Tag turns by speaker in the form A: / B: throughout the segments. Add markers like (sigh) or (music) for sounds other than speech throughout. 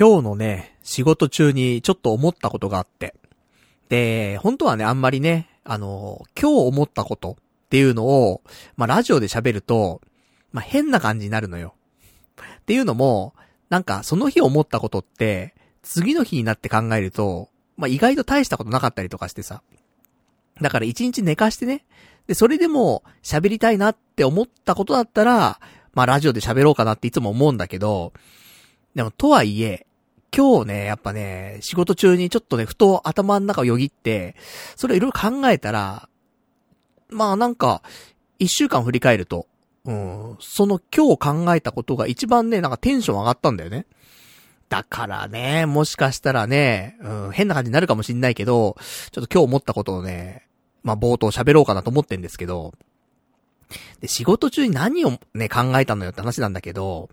A: 今日のね、仕事中にちょっと思ったことがあって。で、本当はね、あんまりね、あの、今日思ったことっていうのを、まあ、ラジオで喋ると、まあ、変な感じになるのよ。っていうのも、なんか、その日思ったことって、次の日になって考えると、まあ、意外と大したことなかったりとかしてさ。だから一日寝かしてね。で、それでも喋りたいなって思ったことだったら、まあ、ラジオで喋ろうかなっていつも思うんだけど、でも、とはいえ、今日ね、やっぱね、仕事中にちょっとね、ふと頭の中をよぎって、それをいろいろ考えたら、まあなんか、一週間振り返ると、うん、その今日考えたことが一番ね、なんかテンション上がったんだよね。だからね、もしかしたらね、うん、変な感じになるかもしんないけど、ちょっと今日思ったことをね、まあ冒頭喋ろうかなと思ってんですけど、で、仕事中に何をね、考えたのよって話なんだけど、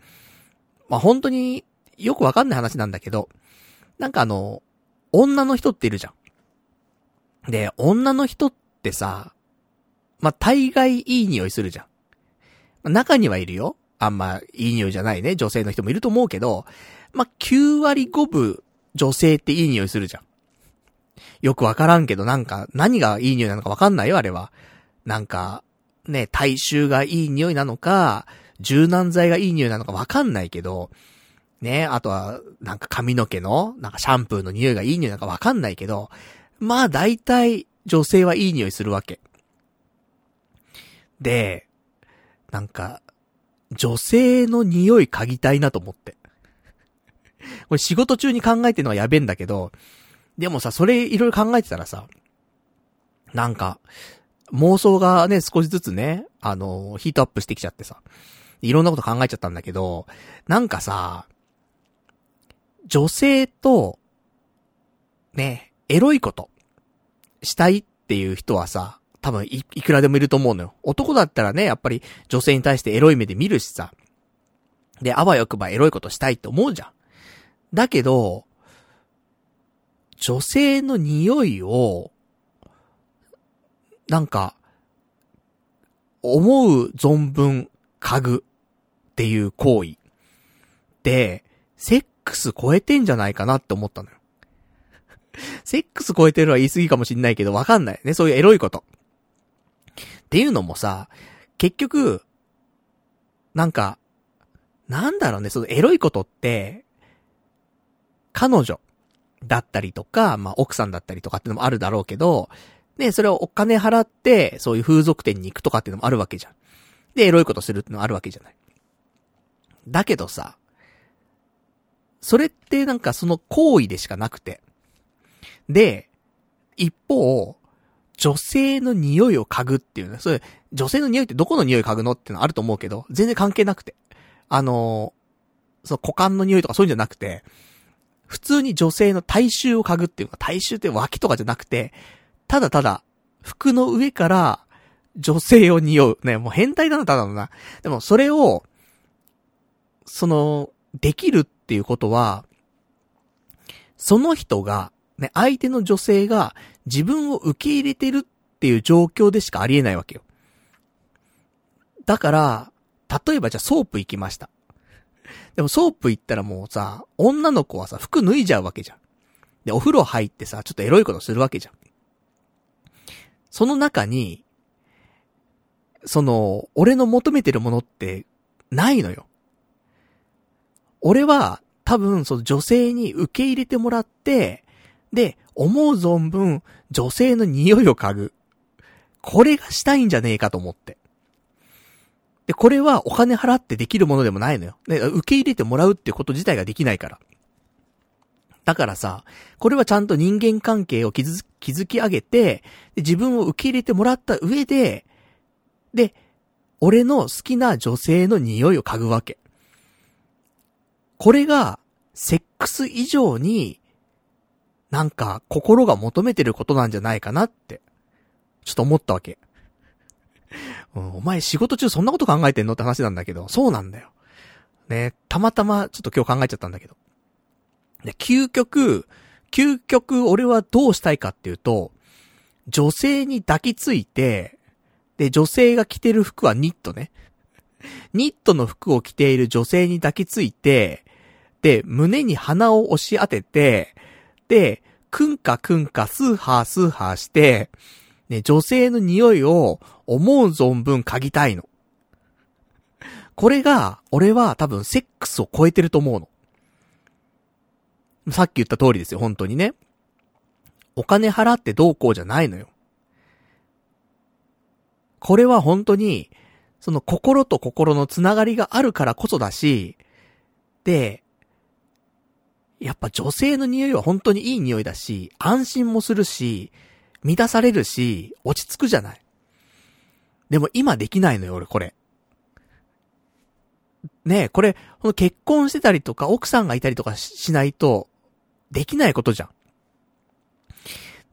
A: まあ本当によくわかんない話なんだけど、なんかあの、女の人っているじゃん。で、女の人ってさ、まあ、大概いい匂いするじゃん。まあ、中にはいるよ。あんまいい匂いじゃないね。女性の人もいると思うけど、まあ、9割5分女性っていい匂いするじゃん。よくわからんけど、なんか、何がいい匂いなのかわかんないよ、あれは。なんか、ね、体臭がいい匂いなのか、柔軟剤がいい匂いなのかわかんないけど、ね、あとは、なんか髪の毛の、なんかシャンプーの匂いがいい匂いなんかわかんないけど、まあ大体女性はいい匂いするわけ。で、なんか、女性の匂い嗅ぎたいなと思って。これ仕事中に考えてるのはやべえんだけど、でもさ、それいろいろ考えてたらさ、なんか、妄想がね、少しずつね、あの、ヒートアップしてきちゃってさ、いろんなこと考えちゃったんだけど、なんかさ、女性と、ね、エロいこと、したいっていう人はさ、多分い、いくらでもいると思うのよ。男だったらね、やっぱり女性に対してエロい目で見るしさ。で、あわよくばエロいことしたいって思うじゃん。だけど、女性の匂いを、なんか、思う存分嗅ぐっていう行為。で、セックス超えてんじゃないかなって思ったのよ。(laughs) セックス超えてるは言い過ぎかもしんないけど、わかんないね。そういうエロいこと。っていうのもさ、結局、なんか、なんだろうね、そのエロいことって、彼女だったりとか、まあ奥さんだったりとかってのもあるだろうけど、ね、それをお金払って、そういう風俗店に行くとかっていうのもあるわけじゃん。で、エロいことするってのもあるわけじゃない。だけどさ、それってなんかその行為でしかなくて。で、一方、女性の匂いを嗅ぐっていうね、それ、女性の匂いってどこの匂い嗅ぐのってのあると思うけど、全然関係なくて。あのその股間の匂いとかそういうんじゃなくて、普通に女性の体臭を嗅ぐっていうか、体臭って脇とかじゃなくて、ただただ、服の上から女性を匂う。ね、もう変態だな、ただのな。でもそれを、その、できるっっていうことは、その人が、ね、相手の女性が自分を受け入れてるっていう状況でしかありえないわけよ。だから、例えばじゃあソープ行きました。でもソープ行ったらもうさ、女の子はさ、服脱いじゃうわけじゃん。で、お風呂入ってさ、ちょっとエロいことするわけじゃん。その中に、その、俺の求めてるものって、ないのよ。俺は、多分、その女性に受け入れてもらって、で、思う存分、女性の匂いを嗅ぐ。これがしたいんじゃねえかと思って。で、これはお金払ってできるものでもないのよ。で、受け入れてもらうってこと自体ができないから。だからさ、これはちゃんと人間関係を築き上げて、自分を受け入れてもらった上で、で、俺の好きな女性の匂いを嗅ぐわけ。これが、セックス以上に、なんか、心が求めてることなんじゃないかなって、ちょっと思ったわけ。お前仕事中そんなこと考えてんのって話なんだけど、そうなんだよ。ね、たまたまちょっと今日考えちゃったんだけど。で、究極、究極俺はどうしたいかっていうと、女性に抱きついて、で、女性が着てる服はニットね。ニットの服を着ている女性に抱きついて、胸に鼻を押し当てて、で、くんかくんかスーハースーハーして、ね、女性の匂いを思う存分嗅ぎたいの。これが、俺は多分セックスを超えてると思うの。さっき言った通りですよ、本当にね。お金払ってどうこうじゃないのよ。これは本当に、その心と心のつながりがあるからこそだし、で、やっぱ女性の匂いは本当にいい匂いだし、安心もするし、満たされるし、落ち着くじゃない。でも今できないのよ、俺これ。ねえ、これ、この結婚してたりとか、奥さんがいたりとかしないと、できないことじゃん。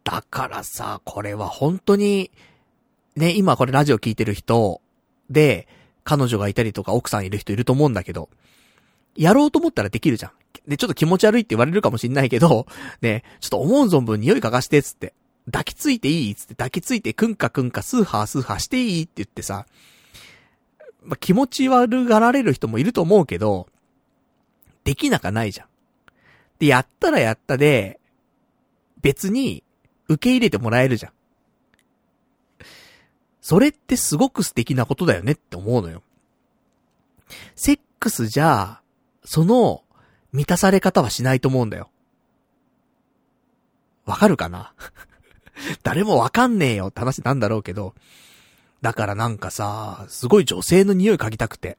A: だからさ、これは本当に、ね、今これラジオ聞いてる人で、彼女がいたりとか奥さんいる人いると思うんだけど、やろうと思ったらできるじゃん。で、ちょっと気持ち悪いって言われるかもしんないけど、(laughs) ね、ちょっと思う存分匂い嗅がしてつって、抱きついていいつって抱きついてくんかくんかスーハースーハーしていいって言ってさ、まあ、気持ち悪がられる人もいると思うけど、できなかないじゃん。で、やったらやったで、別に受け入れてもらえるじゃん。それってすごく素敵なことだよねって思うのよ。セックスじゃ、その、満たされ方はしないと思うんだよ。わかるかな？(laughs) 誰もわかんねえよって話なんだろうけど。だからなんかさ、すごい女性の匂い嗅ぎたくて。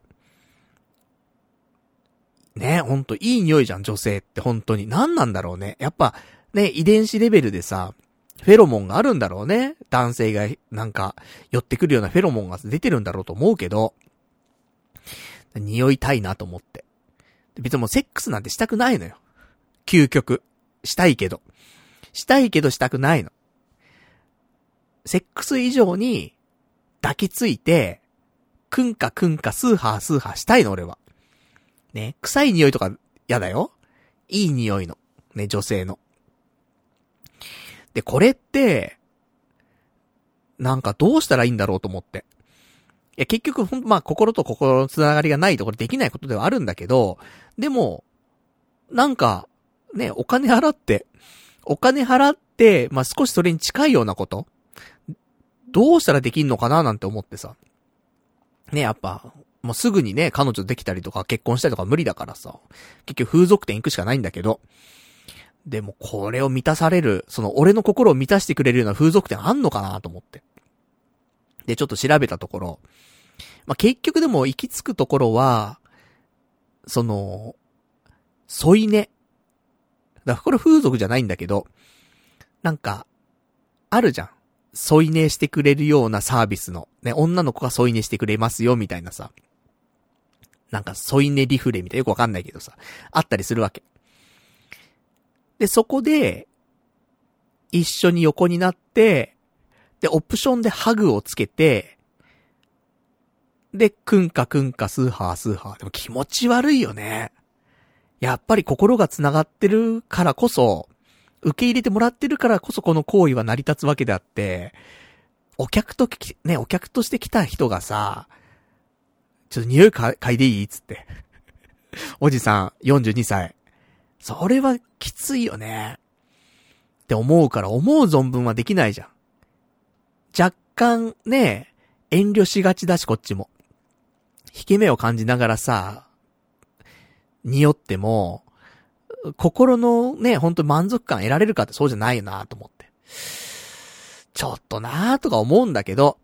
A: ね、ほんといい匂いじゃん、女性って本当に。何なんだろうね。やっぱ、ね、遺伝子レベルでさ、フェロモンがあるんだろうね。男性がなんか寄ってくるようなフェロモンが出てるんだろうと思うけど、匂いたいなと思って。別にもうセックスなんてしたくないのよ。究極。したいけど。したいけどしたくないの。セックス以上に抱きついて、くんかくんかスーハースーハーしたいの俺は。ね、臭い匂いとか嫌だよ。いい匂いの。ね、女性の。で、これって、なんかどうしたらいいんだろうと思って。いや、結局、ほんまあ、心と心のつながりがないところできないことではあるんだけど、でも、なんか、ね、お金払って、お金払って、まあ、少しそれに近いようなことどうしたらできんのかななんて思ってさ。ね、やっぱ、もうすぐにね、彼女できたりとか結婚したりとか無理だからさ。結局風俗店行くしかないんだけど。でもこれを満たされる、その俺の心を満たしてくれるような風俗店あんのかなと思って。で、ちょっと調べたところ、まあ、結局でも行き着くところは、その、添い寝。だからこれ風俗じゃないんだけど、なんか、あるじゃん。添い寝してくれるようなサービスの、ね、女の子が添い寝してくれますよ、みたいなさ。なんか添い寝リフレみたいなよくわかんないけどさ、あったりするわけ。で、そこで、一緒に横になって、で、オプションでハグをつけて、で、くんかくんかスーハースーハー。でも気持ち悪いよね。やっぱり心が繋がってるからこそ、受け入れてもらってるからこそこの行為は成り立つわけであって、お客とき、ね、お客として来た人がさ、ちょっと匂い嗅いでいいつって。(laughs) おじさん、42歳。それはきついよね。って思うから思う存分はできないじゃん。若干ね、遠慮しがちだしこっちも。引け目を感じながらさ、匂っても、心のね、ほんと満足感得られるかってそうじゃないよなと思って。ちょっとなーとか思うんだけど、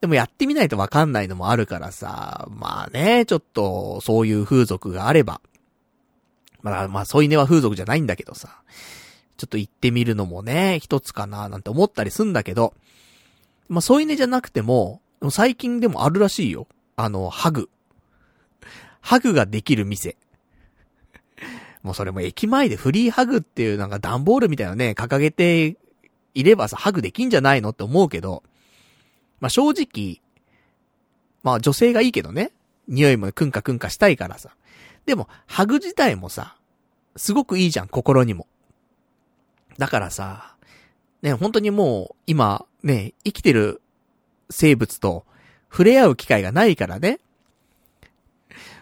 A: でもやってみないとわかんないのもあるからさ、まあね、ちょっとそういう風俗があれば、まあ、まあ、添い寝は風俗じゃないんだけどさ。ちょっと行ってみるのもね、一つかななんて思ったりすんだけど、まあ、添い寝じゃなくても、最近でもあるらしいよ。あの、ハグ。ハグができる店。もうそれも駅前でフリーハグっていうなんか段ボールみたいなね、掲げていればさ、ハグできんじゃないのって思うけど、まあ、正直、まあ女性がいいけどね。匂いもくんかくんかしたいからさ。でも、ハグ自体もさ、すごくいいじゃん、心にも。だからさ、ね、本当にもう、今、ね、生きてる生物と触れ合う機会がないからね。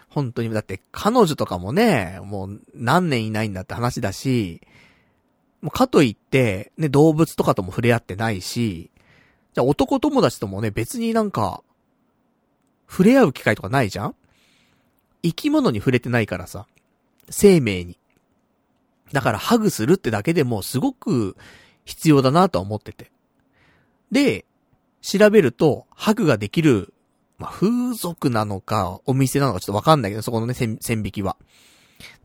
A: 本当に、だって彼女とかもね、もう何年いないんだって話だし、もうかといって、ね、動物とかとも触れ合ってないし、じゃあ男友達ともね、別になんか、触れ合う機会とかないじゃん？生き物に触れてないからさ、生命に。だからハグするってだけでもすごく必要だなとは思ってて。で、調べると、ハグができる、まあ、風俗なのか、お店なのかちょっとわかんないけど、そこのね、線引きは。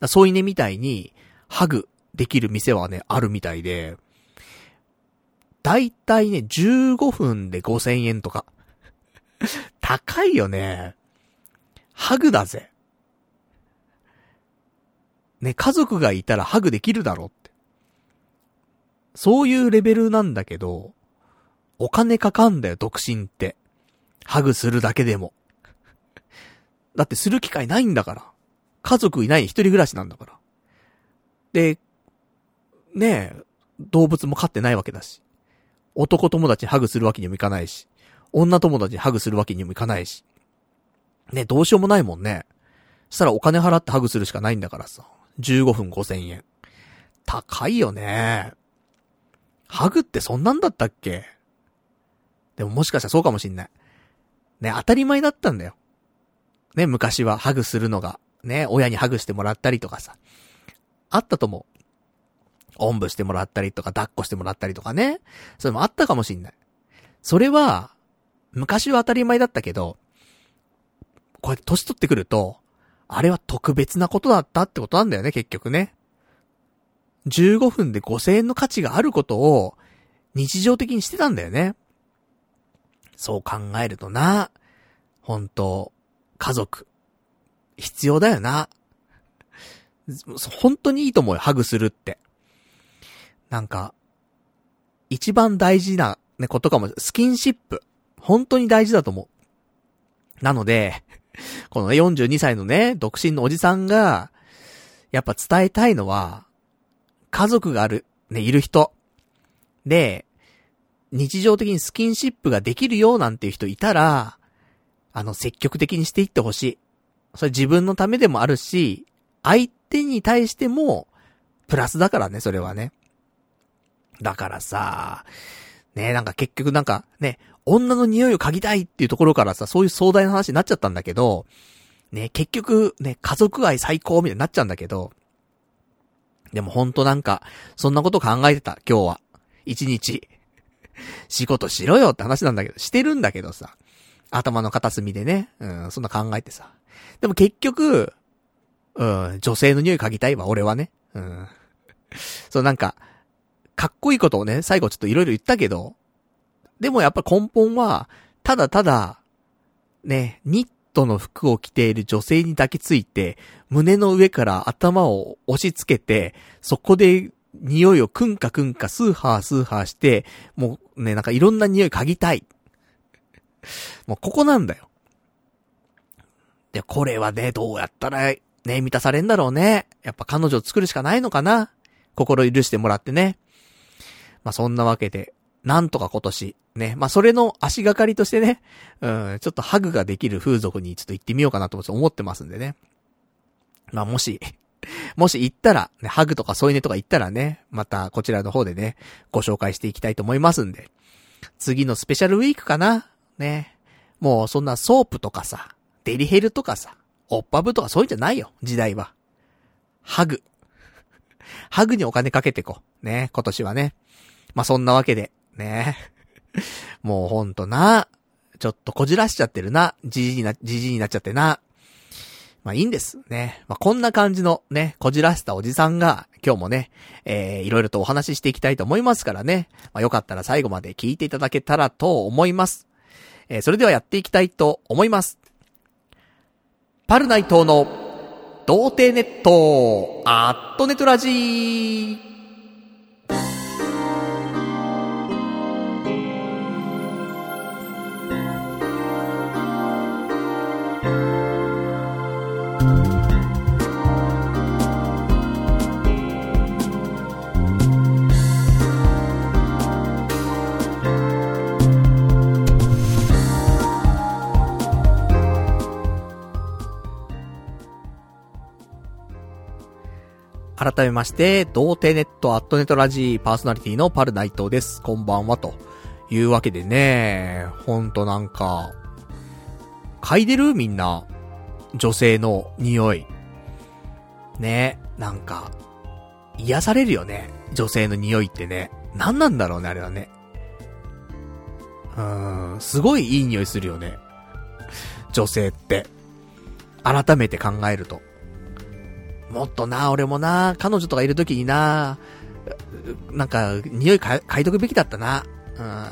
A: 添い寝みたいに、ハグできる店はね、あるみたいで、だいたいね、15分で5000円とか。高いよね。ハグだぜ。ね、家族がいたらハグできるだろって。そういうレベルなんだけど、お金かかんだよ、独身って。ハグするだけでも。だってする機会ないんだから。家族いない一人暮らしなんだから。で、ねえ、動物も飼ってないわけだし。男友達にハグするわけにもいかないし。女友達にハグするわけにもいかないし。ね、どうしようもないもんね。したらお金払ってハグするしかないんだからさ。15分5000円。高いよね。ハグってそんなんだったっけ？でももしかしたらそうかもしんない。ね、当たり前だったんだよ。ね、昔はハグするのが、ね、親にハグしてもらったりとかさ。あったと思う。おんぶしてもらったりとか、抱っこしてもらったりとかね。それもあったかもしんない。それは、昔は当たり前だったけど、こうやって年取ってくると、あれは特別なことだったってことなんだよね、結局ね。15分で5000円の価値があることを日常的にしてたんだよね。そう考えるとな、本当家族、必要だよな。本当にいいと思うよ、ハグするって。なんか、一番大事な、ね、ことかも、スキンシップ。本当に大事だと思う。なので、このね、42歳のね、独身のおじさんが、やっぱ伝えたいのは、家族がある、ね、いる人。で、日常的にスキンシップができるよなんていう人いたら、あの、積極的にしていってほしい。それ自分のためでもあるし、相手に対しても、プラスだからね、それはね。だからさ、ねなんか結局なんかね、女の匂いを嗅ぎたいっていうところからさ、そういう壮大な話になっちゃったんだけど、ね、結局ね、家族愛最高みたいになっちゃうんだけど、でもほんとなんか、そんなこと考えてた、今日は。一日。(laughs) 仕事しろよって話なんだけど、してるんだけどさ。頭の片隅でね、うん、そんな考えてさ。でも結局、うん、女性の匂い嗅ぎたいわ、俺はね。うん。そうなんか、かっこいいことをね、最後ちょっといろいろ言ったけど、でもやっぱ根本は、ただただ、ね、ニットの服を着ている女性に抱きついて、胸の上から頭を押し付けて、そこで匂いをくんかくんかスーハースーハーして、もうね、なんかいろんな匂い嗅ぎたい。もうここなんだよ。で、これはね、どうやったら、ね、満たされんだろうね。やっぱ彼女を作るしかないのかな。心許してもらってね。まあ、そんなわけで、なんとか今年、ね。まあ、それの足がかりとしてね、うん、ちょっとハグができる風俗にちょっと行ってみようかなと思ってますんでね。まあ、もし、(laughs) もし行ったら、ね、ハグとか添い寝とか行ったらね、またこちらの方でね、ご紹介していきたいと思いますんで。次のスペシャルウィークかな？ね。もうそんなソープとかさ、デリヘルとかさ、オッパブとかそういうんじゃないよ、時代は。ハグ。(laughs) ハグにお金かけてこ。ね、今年はね。まあ、そんなわけで、ね。もうほんとな。ちょっとこじらしちゃってるな。じじにな、じじになっちゃってな。まあいいんです。ね。まあこんな感じのね、こじらせたおじさんが、今日もね、えー、いろいろとお話ししていきたいと思いますからね。まあよかったら最後まで聞いていただけたらと思います。えー、それではやっていきたいと思います。パルナイトの、童貞ネット、アットネトラジー。改めまして、童貞ネットアットネットラジーパーソナリティのパルナイトです。こんばんは、というわけでね、ほんとなんか、嗅いでるみんな。女性の匂い。ね、なんか、癒されるよね。女性の匂いってね。何なんだろうね、あれはね。うーん、すごいいい匂いするよね。女性って。改めて考えると。もっとな、俺もな、彼女とかいるときにな、なんか、匂い嗅いとくべきだったな。うん。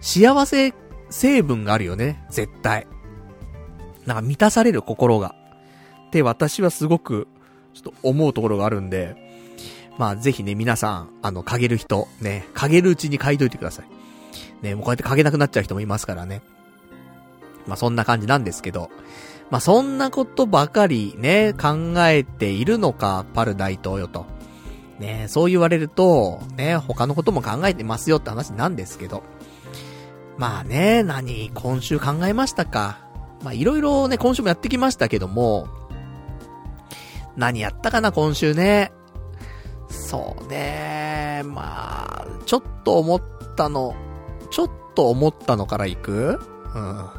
A: 幸せ成分があるよね、絶対。なんか満たされる心が。って私はすごく、ちょっと思うところがあるんで、まあぜひね、皆さん、あの、嗅げる人、ね、嗅げるうちに嗅いといてください。ね、もうこうやって嗅げなくなっちゃう人もいますからね。まあそんな感じなんですけど、まあそんなことばかりね、考えているのか、パル大統領と。ね、そう言われると、ね、他のことも考えてますよって話なんですけど。まあね、何、今週考えましたか。まあいろいろね、今週もやってきましたけども、何やったかな、今週ね。そうね、まあ、ちょっと思ったの、ちょっと思ったのから行く？うん。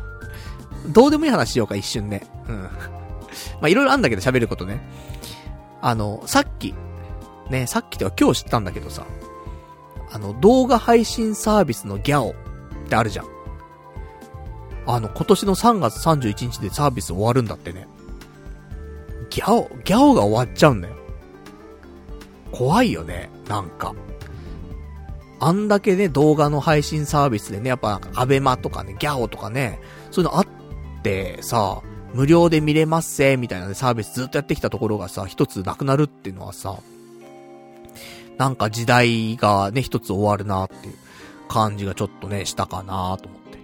A: どうでもいい話しようか、一瞬ね。うん。(laughs) まあ、いろいろあんだけど喋ることね。あの、さっき、ね、さっきでは今日知ったんだけどさ、あの、動画配信サービスのギャオってあるじゃん。あの、今年の3月31日でサービス終わるんだってね。ギャオ、ギャオが終わっちゃうんだよ。怖いよね、なんか。あんだけね、動画の配信サービスでね、やっぱ、なんか、アベマとかね、ギャオとかね、そういうのあってさ、無料で見れますせ、みたいなね、サービスずっとやってきたところがさ、一つなくなるっていうのはさ、なんか時代がね、一つ終わるなっていう感じがちょっとね、したかなと思って。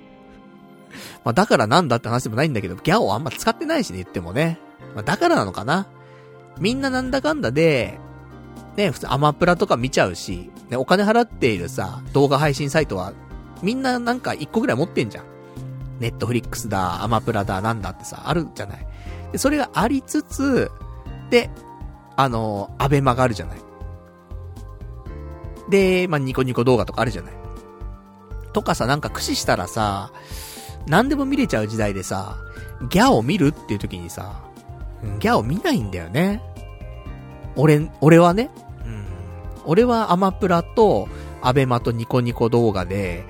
A: まあだからなんだって話でもないんだけど、ギャオあんま使ってないしね、言ってもね。まあだからなのかな。みんななんだかんだで、ね、普通アマプラとか見ちゃうし、ね、お金払っているさ、動画配信サイトは、みんななんか一個ぐらい持ってんじゃん。ネットフリックスだ、アマプラだ、なんだってさ、あるじゃない。で、それがありつつ、で、あの、アベマがあるじゃない。で、まあ、ニコニコ動画とかあるじゃない。とかさ、なんか駆使したらさ、何でも見れちゃう時代でさ、ギャを見るっていう時にさ、ギャを見ないんだよね。俺、俺はね。うん。俺はアマプラと、アベマとニコニコ動画で、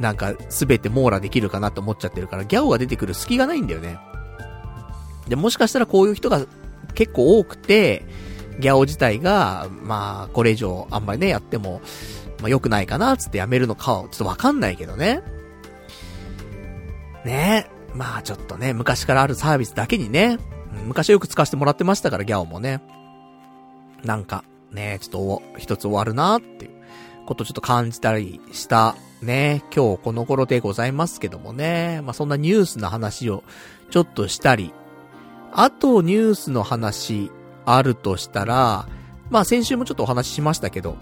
A: なんか、すべて網羅できるかなと思っちゃってるから、ギャオが出てくる隙がないんだよね。で、もしかしたらこういう人が結構多くて、ギャオ自体が、まあ、これ以上あんまりね、やっても、まあ良くないかな、つってやめるのかは、ちょっとわかんないけどね。ねまあちょっとね、昔からあるサービスだけにね、昔はよく使わせてもらってましたから、ギャオもね。なんか、ね、ちょっと一つ終わるなっていうことちょっと感じたりしたね、今日この頃でございますけどもね、まあ、そんなニュースの話をちょっとしたり、あとニュースの話あるとしたら、まあ先週もちょっとお話ししましたけど、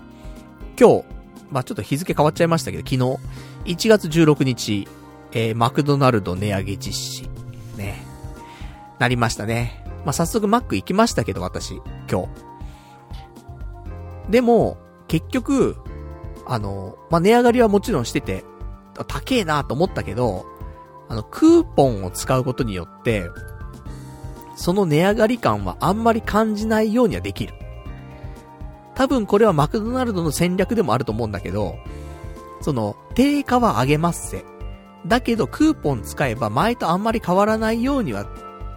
A: 今日、まあちょっと日付変わっちゃいましたけど、昨日、1月16日、えー、マクドナルド値上げ実施。ね。なりましたね。まあ早速マック行きましたけど、私、今日。でも、結局、あの、まあ、値上がりはもちろんしてて、高えなと思ったけど、あの、クーポンを使うことによって、その値上がり感はあんまり感じないようにはできる。多分これはマクドナルドの戦略でもあると思うんだけど、その、定価は上げますせ。だけどクーポン使えば前とあんまり変わらないようには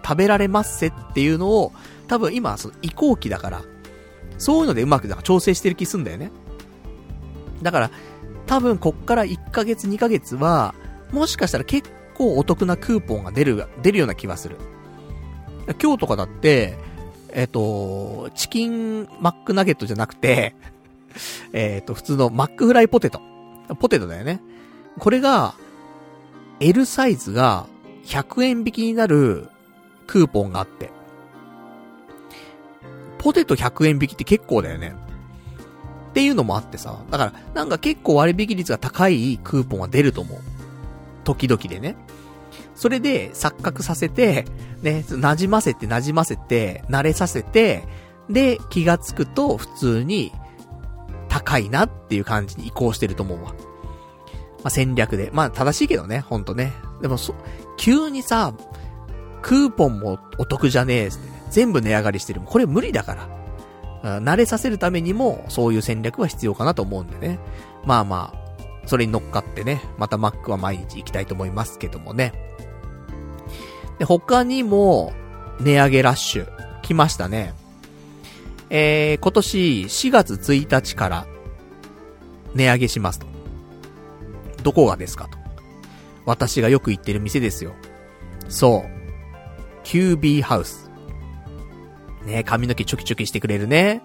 A: 食べられますせっていうのを、多分今その移行期だから、そういうのでうまくなんか調整してる気すんだよね。だから、多分こっから1ヶ月2ヶ月は、もしかしたら結構お得なクーポンが出る、出るような気はする。今日とかだって、えっ、ー、と、チキンマックナゲットじゃなくて、(laughs) えっ、と、普通のマックフライポテト。ポテトだよね。これが、L サイズが100円引きになるクーポンがあって。ポテト100円引きって結構だよね。っていうのもあってさ。だから、なんか結構割引率が高いクーポンは出ると思う。時々でね。それで錯覚させて、ね、馴染ませて馴染ませて、慣れさせて、で、気がつくと普通に高いなっていう感じに移行してると思うわ。まあ、戦略で。まあ正しいけどね、ほんとね。でもそ、急にさ、クーポンもお得じゃねえ、全部値上がりしてる。これ無理だから。慣れさせるためにも、そういう戦略は必要かなと思うんでね。まあまあ、それに乗っかってね、また Mac は毎日行きたいと思いますけどもね。で、他にも、値上げラッシュ、来ましたね。えー、今年4月1日から値上げしますと。どこがですかと。私がよく行ってる店ですよ。そう。QB ハウス。ね髪の毛チョキチョキしてくれるね。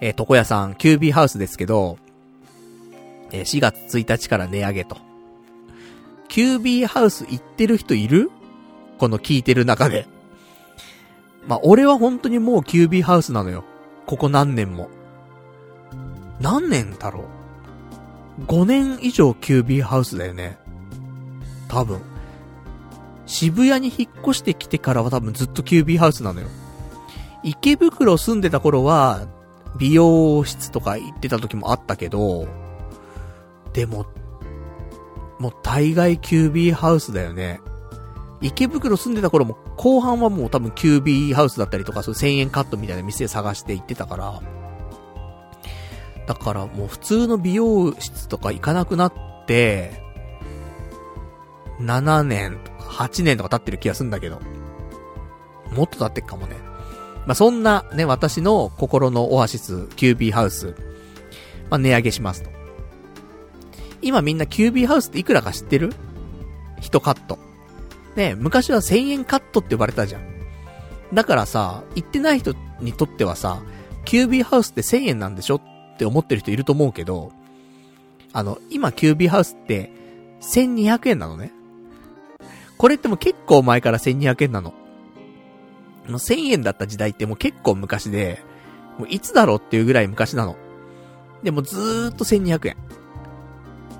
A: えー、床屋さん、QB ハウスですけど、えー、4月1日から値上げと。QB ハウス行ってる人いる？この聞いてる中で。まあ、俺は本当にもう QB ハウスなのよ。ここ何年も。何年だろう ?5 年以上キュービーハウスだよね。多分。渋谷に引っ越してきてからは多分ずっとキュービーハウスなのよ。池袋住んでた頃は、美容室とか行ってた時もあったけど、でも、もう大概キュービーハウスだよね。池袋住んでた頃も、後半はもう多分キュービーハウスだったりとか、そう1000円カットみたいな店探して行ってたから、だからもう普通の美容室とか行かなくなって、7年とか8年とか経ってる気がするんだけど、もっと経ってっかもね。まあ、そんなね、私の心のオアシス、キュービーハウス、まあ、値上げしますと。今みんなキュービーハウスっていくらか知ってる ?1 カット。ね、昔は1000円カットって呼ばれたじゃん。だからさ、行ってない人にとってはさ、キュービーハウスって1000円なんでしょって思ってる人いると思うけど、あの、今キュービーハウスって1200円なのね。これっても結構前から1200円なの。もう1000円だった時代ってもう結構昔で、もういつだろうっていうぐらい昔なの。でもずーっと1200円。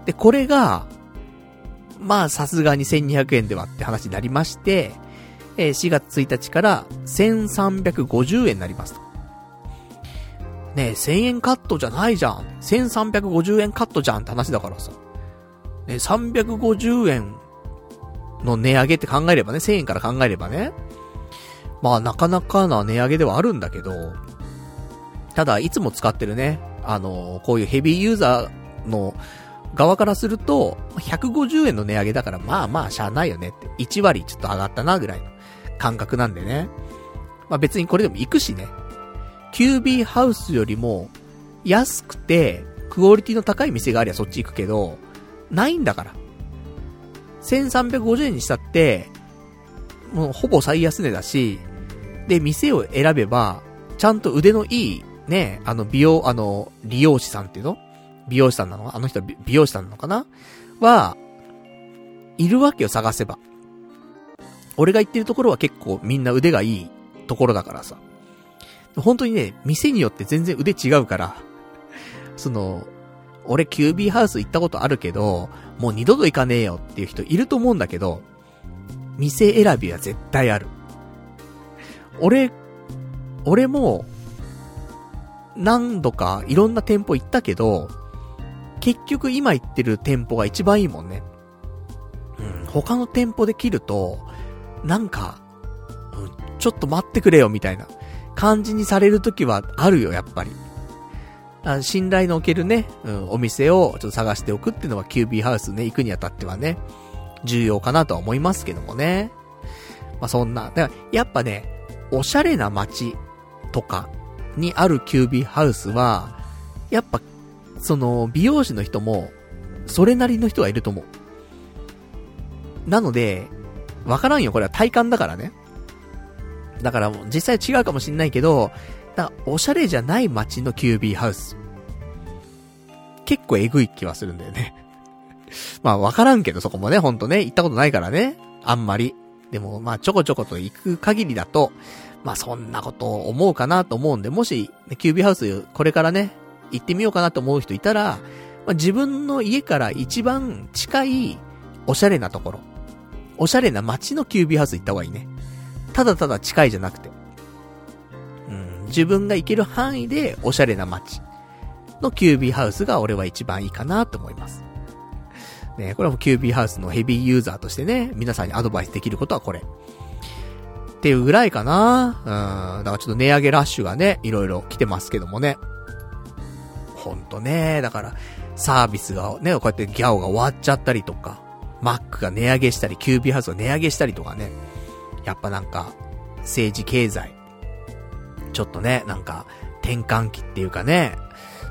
A: で、これが、まあさすがに1200円ではって話になりまして、えー、4月1日から1350円になりますと。ねえ、1000円カットじゃないじゃん。1350円カットじゃんって話だからさ。ね、350円の値上げって考えればね、1000円から考えればね。まあなかなかな値上げではあるんだけど、ただいつも使ってるね、あの、こういうヘビーユーザーの側からすると、150円の値上げだからまあまあしゃあないよねって。1割ちょっと上がったなぐらいの感覚なんでね。まあ別にこれでも行くしね。キュービーハウスよりも安くてクオリティの高い店がありゃそっち行くけど、ないんだから。1350円にしたって、もうほぼ最安値だし、で、店を選べば、ちゃんと腕のいい、ね、あの美容、あの、利用師さんっていうの？美容師さんなのあの人は美容師さんなのかな？は、いるわけよ、探せば。俺が行ってるところは結構みんな腕がいいところだからさ。本当にね、店によって全然腕違うから、(laughs) その、俺キュービーハウス行ったことあるけど、もう二度と行かねえよっていう人いると思うんだけど、店選びは絶対ある。俺、俺も、何度かいろんな店舗行ったけど、結局今行ってる店舗が一番いいもんね。うん、他の店舗で切ると、なんか、うん、ちょっと待ってくれよみたいな感じにされる時はあるよ、やっぱり。信頼のおけるね、うん、お店をちょっと探しておくっていうのはキュービーハウスね、行くにあたってはね、重要かなとは思いますけどもね。まあ、そんな、だから、やっぱね、おしゃれな街とかにあるキュービーハウスは、やっぱその、美容師の人も、それなりの人がいると思う。なので、わからんよ、これは体感だからね。だからもう実際違うかもしんないけど、だおしゃれじゃない街のキュービーハウス。結構えぐい気はするんだよね。(laughs) まあわからんけどそこもね、ほんとね、行ったことないからね。あんまり。でもまあちょこちょこと行く限りだと、まあそんなこと思うかなと思うんで、もし、ね、キュービーハウスこれからね、行ってみようかなと思う人いたら、まあ、自分の家から一番近いおしゃれなところ。おしゃれな街のキュービーハウス行った方がいいね。ただただ近いじゃなくて。うん、自分が行ける範囲でおしゃれな街のキュービーハウスが俺は一番いいかなと思います。ね、これもキュービーハウスのヘビーユーザーとしてね、皆さんにアドバイスできることはこれ。っていうぐらいかなうん。だからちょっと値上げラッシュがね、いろいろ来てますけどもね。ほんとね、だから、サービスがね、こうやってギャオが終わっちゃったりとか、マックが値上げしたり、キュービーハウスが値上げしたりとかね。やっぱなんか、政治経済、ちょっとね、なんか、転換期っていうかね、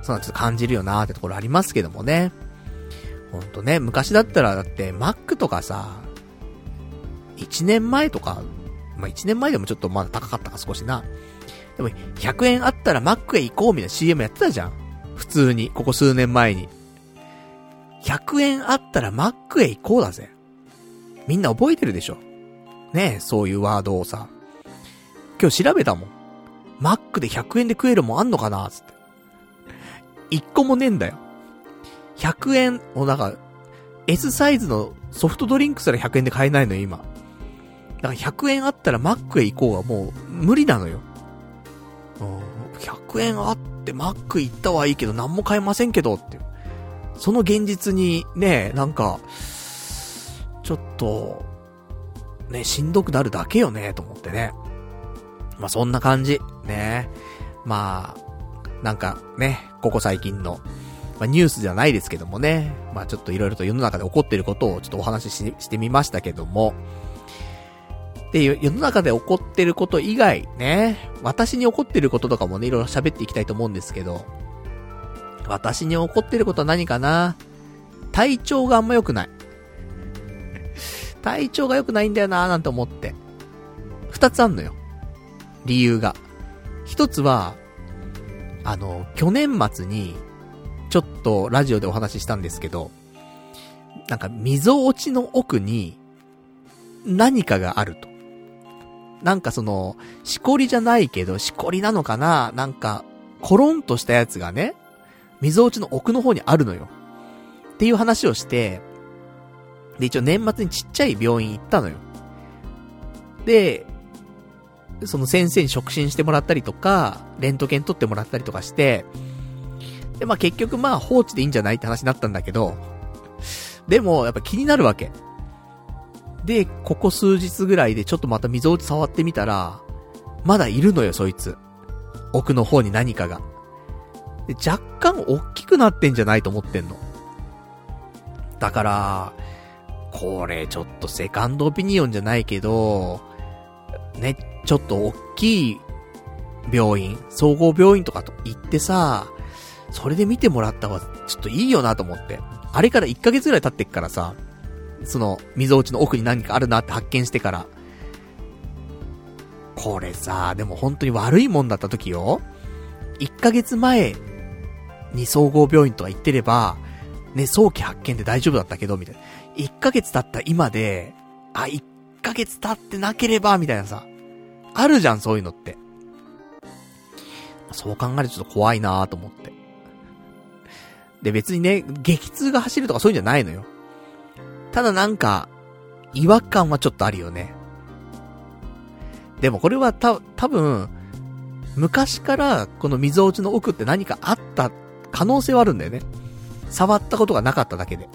A: そんなちょっと感じるよなーってところありますけどもね。ほんとね、昔だったらだって、マックとかさ、1年前とか、まあ、1年前でもちょっとまだ高かったか少しな。でも、100円あったらマックへ行こうみたいな CM やってたじゃん。普通に、ここ数年前に。100円あったらマックへ行こうだぜ。みんな覚えてるでしょ。ねえ、そういうワードをさ。今日調べたもん。マックで100円で食えるもんあんのかな？つって。一個もねえんだよ。100円、もうなんか、S サイズのソフトドリンクすら100円で買えないのよ、今。だから100円あったらマックへ行こうがもう無理なのよ。うん、100円あってマック行ったはいいけど何も買えませんけどって。その現実にね、なんか、ちょっと、ね、しんどくなるだけよね、と思ってね。まあ、そんな感じ。ね。まあ、なんかね、ここ最近の、まあ、ニュースじゃないですけどもね。まあ、ちょっといろいろと世の中で起こっていることをちょっとお話ししてみましたけども。で、世の中で起こってること以外、ね。私に起こってることとかもね、いろいろ喋っていきたいと思うんですけど。私に起こってることは何かな？体調があんま良くない。体調が良くないんだよなーなんて思って。二つあんのよ。理由が。一つは、あの、去年末に、ちょっとラジオでお話ししたんですけど、なんか溝落ちの奥に何かがあると。なんかその、しこりじゃないけど、しこりなのかな？なんか、コロンとしたやつがね、溝落ちの奥の方にあるのよ。っていう話をして、で、一応年末にちっちゃい病院行ったのよ。で、その先生に触診してもらったりとか、レントゲン取ってもらったりとかして、で、まあ結局まあ放置でいいんじゃないって話になったんだけど、でもやっぱ気になるわけ。で、ここ数日ぐらいでちょっとまた溝落ち触ってみたら、まだいるのよ、そいつ。奥の方に何かが。で、若干大きくなってんじゃないと思ってんの。だから、これちょっとセカンドオピニオンじゃないけど、ね、ちょっと大きい病院、総合病院とかと行ってさ、それで見てもらった方がちょっといいよなと思って。あれから1ヶ月ぐらい経ってっからさ、その、溝落ちの奥に何かあるなって発見してから。これさ、でも本当に悪いもんだった時よ。1ヶ月前に総合病院とか行ってれば、ね、早期発見で大丈夫だったけど、みたいな。1ヶ月経った今で、あ、1ヶ月経ってなければ、みたいなさ。あるじゃん、そういうのって。そう考えるとちょっと怖いなと思って。で、別にね、激痛が走るとかそういうんじゃないのよ。ただなんか、違和感はちょっとあるよね。でもこれはた、多分、昔からこの溝落ちの奥って何かあった可能性はあるんだよね。触ったことがなかっただけで。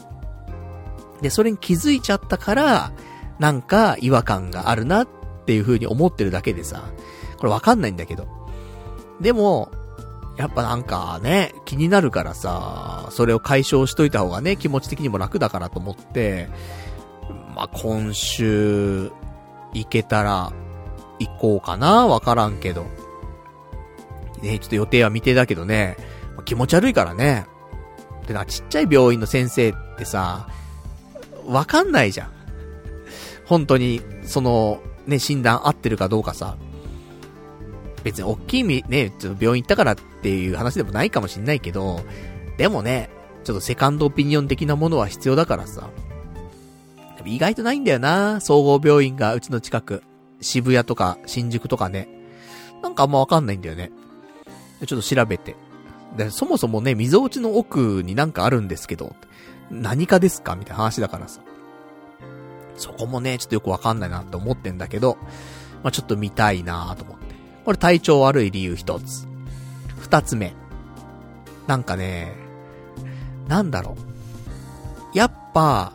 A: で、それに気づいちゃったから、なんか違和感があるなっていう風に思ってるだけでさ、これわかんないんだけど。でも、やっぱなんかね、気になるからさ、それを解消しといた方がね、気持ち的にも楽だからと思って、まあ、今週、行けたら、行こうかなわからんけど。ね、ちょっと予定は未定だけどね、気持ち悪いからね。でな、ちっちゃい病院の先生ってさ、わかんないじゃん。本当に、その、ね、診断合ってるかどうかさ。別に大きいね、ちょっと病院行ったからっていう話でもないかもしんないけど、でもね、ちょっとセカンドオピニオン的なものは必要だからさ。意外とないんだよな、総合病院がうちの近く。渋谷とか新宿とかね。なんかあんまわかんないんだよね。ちょっと調べて。で、そもそもね、溝落ちの奥になんかあるんですけど、何かですか？みたいな話だからさ。そこもね、ちょっとよくわかんないなって思ってんだけど、まあ、ちょっと見たいなと思って。これ体調悪い理由一つ。二つ目。なんかね、なんだろう。やっぱ、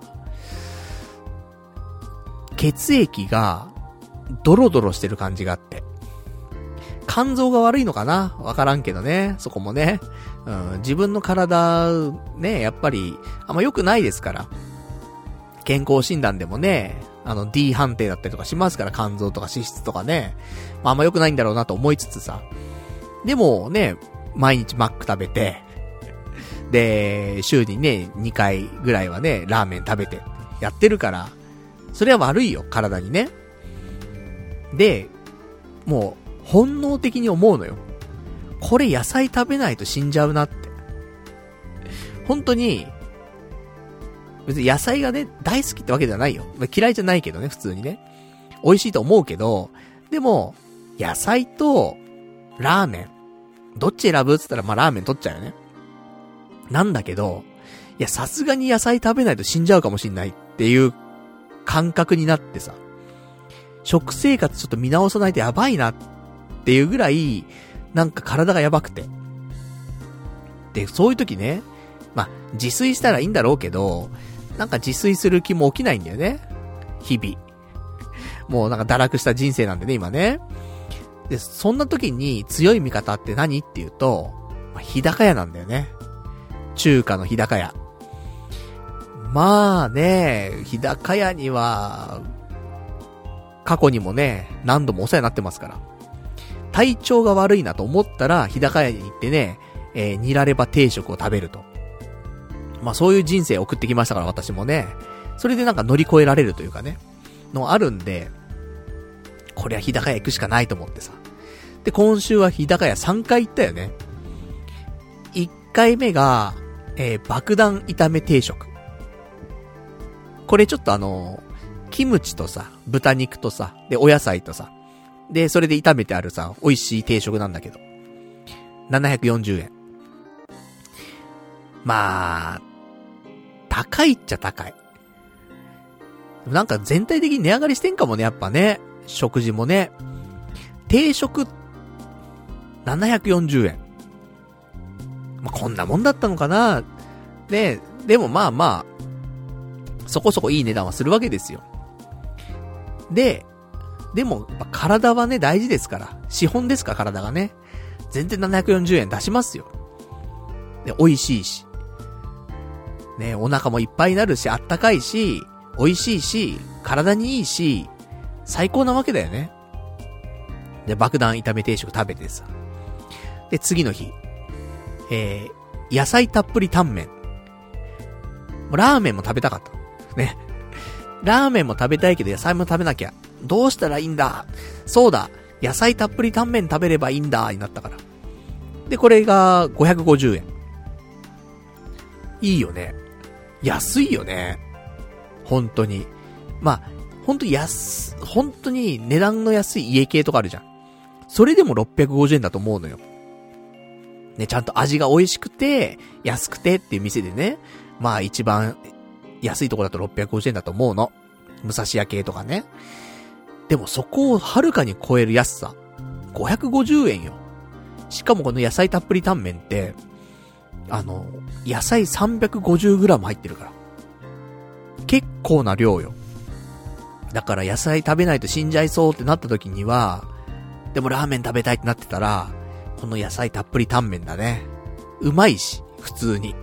A: 血液が、ドロドロしてる感じがあって。肝臓が悪いのかな？わからんけどね。そこもね。うん、自分の体、ね、やっぱり、あんま良くないですから。健康診断でもね、あの D 判定だったりとかしますから、肝臓とか脂質とかね。まあ、あんま良くないんだろうなと思いつつさ。でもね、毎日マック食べて、で、週にね、2回ぐらいはね、ラーメン食べて、やってるから、それは悪いよ、体にね。で、もう、本能的に思うのよ。これ野菜食べないと死んじゃうなって。本当に、別に野菜がね、大好きってわけじゃないよ。嫌いじゃないけどね、普通にね。美味しいと思うけど、でも、野菜と、ラーメン。どっち選ぶって言ったら、まあ、ラーメン取っちゃうよね。なんだけど、いや、さすがに野菜食べないと死んじゃうかもしんないっていう感覚になってさ、食生活ちょっと見直さないとやばいなっていうぐらい、なんか体がやばくて。で、そういう時ね、まあ、自炊したらいいんだろうけど、なんか自炊する気も起きないんだよね。日々。もうなんか堕落した人生なんでね、今ね。で、そんな時に強い味方って何っていうと、まあ、日高屋なんだよね。中華の日高屋。まあね、日高屋には、過去にもね、何度もお世話になってますから。体調が悪いなと思ったら、日高屋に行ってね、えー、煮られば定食を食べると。まあそういう人生を送ってきましたから、私もね。それでなんか乗り越えられるというかね、のあるんで、これは日高屋行くしかないと思ってさ。で、今週は日高屋3回行ったよね。1回目が、えー、爆弾炒め定食。これちょっとあのキムチとさ、豚肉とさ、で、お野菜とさ、で、それで炒めてあるさ、美味しい定食なんだけど。740円。まあ、高いっちゃ高い。なんか全体的に値上がりしてんかもね、やっぱね。食事もね。定食っ、740円。まあ、こんなもんだったのかな？ねでもまあまあ、そこそこいい値段はするわけですよ。で、でも、体はね、大事ですから。資本ですか、体がね。全然740円出しますよ。で、美味しいし。ね、お腹もいっぱいになるし、あったかいし、美味しいし、体にいいし、最高なわけだよね。で、爆弾炒め定食食べてさ。で、次の日。えー、野菜たっぷりタンメン。ラーメンも食べたかった。ね。ラーメンも食べたいけど野菜も食べなきゃ。どうしたらいいんだそうだ野菜たっぷりタンメン食べればいいんだになったから。で、これが550円。いいよね。安いよね。本当に。まあ、本当安、本当に値段の安い家系とかあるじゃん。それでも650円だと思うのよ。ね、ちゃんと味が美味しくて、安くてっていう店でね。まあ一番安いとこだと650円だと思うの。武蔵屋系とかね。でもそこをはるかに超える安さ。550円よ。しかもこの野菜たっぷりタンメンって、あの、野菜 350g 入ってるから。結構な量よ。だから野菜食べないと死んじゃいそうってなった時には、でもラーメン食べたいってなってたら、この野菜たっぷりタンメンだね。うまいし、普通に。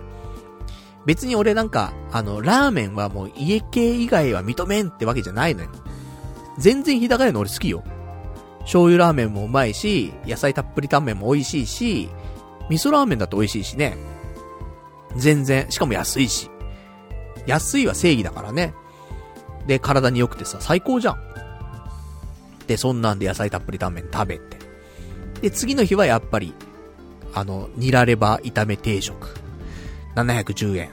A: 別に俺なんか、あの、ラーメンはもう家系以外は認めんってわけじゃないのよ。全然日高屋の俺好きよ。醤油ラーメンもうまいし、野菜たっぷりタンメンも美味しいし、味噌ラーメンだと美味しいしね。全然、しかも安いし。安いは正義だからね。で、体に良くてさ、最高じゃん。で、そんなんで野菜たっぷりタンメン食べて。で、次の日はやっぱり、あの、ニラレバ炒め定食。710円。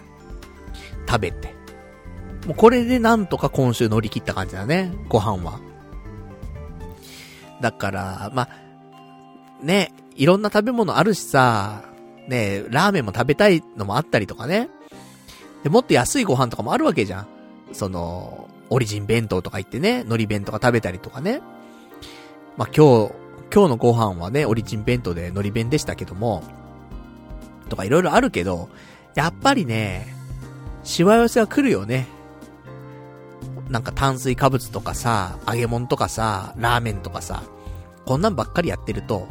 A: 食べて。もうこれでなんとか今週乗り切った感じだね。ご飯は。だから、まね、いろんな食べ物あるしさ、ね、ラーメンも食べたいのもあったりとかね。で、もっと安いご飯とかもあるわけじゃん。その、オリジン弁当とか行ってね、海苔弁とか食べたりとかね。まあ、今日、今日のご飯はね、オリチン弁当で海苔弁でしたけども、とかいろいろあるけど、やっぱりね、しわ寄せは来るよね。なんか炭水化物とかさ、揚げ物とかさ、ラーメンとかさ、こんなんばっかりやってると、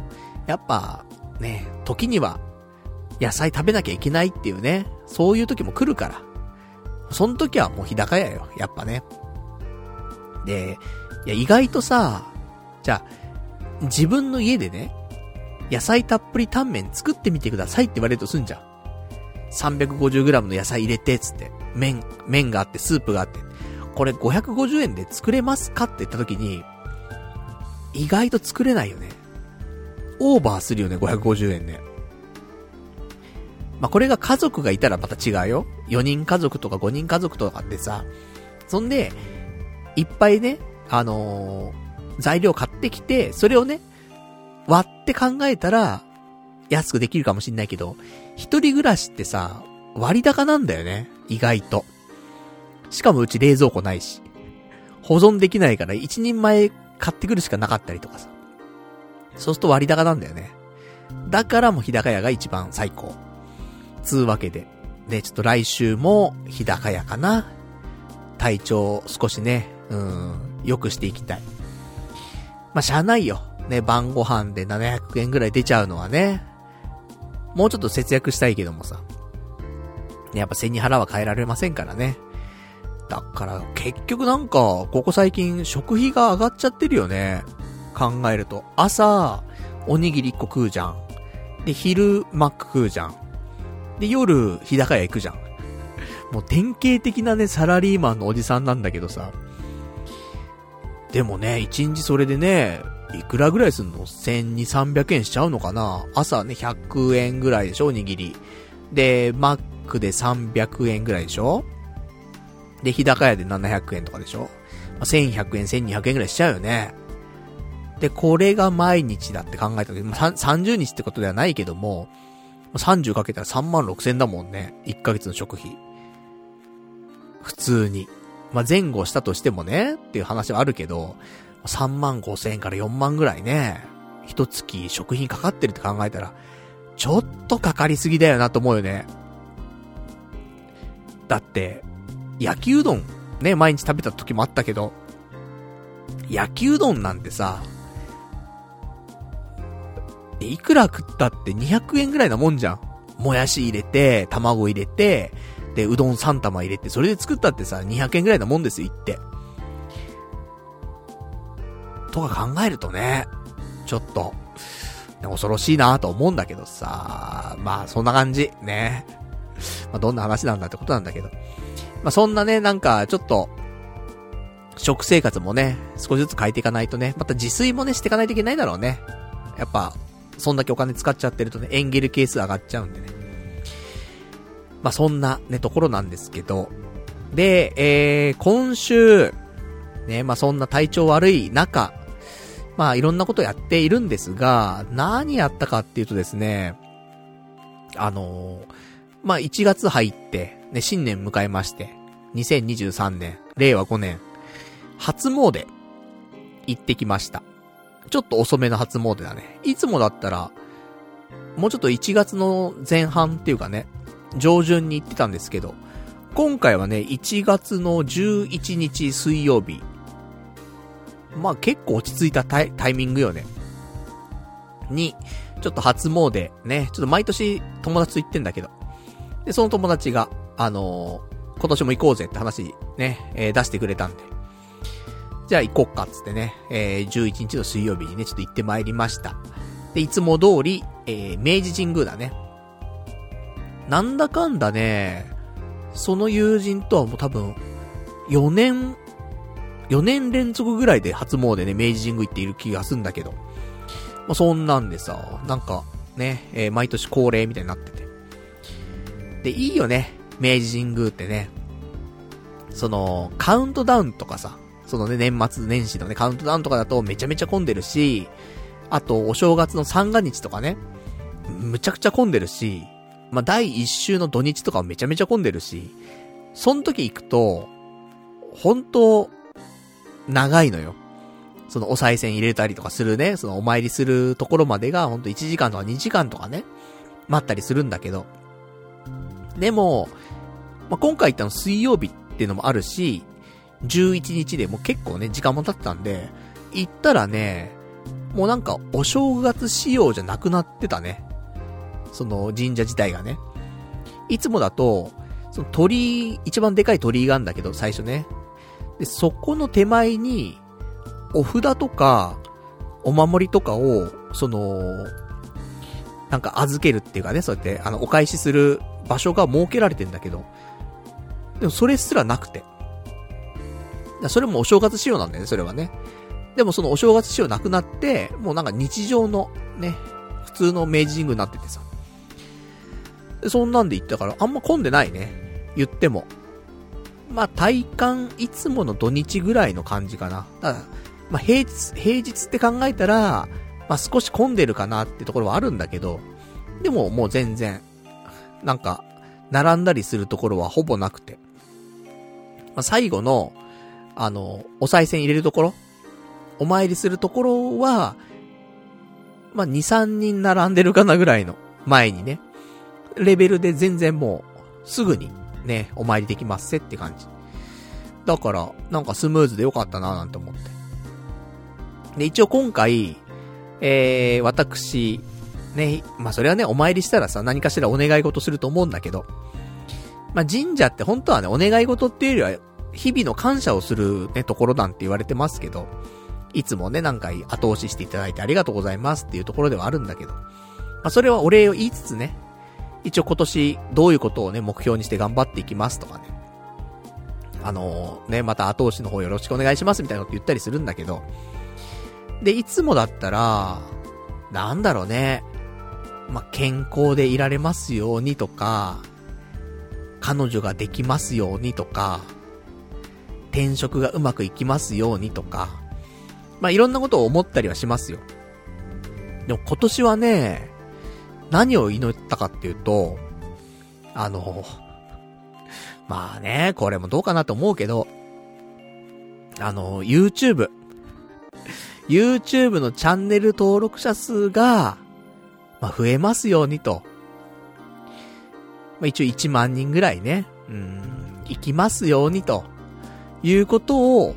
A: やっぱ、ね、時には、野菜食べなきゃいけないっていうね、そういう時も来るから。その時はもう日高屋よ、やっぱね。で、いや、意外とさ、じゃあ、自分の家でね、野菜たっぷりタンメン作ってみてくださいって言われるとすんじゃん。350g の野菜入れて、つって。麺、麺があって、スープがあって。これ550円で作れますかって言った時に、意外と作れないよね。オーバーするよね、550円ね。まあ、これが家族がいたらまた違うよ。4人家族とか5人家族とかってさ、そんで、いっぱいね、あのー、材料買ってきて、それをね、割って考えたら、安くできるかもしんないけど、一人暮らしってさ、割高なんだよね。意外と。しかもうち冷蔵庫ないし。保存できないから一人前買ってくるしかなかったりとかさ。そうすると割高なんだよね。だからもう日高屋が一番最高。つうわけで。で、ちょっと来週も日高屋かな。体調少しね、うん、良くしていきたい。まあ、しゃあないよ。ね、晩ご飯で700円ぐらい出ちゃうのはね。もうちょっと節約したいけどもさ。ね、やっぱ背に腹は変えられませんからね。だから、結局なんか、ここ最近食費が上がっちゃってるよね。考えると。朝、おにぎり1個食うじゃん。で、昼、マック食うじゃん。で、夜、日高屋行くじゃん。もう典型的なね、サラリーマンのおじさんなんだけどさ。でもね、1日それでね、いくらぐらいすんの ?1200、300円しちゃうのかな？朝ね、100円ぐらいでしょ？おにぎり。で、マックで300円ぐらいでしょ？で、日高屋で700円とかでしょ？ま ?1100 円、1200円ぐらいしちゃうよね。で、これが毎日だって考えた時、まあ、30日ってことではないけども、30かけたら3万6千だもんね。1ヶ月の食費。普通に。まあ、前後したとしてもね、っていう話はあるけど、3万5千円から4万ぐらいね、一月食品かかってるって考えたら、ちょっとかかりすぎだよなと思うよね。だって、焼きうどん、ね、毎日食べた時もあったけど、焼きうどんなんてさ、いくら食ったって200円ぐらいなもんじゃん。もやし入れて、卵入れて、で、うどん3玉入れて、それで作ったってさ、200円ぐらいなもんですよ、言って。とか考えるとね、ちょっと、恐ろしいなと思うんだけどさ、まあそんな感じ、ね。まあどんな話なんだってことなんだけど。まあそんなね、なんかちょっと、食生活もね、少しずつ変えていかないとね、また自炊もね、していかないといけないだろうね。やっぱ、そんだけお金使っちゃってるとね、エンゲル係数上がっちゃうんでね。まあそんなね、ところなんですけど。で、えー、今週、ね、まあそんな体調悪い中、まあいろんなことやっているんですが、何やったかっていうとですね、あのー、まあ1月入って、ね、新年迎えまして、2023年、令和5年、初詣、行ってきました。ちょっと遅めの初詣だね。いつもだったら、もうちょっと1月の前半っていうかね、上旬に行ってたんですけど、今回はね、1月の11日水曜日、まあ結構落ち着いたタイタイミングよね。に、ちょっと初詣、ね、ちょっと毎年友達と行ってんだけど。で、その友達が、あのー、今年も行こうぜって話、ね、えー、出してくれたんで。じゃあ行こっかっつってね、えー、11日の水曜日にね、ちょっと行ってまいりました。で、いつも通り、えー、明治神宮だね。なんだかんだね、その友人とはもう多分、4年4年連続ぐらいで初詣ね、明治神宮行っている気がすんだけど。まあ、そんなんでさ、なんか、ね、えー、毎年恒例みたいになってて。で、いいよね、明治神宮ってね。その、カウントダウンとかさ、そのね、年末年始のね、カウントダウンとかだとめちゃめちゃ混んでるし、あと、お正月の三が日とかね、むちゃくちゃ混んでるし、まあ、第一週の土日とかめちゃめちゃ混んでるし、その時行くと、本当長いのよ。そのお賽銭入れたりとかするね、そのお参りするところまでがほんと1時間とか2時間とかね、待ったりするんだけど。でも、まあ、今回行ったの水曜日っていうのもあるし、11日でもう結構ね、時間も経ったんで、行ったらね、もうなんかお正月仕様じゃなくなってたね。その神社自体がね。いつもだと、その鳥居、一番でかい鳥居があるんだけど、最初ね。で、そこの手前に、お札とか、お守りとかを、その、なんか預けるっていうかね、そうやって、あの、お返しする場所が設けられてんだけど、でもそれすらなくて。それもお正月仕様なんだよね、それはね。でもそのお正月仕様なくなって、もうなんか日常のね、普通の明治神宮になっててさ。で、そんなんで行ったから、あんま混んでないね。言っても。まあ、体感、いつもの土日ぐらいの感じかな。だから、まあ、平日、平日って考えたら、まあ、少し混んでるかなってところはあるんだけど、でももう全然、なんか、並んだりするところはほぼなくて。まあ、最後の、あの、お賽銭入れるところお参りするところは、まあ、2、3人並んでるかなぐらいの前にね、レベルで全然もう、すぐにね、お参りできますせって感じ。だから、なんかスムーズでよかったななんて思って。で、一応今回、えー、私、ね、まあ、それはね、お参りしたらさ、何かしらお願い事すると思うんだけど、まあ、神社って本当はね、お願い事っていうよりは、日々の感謝をするね、ところなんて言われてますけど、いつもね、何回後押ししていただいてありがとうございますっていうところではあるんだけど、まあ、それはお礼を言いつつね、一応今年どういうことをね、目標にして頑張っていきますとかね。あのー、ね、また後押しの方よろしくお願いしますみたいなこと言ったりするんだけど、で、いつもだったら、なんだろうね、まあ、健康でいられますようにとか、彼女ができますようにとか、転職がうまくいきますようにとか、まあ、いろんなことを思ったりはしますよ。でも今年はね、何を祈ったかっていうと、あの、まあね、これもどうかなと思うけど、あの、YouTube。YouTube のチャンネル登録者数が、まあ、増えますようにと。まあ、一応1万人ぐらいね、うん、行きますようにと、いうことを、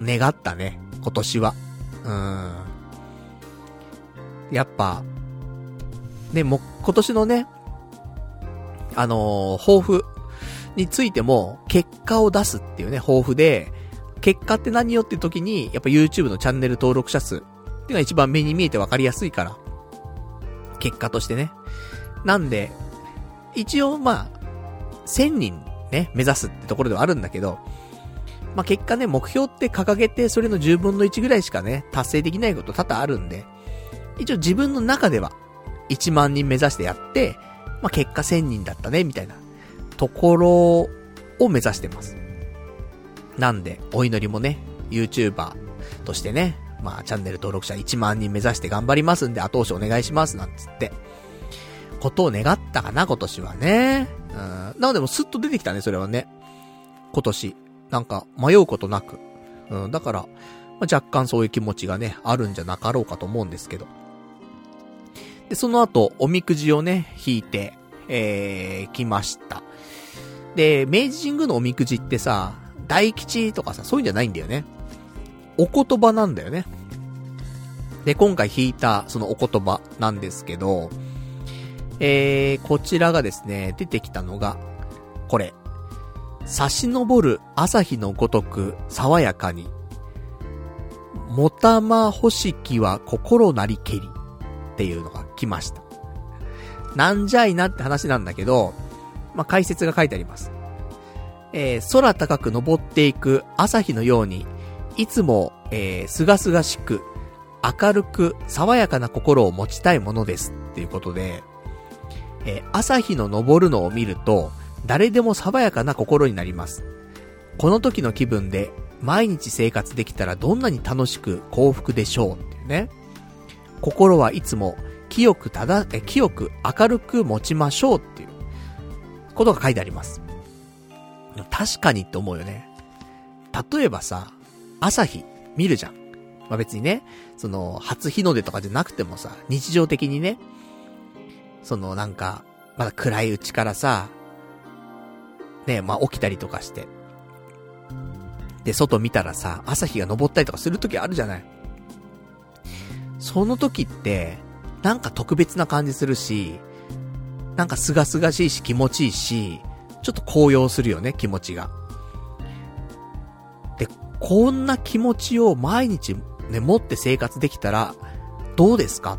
A: 願ったね、今年は。うん。やっぱ、ね、も、今年のね、あのー、抱負についても、結果を出すっていうね、抱負で、結果って何よっていう時に、やっぱ YouTube のチャンネル登録者数っていうのが一番目に見えて分かりやすいから。結果としてね。なんで、一応まあ、1000人ね、目指すってところではあるんだけど、まあ、結果ね、目標って掲げて、それの10分の1ぐらいしかね、達成できないこと多々あるんで、一応自分の中では、1万人目指してやって、まあ、結果1000人だったね、みたいな、ところを目指してます。なんで、お祈りもね、YouTuber としてね、まあ、チャンネル登録者1万人目指して頑張りますんで、後押しお願いします、なんつって。ことを願ったかな、今年はね。うん。なのでもスッと出てきたね、それはね。今年。なんか、迷うことなく。うん。だから、まあ、若干そういう気持ちがね、あるんじゃなかろうかと思うんですけど。で、その後、おみくじをね、引いて、えー、来ました。で、明治神宮のおみくじってさ、大吉とかさ、そういうんじゃないんだよね。お言葉なんだよね。で、今回弾いた、そのお言葉なんですけど、えー、こちらがですね、出てきたのが、これ。差し昇る朝日のごとく爽やかに。もたまほしきは心なりけり。っていうのが来ました。なんじゃいなって話なんだけど、まあ、解説が書いてあります。えー、空高く登っていく朝日のように、いつも、えー、すがすがしく、明るく、爽やかな心を持ちたいものです。っていうことで、えー、朝日の昇るのを見ると、誰でも爽やかな心になります。この時の気分で、毎日生活できたらどんなに楽しく幸福でしょうっていうね。心はいつも清くただ、え、清く明るく持ちましょうっていうことが書いてあります。確かにって思うよね。例えばさ、朝日見るじゃん。まあ別にね、その、初日の出とかじゃなくてもさ、日常的にね、そのなんか、まだ暗いうちからさ、ね、まあ起きたりとかして。で、外見たらさ、朝日が昇ったりとかする時あるじゃない。その時って、なんか特別な感じするし、なんか清々しいし気持ちいいし、ちょっと高揚するよね、気持ちが。で、こんな気持ちを毎日ね、持って生活できたら、どうですか？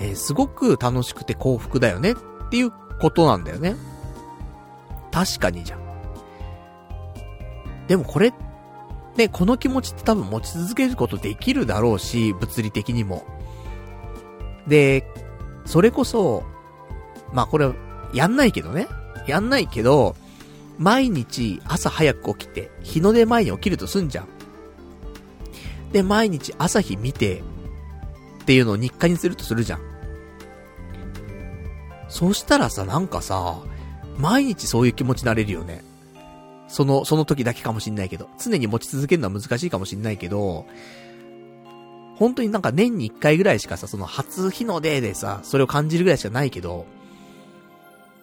A: えー、すごく楽しくて幸福だよねっていうことなんだよね。確かにじゃん。でもこれ、ね、この気持ちって多分持ち続けることできるだろうし、物理的にも。で、それこそ、まあこれ、やんないけどね。やんないけど、毎日朝早く起きて、日の出前に起きるとすんじゃん。で、毎日朝日見て、っていうのを日課にするとするじゃん。そしたらさ、なんかさ、毎日そういう気持ちになれるよね。その、その時だけかもしんないけど。常に持ち続けるのは難しいかもしんないけど、本当になんか年に一回ぐらいしかさ、その初日の出でさ、それを感じるぐらいしかないけど、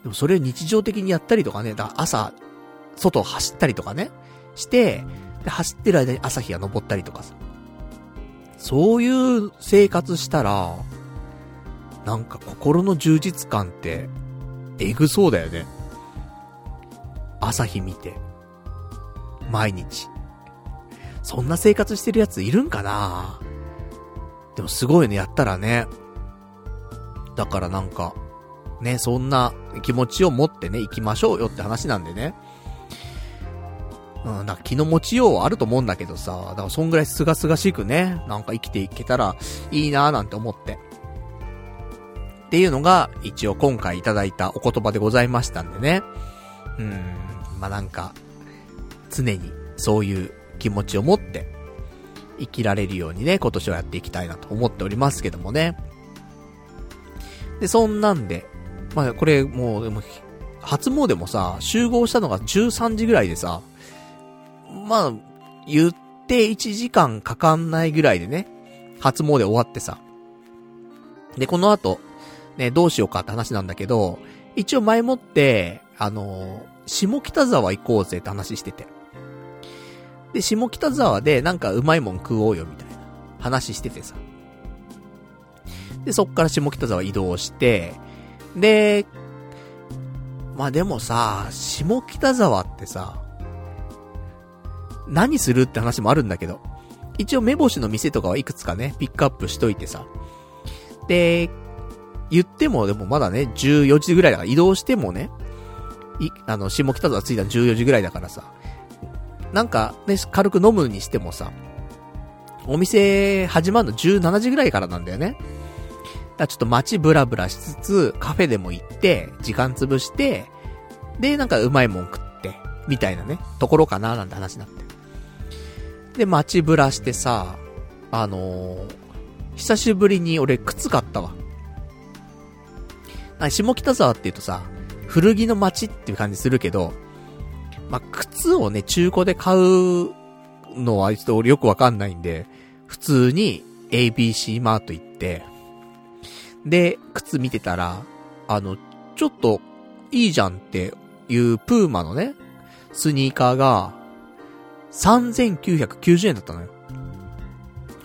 A: でもそれを日常的にやったりとかね、だから朝、外を走ったりとかね、して、で、走ってる間に朝日が昇ったりとかさ。そういう生活したら、なんか心の充実感って、えぐそうだよね。朝日見て。毎日。そんな生活してるやついるんかな？でもすごいね、やったらね。だからなんか、ね、そんな気持ちを持ってね、行きましょうよって話なんでね。うん、なんか気の持ちようはあると思うんだけどさ、だからそんぐらいすがすがしくね、なんか生きていけたらいいなーなんて思って。っていうのが、一応今回いただいたお言葉でございましたんでね。うん、まあ、なんか、常にそういう気持ちを持って、生きられるようにね、今年はやっていきたいなと思っておりますけどもね。で、そんなんで、まあ、これもう、でも、初詣もさ、集合したのが13時ぐらいでさ、まあ、言って1時間かかんないぐらいでね、初詣終わってさ。で、この後、ね、どうしようかって話なんだけど、一応前もって、あのー、下北沢行こうぜって話してて。で、下北沢でなんかうまいもん食おうよみたいな話しててさ。で、そっから下北沢移動して、で、まあでもさ、下北沢ってさ、何するって話もあるんだけど、一応目星の店とかはいくつかね、ピックアップしといてさ。で、言ってもでもまだね、14時ぐらいだから移動してもね、い、あの、下北沢着いたの14時ぐらいだからさ、なんかね、軽く飲むにしてもさ、お店始まるの17時ぐらいからなんだよね。だちょっと街ブラブラしつつ、カフェでも行って、時間潰して、で、なんかうまいもん食って、みたいなね、ところかななんて話になって。で、街ブラしてさ、あのー、久しぶりに俺靴買ったわ。下北沢って言うとさ、古着の街っていう感じするけど、まあ、靴をね、中古で買うのはちょっと俺よくわかんないんで、普通に ABC マート行って、で、靴見てたら、あの、ちょっといいじゃんっていうプーマのね、スニーカーが、3990円だったのよ。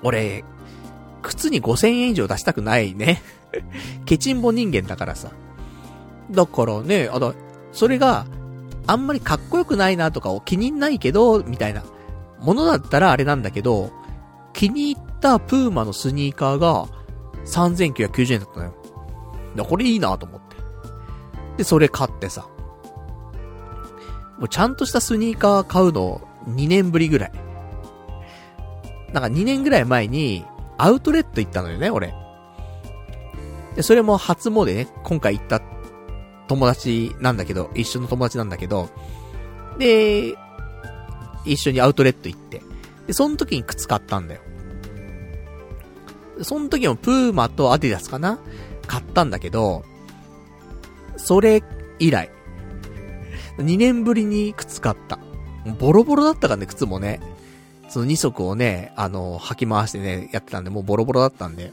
A: 俺、靴に5000円以上出したくないね。(laughs) ケチンボ人間だからさ。だからね、あだ、それが、あんまりかっこよくないなとかを気に入んないけど、みたいな、ものだったらあれなんだけど、気に入ったプーマのスニーカーが、3990円だったのよ。だこれいいなと思って。で、それ買ってさ。もうちゃんとしたスニーカー買うの2年ぶりぐらい。なんか2年ぐらい前に、アウトレット行ったのよね、俺。で、それも初詣ね、今回行った友達なんだけど、一緒の友達なんだけど、で、一緒にアウトレット行って、で、その時に靴買ったんだよ。その時もプーマとアディダスかな？買ったんだけど、それ以来、2年ぶりに靴買った。ボロボロだったからね、靴もね。その2足をね、あの、履き回してね、やってたんで、もうボロボロだったんで。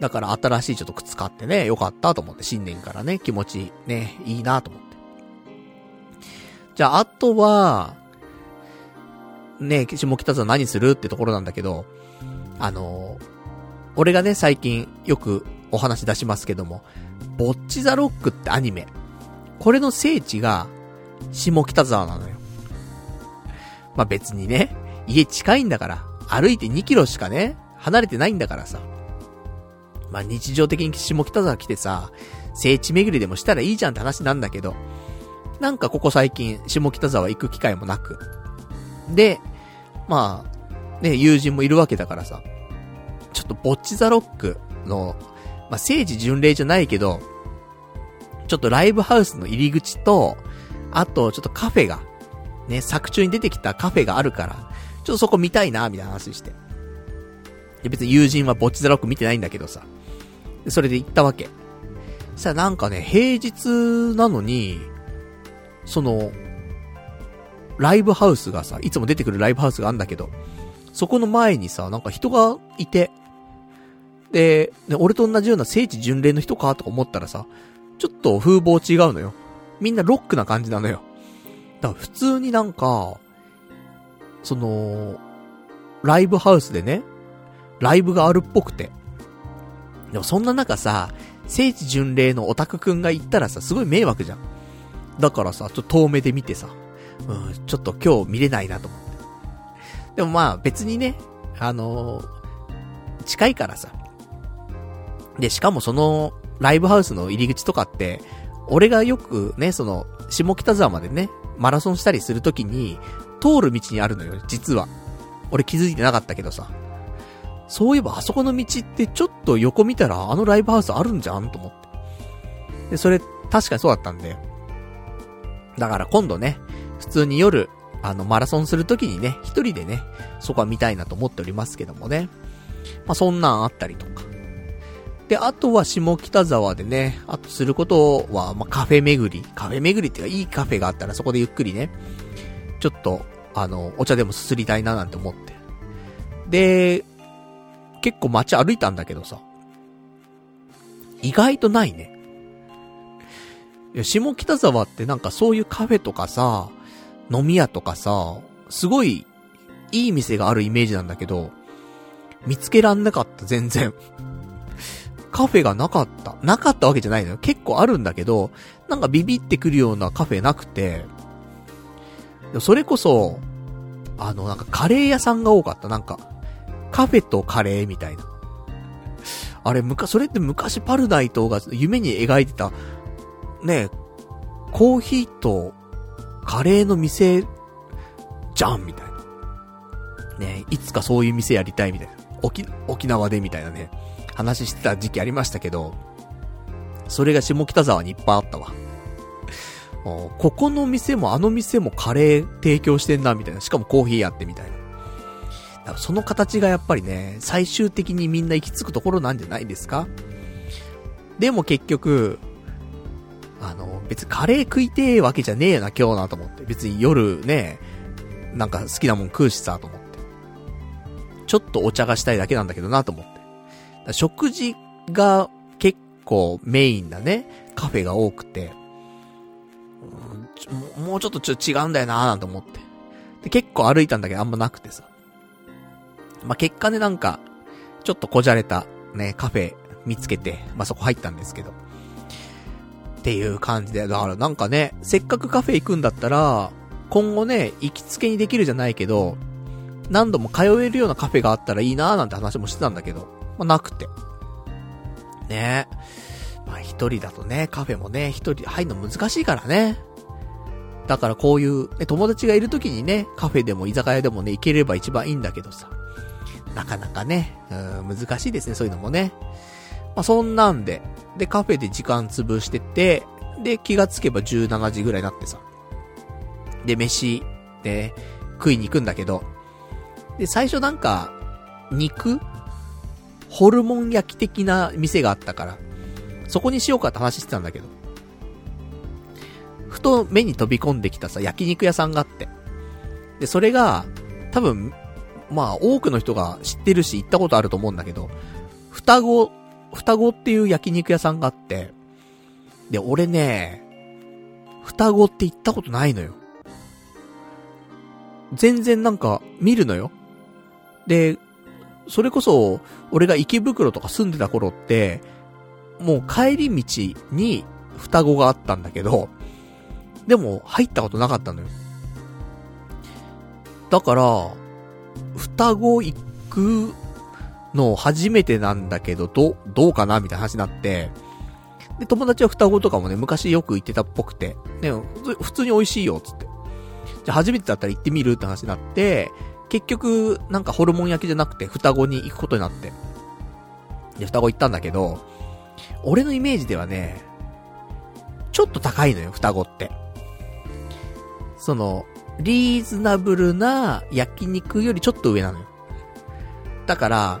A: だから新しいちょっと靴買ってね、よかったと思って、新年からね、気持ちね、いいなと思って。じゃあ、あとは、ね、下北沢何するってところなんだけど、あの、俺がね、最近よくお話出しますけども、ボッチザロックってアニメ。これの聖地が、下北沢なのよ。まあ、別にね、家近いんだから、歩いて2キロしかね、離れてないんだからさ。まあ、日常的に下北沢来てさ、聖地巡りでもしたらいいじゃんって話なんだけど、なんかここ最近、下北沢行く機会もなく。で、まあ、ね、友人もいるわけだからさ、ちょっとボッチザロックの、まあ、聖地巡礼じゃないけど、ちょっとライブハウスの入り口と、あと、ちょっとカフェが、ね、作中に出てきたカフェがあるから、ちょっとそこ見たいな、みたいな話して。で、別に友人はボッチザロック見てないんだけどさ。それで行ったわけ。そしたらなんかね、平日なのに、その、ライブハウスがさ、いつも出てくるライブハウスがあんだけど、そこの前にさ、なんか人がいて、で、ね、俺と同じような聖地巡礼の人かとか思ったらさ、ちょっと風貌違うのよ。みんなロックな感じなのよ。だから普通になんか、その、ライブハウスでね、ライブがあるっぽくて。でもそんな中さ、聖地巡礼のオタクくんが行ったらさ、すごい迷惑じゃん。だからさ、ちょっと遠目で見てさ、うん、ちょっと今日見れないなと思って。でもまあ別にね、あのー、近いからさ。で、しかもその、ライブハウスの入り口とかって、俺がよくね、その、下北沢までね、マラソンしたりするときに、通る道にあるのよ、実は。俺気づいてなかったけどさ。そういえばあそこの道ってちょっと横見たらあのライブハウスあるんじゃんと思って。で、それ確かにそうだったんで。だから今度ね、普通に夜、あの、マラソンするときにね、一人でね、そこは見たいなと思っておりますけどもね。まあ、そんなんあったりとか。で、あとは下北沢でね、あとすることは、まあ、カフェ巡り。カフェ巡りっていうか、いいカフェがあったらそこでゆっくりね、ちょっと、あの、お茶でもすすりたいななんて思って。で、結構街歩いたんだけどさ、意外とないね。いや、下北沢ってなんかそういうカフェとかさ、飲み屋とかさ、すごい、いい店があるイメージなんだけど、見つけらんなかった、全然。カフェがなかった。なかったわけじゃないのよ。結構あるんだけど、なんかビビってくるようなカフェなくて、それこそ、あの、なんかカレー屋さんが多かった。なんか、カフェとカレーみたいな。あれ、むか、それって昔パルナイトが夢に描いてた、ねえ、コーヒーとカレーの店、じゃんみたいな。ねえ、いつかそういう店やりたいみたいな。沖、沖縄でみたいなね、話してた時期ありましたけど、それが下北沢にいっぱいあったわ。ここの店もあの店もカレー提供してんな、みたいな。しかもコーヒーやってみたいな。その形がやっぱりね、最終的にみんな行き着くところなんじゃないですか？でも結局、あの、別にカレー食いてえわけじゃねえよな、今日なと思って。別に夜ね、なんか好きなもん食うしさ、と思って。ちょっとお茶がしたいだけなんだけどな、と思って。食事が結構メインなね、カフェが多くて、もうちょっとちょ違うんだよな、なんて思って。で、結構歩いたんだけどあんまなくてさ。まあ、結果ね、なんか、ちょっとこじゃれたね、カフェ見つけて、まあ、そこ入ったんですけど。っていう感じで、だからなんかね、せっかくカフェ行くんだったら、今後ね、行きつけにできるじゃないけど、何度も通えるようなカフェがあったらいいなーなんて話もしてたんだけど、まあ、なくて。ねまあ一人だとね、カフェもね、一人入るの難しいからね。だからこういう、ね、友達がいる時にね、カフェでも居酒屋でもね、行ければ一番いいんだけどさ。なかなかね、うん、難しいですね、そういうのもね。まあ、そんなんで、で、カフェで時間潰してて、で、気がつけば17時ぐらいになってさ。で、飯、で、食いに行くんだけど、で、最初なんか、肉？ホルモン焼き的な店があったから、そこにしようかって話してたんだけど、ふと目に飛び込んできたさ、焼肉屋さんがあって。で、それが、多分、まあ多くの人が知ってるし行ったことあると思うんだけど、双子、双子っていう焼肉屋さんがあって、で、俺ね、双子って行ったことないのよ。全然なんか見るのよ。で、それこそ、俺が池袋とか住んでた頃って、もう帰り道に双子があったんだけど、でも入ったことなかったのよ。だから、双子行くの初めてなんだけど、ど、どうかなみたいな話になって、で、友達は双子とかもね、昔よく行ってたっぽくて、ね、普通に美味しいよ、つって。じゃ初めてだったら行ってみるって話になって、結局、なんかホルモン焼きじゃなくて双子に行くことになって。で、双子行ったんだけど、俺のイメージではね、ちょっと高いのよ、双子って。その、リーズナブルな焼肉よりちょっと上なのよ。だから、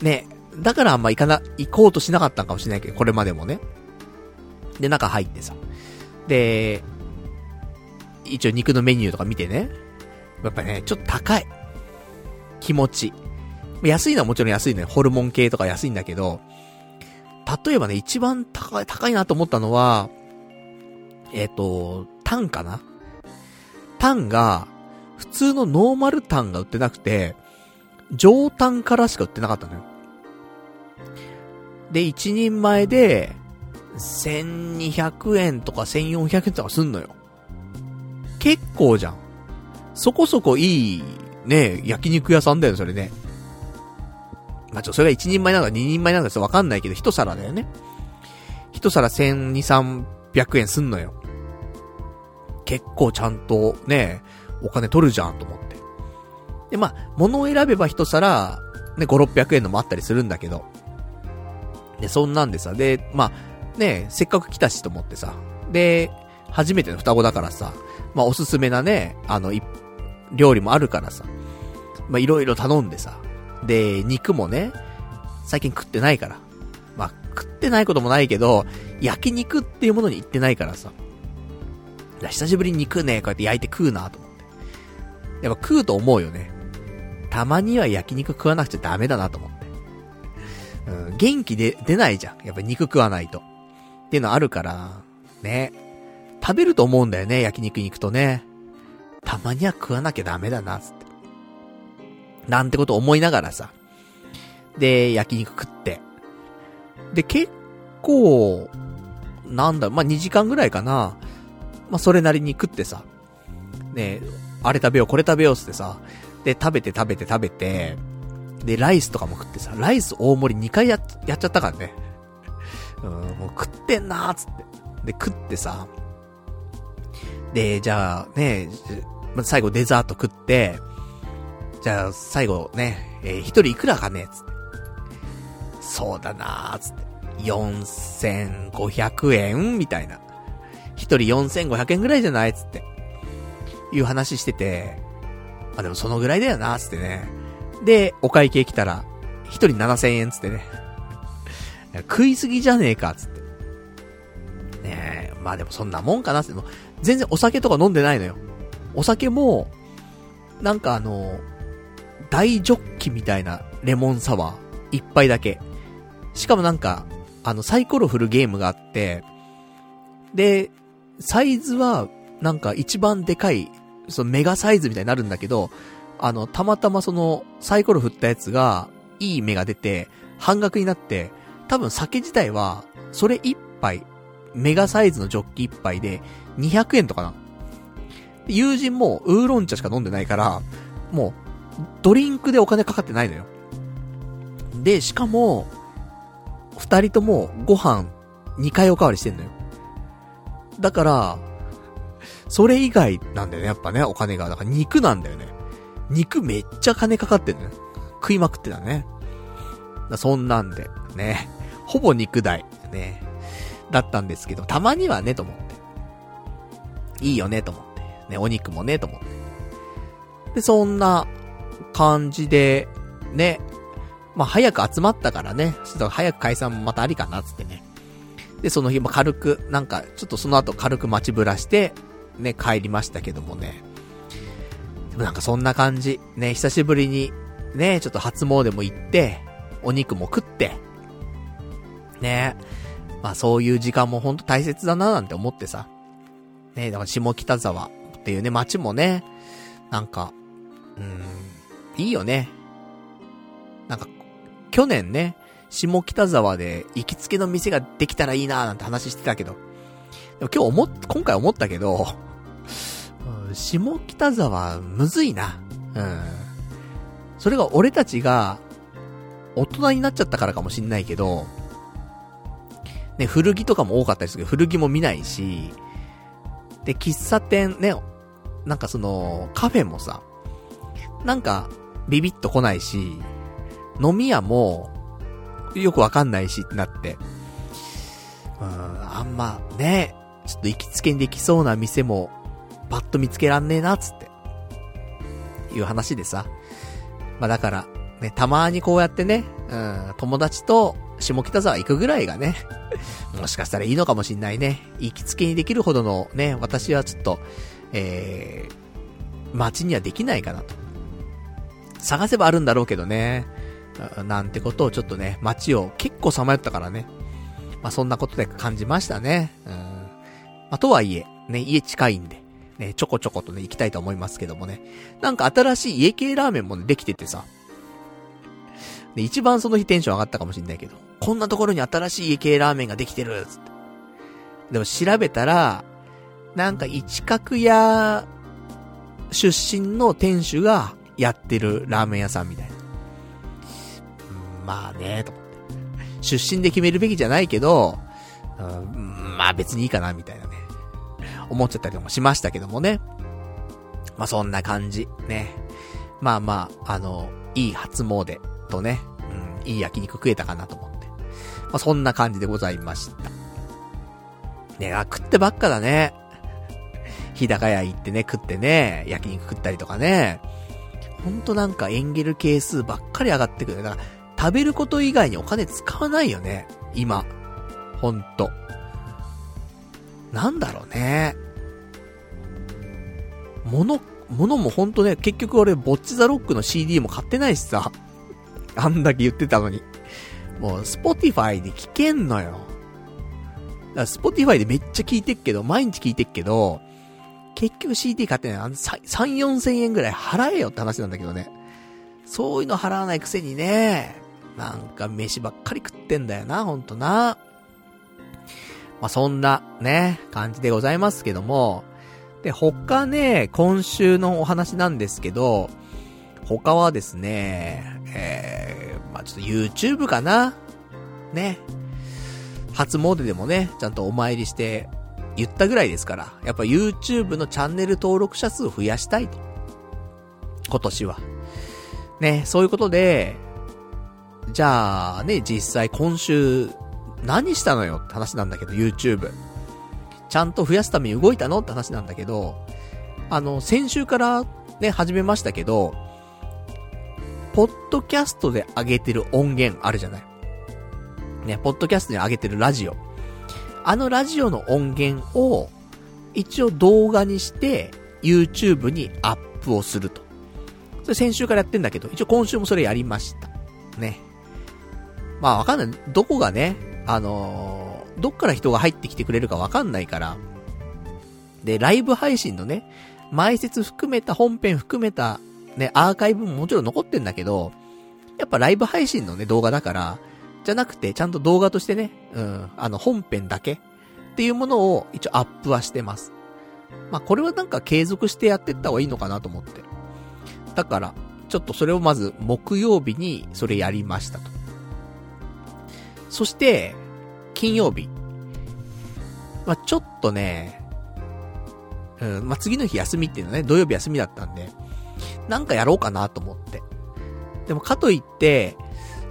A: ね、だからあんま行かな、行こうとしなかったんかもしれないけど、これまでもね。で、中入ってさ。で、一応肉のメニューとか見てね。やっぱね、ちょっと高い。気持ち。安いのはもちろん安いのよ。ホルモン系とか安いんだけど、例えばね、一番高い、高いなと思ったのは、えっ、ー、と、タンかなタンが、普通のノーマルタンが売ってなくて、上タンからしか売ってなかったのよ。で、一人前で、1200円とか1400円とかすんのよ。結構じゃん。そこそこいい、ね、焼肉屋さんだよ、それね。まあ、ちょ、それが一人前なのか二人前なのかわかんないけど、一皿だよね。一皿1200、300円すんのよ。結構ちゃんとね、お金取るじゃんと思って。で、まあ、物を選べば一皿、ね、5、600円のもあったりするんだけど。で、そんなんでさ、で、まあ、ね、せっかく来たしと思ってさ。で、初めての双子だからさ、まあ、おすすめなね、あの、料理もあるからさ。まあ、いろいろ頼んでさ。で、肉もね、最近食ってないから。まあ、食ってないこともないけど、焼肉っていうものに行ってないからさ。久しぶりに肉ね、こうやって焼いて食うなと思って。やっぱ食うと思うよね。たまには焼肉食わなくちゃダメだなと思って。うん、元気で出ないじゃん。やっぱ肉食わないと。っていうのあるから、ね。食べると思うんだよね、焼肉に行くとね。たまには食わなきゃダメだな、つって。なんてこと思いながらさ。で、焼肉食って。で、結構、なんだ、まあ、2時間ぐらいかな。まあ、それなりに食ってさ、ねあれ食べよう、これ食べようってさ、で、食べて食べて食べて、で、ライスとかも食ってさ、ライス大盛り2回や、やっちゃったからね。(laughs) うん、もう食ってんなーつって。で、食ってさ、で、じゃあね、ま最後デザート食って、じゃあ最後ね、えー、一人いくらかねつって。そうだなーつって。4500円みたいな。一人4500円ぐらいじゃない？つって。いう話してて、あ、でもそのぐらいだよな、つってね。で、お会計来たら、一人7000円つってね。食いすぎじゃねえか、つって。ねえ、まあでもそんなもんかな、つって。も全然お酒とか飲んでないのよ。お酒も、なんかあの、大ジョッキみたいなレモンサワー、一杯だけ。しかもなんか、あの、サイコロ振るゲームがあって、で、サイズは、なんか一番でかい、そのメガサイズみたいになるんだけど、あの、たまたまその、サイコロ振ったやつが、いい目が出て、半額になって、多分酒自体は、それ一杯、メガサイズのジョッキ一杯で、200円とかな。友人も、ウーロン茶しか飲んでないから、もう、ドリンクでお金かかってないのよ。で、しかも、二人ともご飯2回おかわりしてんのよ。だから、それ以外なんだよね、やっぱね、お金が。だから肉なんだよね。肉めっちゃ金かかってんのよ。食いまくってたね。そんなんで、ね。ほぼ肉代、ね。だったんですけど、たまにはね、と思って。いいよね、と思って。ね、お肉もね、と思って。で、そんな感じで、ね。まあ、早く集まったからね。ちょっと早く解散もまたありかな、つってね。で、その日も軽く、なんか、ちょっとその後軽く待ちぶらして、ね、帰りましたけどもね。でもなんかそんな感じ。ね、久しぶりに、ね、ちょっと初詣も行って、お肉も食って、ね、まあそういう時間もほんと大切だななんて思ってさ。ね、だから下北沢っていうね、街もね、なんか、うん、いいよね。なんか、去年ね、下北沢で行きつけの店ができたらいいなーなんて話してたけど、でも今日思っ、今回思ったけど、下北沢むずいな。うん。それが俺たちが大人になっちゃったからかもしんないけど、ね、古着とかも多かったりするけど、古着も見ないし、で、喫茶店ね、なんかその、カフェもさ、なんか、ビビッと来ないし、飲み屋も、よくわかんないしってなって、うん、あんま、ね、ちょっと行きつけにできそうな店も、パッと見つけらんねえな、つって。いう話でさ。まあだから、ね、たまにこうやってね、うん、友達と下北沢行くぐらいがね、もしかしたらいいのかもしんないね。行きつけにできるほどのね、私はちょっと、えー、街にはできないかなと。探せばあるんだろうけどね。なんてことをちょっとね、街を結構さまよったからね。まあ、そんなことで感じましたね。うん。まあ、とはいえ、ね、家近いんで、ね、ちょこちょことね、行きたいと思いますけどもね。なんか新しい家系ラーメンもね、できててさ。で、一番その日テンション上がったかもしんないけど、こんなところに新しい家系ラーメンができてるつって。でも調べたら、なんか一角屋出身の店主がやってるラーメン屋さんみたいな。まあね、と思って。出身で決めるべきじゃないけど、うん、まあ別にいいかな、みたいなね。思っちゃったりもしましたけどもね。まあそんな感じ。ね。まあまあ、あの、いい初詣とね、うん、いい焼肉食えたかなと思って。まあそんな感じでございました。ねあ、食ってばっかだね。日高屋行ってね、食ってね、焼肉食ったりとかね。ほんとなんかエンゲル係数ばっかり上がってくる。だから、食べること以外にお金使わないよね。今。ほんと。なんだろうね。物、物もほんとね、結局俺、ぼっち・ざ・ろっくの CD も買ってないしさ。(laughs) あんだけ言ってたのに。もう、 Spotify で聞けんのよ。 Spotify でめっちゃ聞いてっけど、毎日聞いてっけど、結局 CD 買ってない。あの、3、4千円ぐらい払えよって話なんだけどね。そういうの払わないくせにね、なんか飯ばっかり食ってんだよな、ほんとな。まあ、そんな、ね、感じでございますけども。で、他ね、今週のお話なんですけど、他はですね、えー、まあ、ちょっと YouTube かなね。初詣でもね、ちゃんとお参りして言ったぐらいですから、やっぱ YouTube のチャンネル登録者数を増やしたいと。今年は。ね、そういうことで、じゃあね、実際今週何したのよって話なんだけど、YouTube。ちゃんと増やすために動いたのって話なんだけど、あの、先週からね、始めましたけど、ポッドキャストで上げてる音源あるじゃない？ね、ポッドキャストに上げてるラジオ。あのラジオの音源を、一応動画にして、YouTube にアップをすると。それ先週からやってんだけど、一応今週もそれやりました。ね。まあわかんない。どこがね、あのー、どっから人が入ってきてくれるかわかんないから。で、ライブ配信のね、前説含めた、本編含めた、ね、アーカイブももちろん残ってんだけど、やっぱライブ配信のね、動画だから、じゃなくて、ちゃんと動画としてね、うん、あの、本編だけっていうものを一応アップはしてます。まあ、これはなんか継続してやってった方がいいのかなと思って。だから、ちょっとそれをまず木曜日にそれやりましたと。そして、金曜日。まあ、ちょっとね、うん、まあ、次の日休みっていうのはね、土曜日休みだったんで、なんかやろうかなと思って。でもかといって、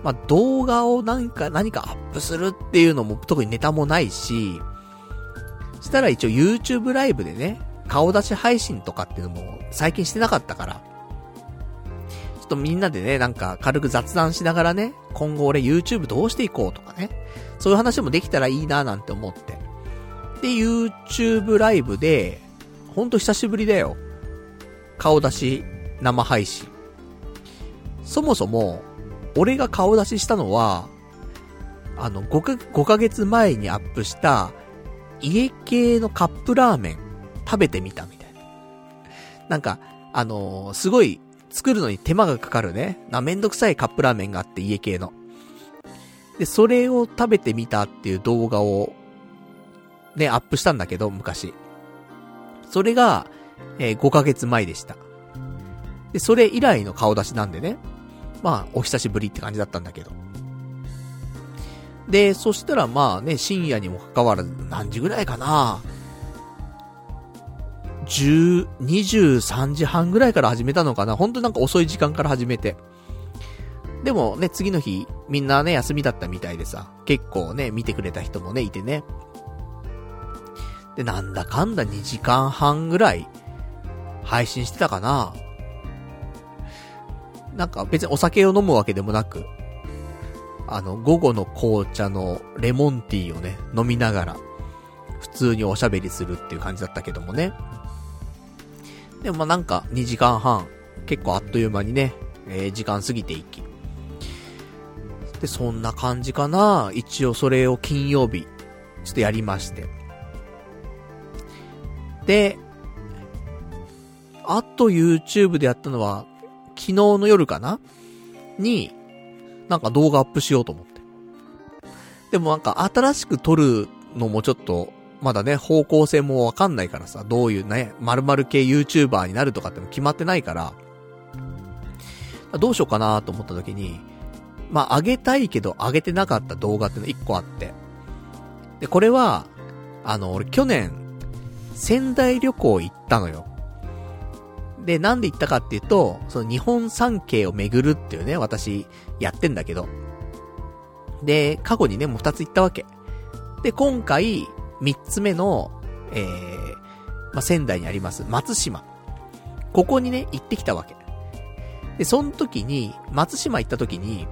A: まあ、動画を何か、何かアップするっていうのも特にネタもないし、したら一応 YouTube ライブでね、顔出し配信とかっていうのも最近してなかったから、とみんなでね、なんか軽く雑談しながらね、今後俺 YouTube どうしていこうとかね、そういう話もできたらいいななんて思って。で、YouTube ライブで、ほんと久しぶりだよ。顔出し生配信。そもそも、俺が顔出ししたのは、あの、5か、5ヶ月前にアップした、家系のカップラーメン食べてみたみたいな。なんか、あのー、すごい作るのに手間がかかるね。な、めんどくさいカップラーメンがあって家系の。で、それを食べてみたっていう動画を、ね、アップしたんだけど、昔。それが、えー、5ヶ月前でした。で、それ以来の顔出しなんでね。まあ、お久しぶりって感じだったんだけど。で、そしたらまあね、深夜にもかかわらず、何時ぐらいかな10、23時半ぐらいから始めたのかな本当なんか遅い時間から始めて。でもね、次の日、みんなね、休みだったみたいでさ、結構ね、見てくれた人もね、いてね。で、なんだかんだ2時間半ぐらい、配信してたかななんか別にお酒を飲むわけでもなく、あの、午後の紅茶のレモンティーをね、飲みながら、普通におしゃべりするっていう感じだったけどもね。でもまあなんか2時間半、結構あっという間にね、えー、時間過ぎていき。で、そんな感じかな。一応それを金曜日、ちょっとやりまして。で、あと YouTube でやったのは、昨日の夜かな？に、なんか動画アップしようと思って。でもなんか新しく撮るのもちょっと、まだね、方向性もわかんないからさ、どういうね、〇〇系 YouTuber になるとかっても決まってないから、どうしようかなと思った時に、まあ、上げたいけど上げてなかった動画っての1個あって。で、これは、あの、俺去年、仙台旅行行ったのよ。で、なんで行ったかっていうと、その日本三景を巡るっていうね、私、やってんだけど。で、過去にね、もう2つ行ったわけ。で、今回、3つ目の、えー、まあ、仙台にあります、松島。ここにね、行ってきたわけ。で、その時に、松島行った時に、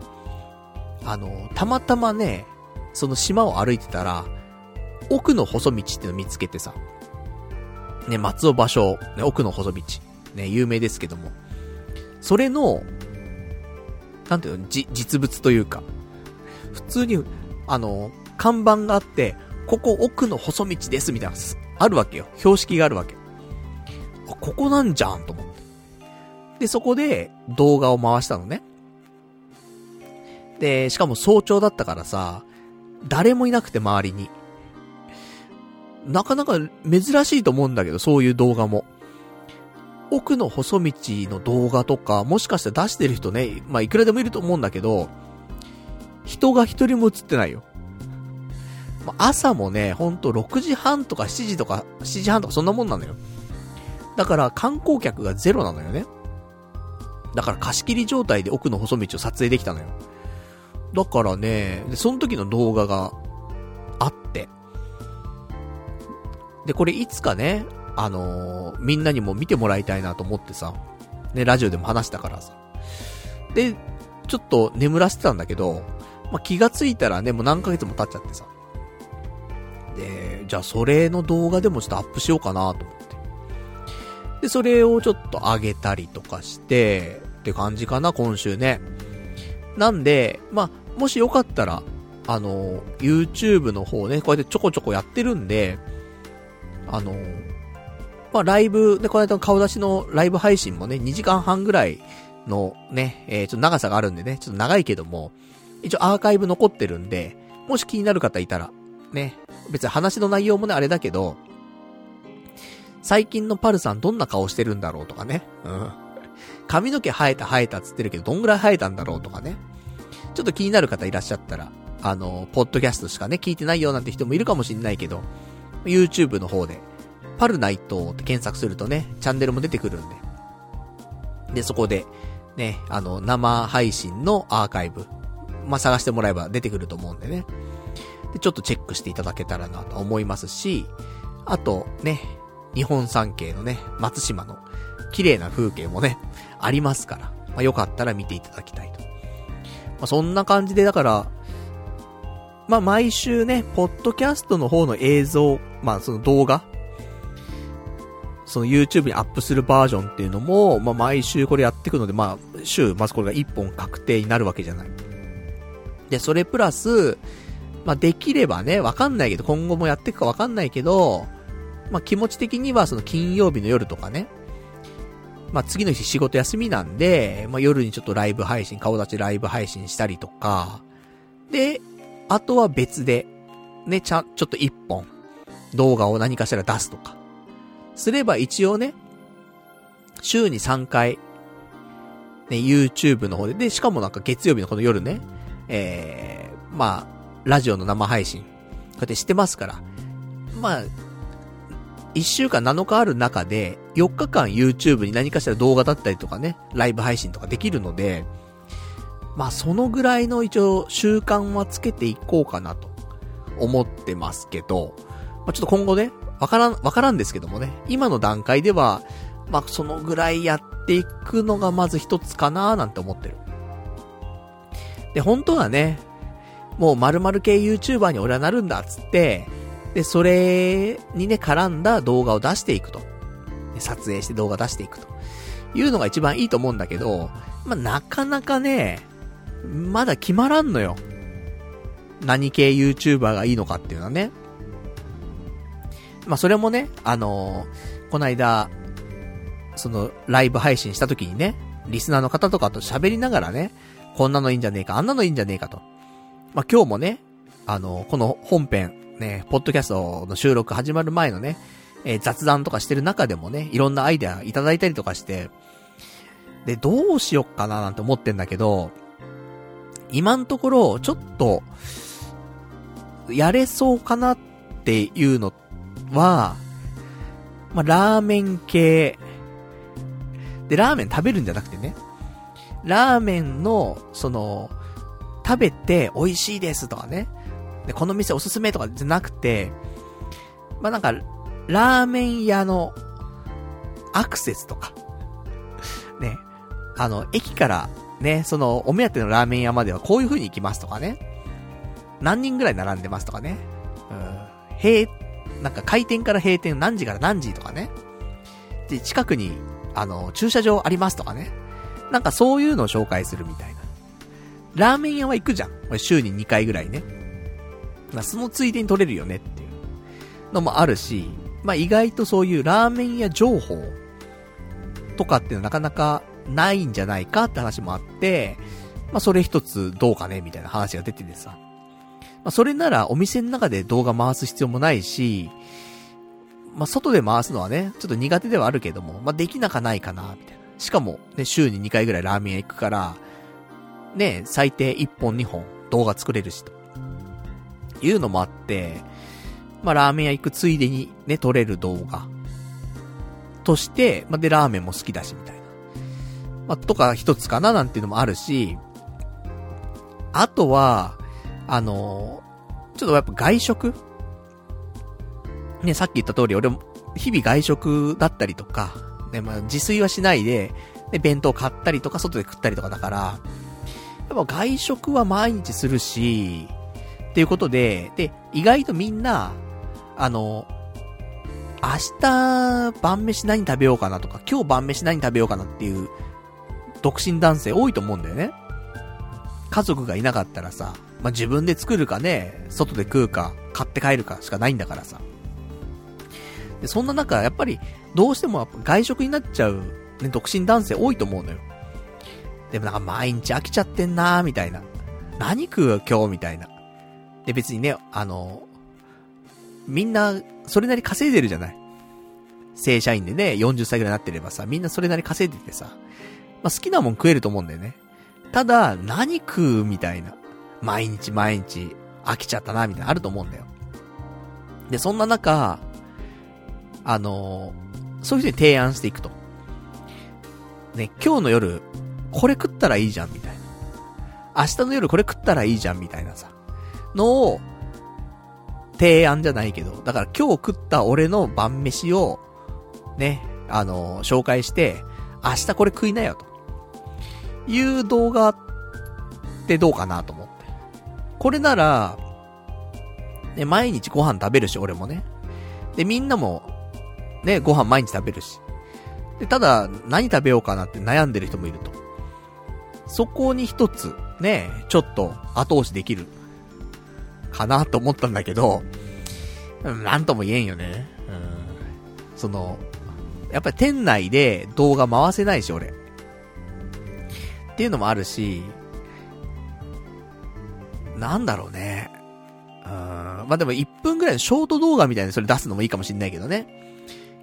A: あの、たまたまね、その島を歩いてたら、奥の細道っていうのを見つけてさ、ね、松尾芭蕉、ね、奥の細道、ね、有名ですけども、それの、なんていうの、じ、実物というか、普通に、あの、看板があって、ここ奥の細道ですみたいな、あるわけよ。標識があるわけ。あ、ここなんじゃんと思って。で、そこで動画を回したのね。で、しかも早朝だったからさ、誰もいなくて周りに。なかなか珍しいと思うんだけど、そういう動画も。奥の細道の動画とか、もしかしたら出してる人ね、まあ、いくらでもいると思うんだけど、人が一人も映ってないよ。朝もね、ほんと6時半とか7時とか、7時半とかそんなもんなのよ。だから観光客がゼロなのよね。だから貸し切り状態で奥の細道を撮影できたのよ。だからね、で、その時の動画があって。で、これいつかね、あのー、みんなにも見てもらいたいなと思ってさ、ね、ラジオでも話したからさ。で、ちょっと眠らせてたんだけど、まあ、気がついたらね、もう何ヶ月も経っちゃってさ。で、じゃあそれの動画でもちょっとアップしようかなと思って。で、それをちょっと上げたりとかして、って感じかな、今週ね。なんで、まあ、もしよかったら、あの、YouTube の方ね、こうやってちょこちょこやってるんで、あの、まあ、ライブ、で、この間の顔出しのライブ配信もね、2時間半ぐらいのね、えー、ちょっと長さがあるんでね、ちょっと長いけども、一応アーカイブ残ってるんで、もし気になる方いたら、ね、別に話の内容もね、あれだけど、最近のパルさんどんな顔してるんだろうとかね、うん。髪の毛生えた生えたっつってるけど、どんぐらい生えたんだろうとかね。ちょっと気になる方いらっしゃったら、あの、ポッドキャストしかね、聞いてないよなんて人もいるかもしんないけど、YouTube の方で、パルナイトって検索するとね、チャンネルも出てくるんで。で、そこで、ね、あの、生配信のアーカイブ、まあ、探してもらえば出てくると思うんでね。ちょっとチェックしていただけたらなと思いますし、あと、ね、日本三景のね、松島の綺麗な風景もね、ありますから、まあ、よかったら見ていただきたいと。まあ、そんな感じで、だから、まあ、毎週ね、ポッドキャストの方の映像、まあ、その動画その YouTube にアップするバージョンっていうのも、まあ、毎週これやっていくので、まあ、週、まずこれが1本確定になるわけじゃない。で、それプラス、まあ、できればね、わかんないけど、今後もやっていくかわかんないけど、まあ、気持ち的にはその金曜日の夜とかね、まあ、次の日仕事休みなんで、まあ、夜にちょっとライブ配信、顔立ちライブ配信したりとか、で、あとは別で、ね、ちゃん、ちょっと一本、動画を何かしら出すとか、すれば一応ね、週に3回、ね、YouTube の方で、で、しかもなんか月曜日のこの夜ね、えー、まあ、ラジオの生配信、こうやってしてますから、まあ、1週間7日ある中で、4日間 YouTube に何かしら動画だったりとかね、ライブ配信とかできるので、まあそのぐらいの一応習慣はつけていこうかなと思ってますけど、まあちょっと今後ね、わからん、わからんですけどもね、今の段階では、まあそのぐらいやっていくのがまず一つかなーなんて思ってる。で、本当はね、もう〇〇系 YouTuber に俺はなるんだっつって、で、それにね、絡んだ動画を出していくと。撮影して動画出していくと。いうのが一番いいと思うんだけど、まあ、なかなかね、まだ決まらんのよ。何系 YouTuber がいいのかっていうのはね。まあ、それもね、あのー、この間、その、ライブ配信した時にね、リスナーの方とかと喋りながらね、こんなのいいんじゃねえか、あんなのいいんじゃねえかと。まあ、今日もね、あの、この本編、ね、ポッドキャストの収録始まる前のね、えー、雑談とかしてる中でもね、いろんなアイデアいただいたりとかして、で、どうしよっかななんて思ってんだけど、今のところ、ちょっと、やれそうかなっていうのは、まあ、ラーメン系。で、ラーメン食べるんじゃなくてね。ラーメンの、その、食べて美味しいですとかね。で、この店おすすめとかじゃなくて、まあ、なんか、ラーメン屋のアクセスとか、(laughs) ね、あの、駅からね、その、お目当てのラーメン屋まではこういう風に行きますとかね、何人ぐらい並んでますとかね、うん、閉、なんか開店から閉店何時から何時とかね、で、近くに、あの、駐車場ありますとかね、なんかそういうのを紹介するみたいな。ラーメン屋は行くじゃん。週に2回ぐらいね。まあ、そのついでに取れるよねっていうのもあるし、まあ、意外とそういうラーメン屋情報とかっていうのはなかなかないんじゃないかって話もあって、まあ、それ一つどうかねみたいな話が出ててさ。まあ、それならお店の中で動画回す必要もないし、まあ、外で回すのはね、ちょっと苦手ではあるけども、まあ、できなかないかな、みたいな。しかも、ね、週に2回ぐらいラーメン屋行くから、ね、最低1本2本動画作れるしと。いうのもあって、まあ、ラーメン屋行くついでにね、撮れる動画。として、まあ、で、ラーメンも好きだし、みたいな。まあ、とか一つかななんていうのもあるし、あとは、あのー、ちょっとやっぱ外食ね、さっき言った通り、俺も、日々外食だったりとか、ね、まあ、自炊はしないで、で、弁当買ったりとか、外で食ったりとかだから、やっぱ外食は毎日するし、っていうことで、で、意外とみんな、あの、明日晩飯何食べようかなとか、今日晩飯何食べようかなっていう、独身男性多いと思うんだよね。家族がいなかったらさ、まあ、自分で作るかね、外で食うか、買って帰るかしかないんだからさ。で、そんな中、やっぱり、どうしても外食になっちゃう、ね、独身男性多いと思うのよ。でもなんか毎日飽きちゃってんなーみたいな。何食う今日みたいな。で、別にね、あの、みんな、それなり稼いでるじゃない。正社員でね、40歳ぐらいになってればさ、みんなそれなり稼いでてさ、まあ、好きなもん食えると思うんだよね。ただ、何食うみたいな。毎日毎日飽きちゃったな、みたいなあると思うんだよ。で、そんな中、あのそういう人に提案していくと。ね、今日の夜、これ食ったらいいじゃん、みたいな。明日の夜これ食ったらいいじゃん、みたいなさ。のを、提案じゃないけど、だから今日食った俺の晩飯を、ね、あの紹介して、明日これ食いなよ、と。いう動画ってどうかなと思って。これなら、ね、毎日ご飯食べるし、俺もね。で、みんなも、ね、ご飯毎日食べるし。で、ただ、何食べようかなって悩んでる人もいると。そこに一つ、ね、ちょっと後押しできる。かなと思ったんだけど、なんとも言えんよね。うん。その、やっぱり店内で動画回せないし、俺。っていうのもあるし、なんだろうね。うん。まあ、でも1分ぐらいのショート動画みたいにそれ出すのもいいかもしんないけどね。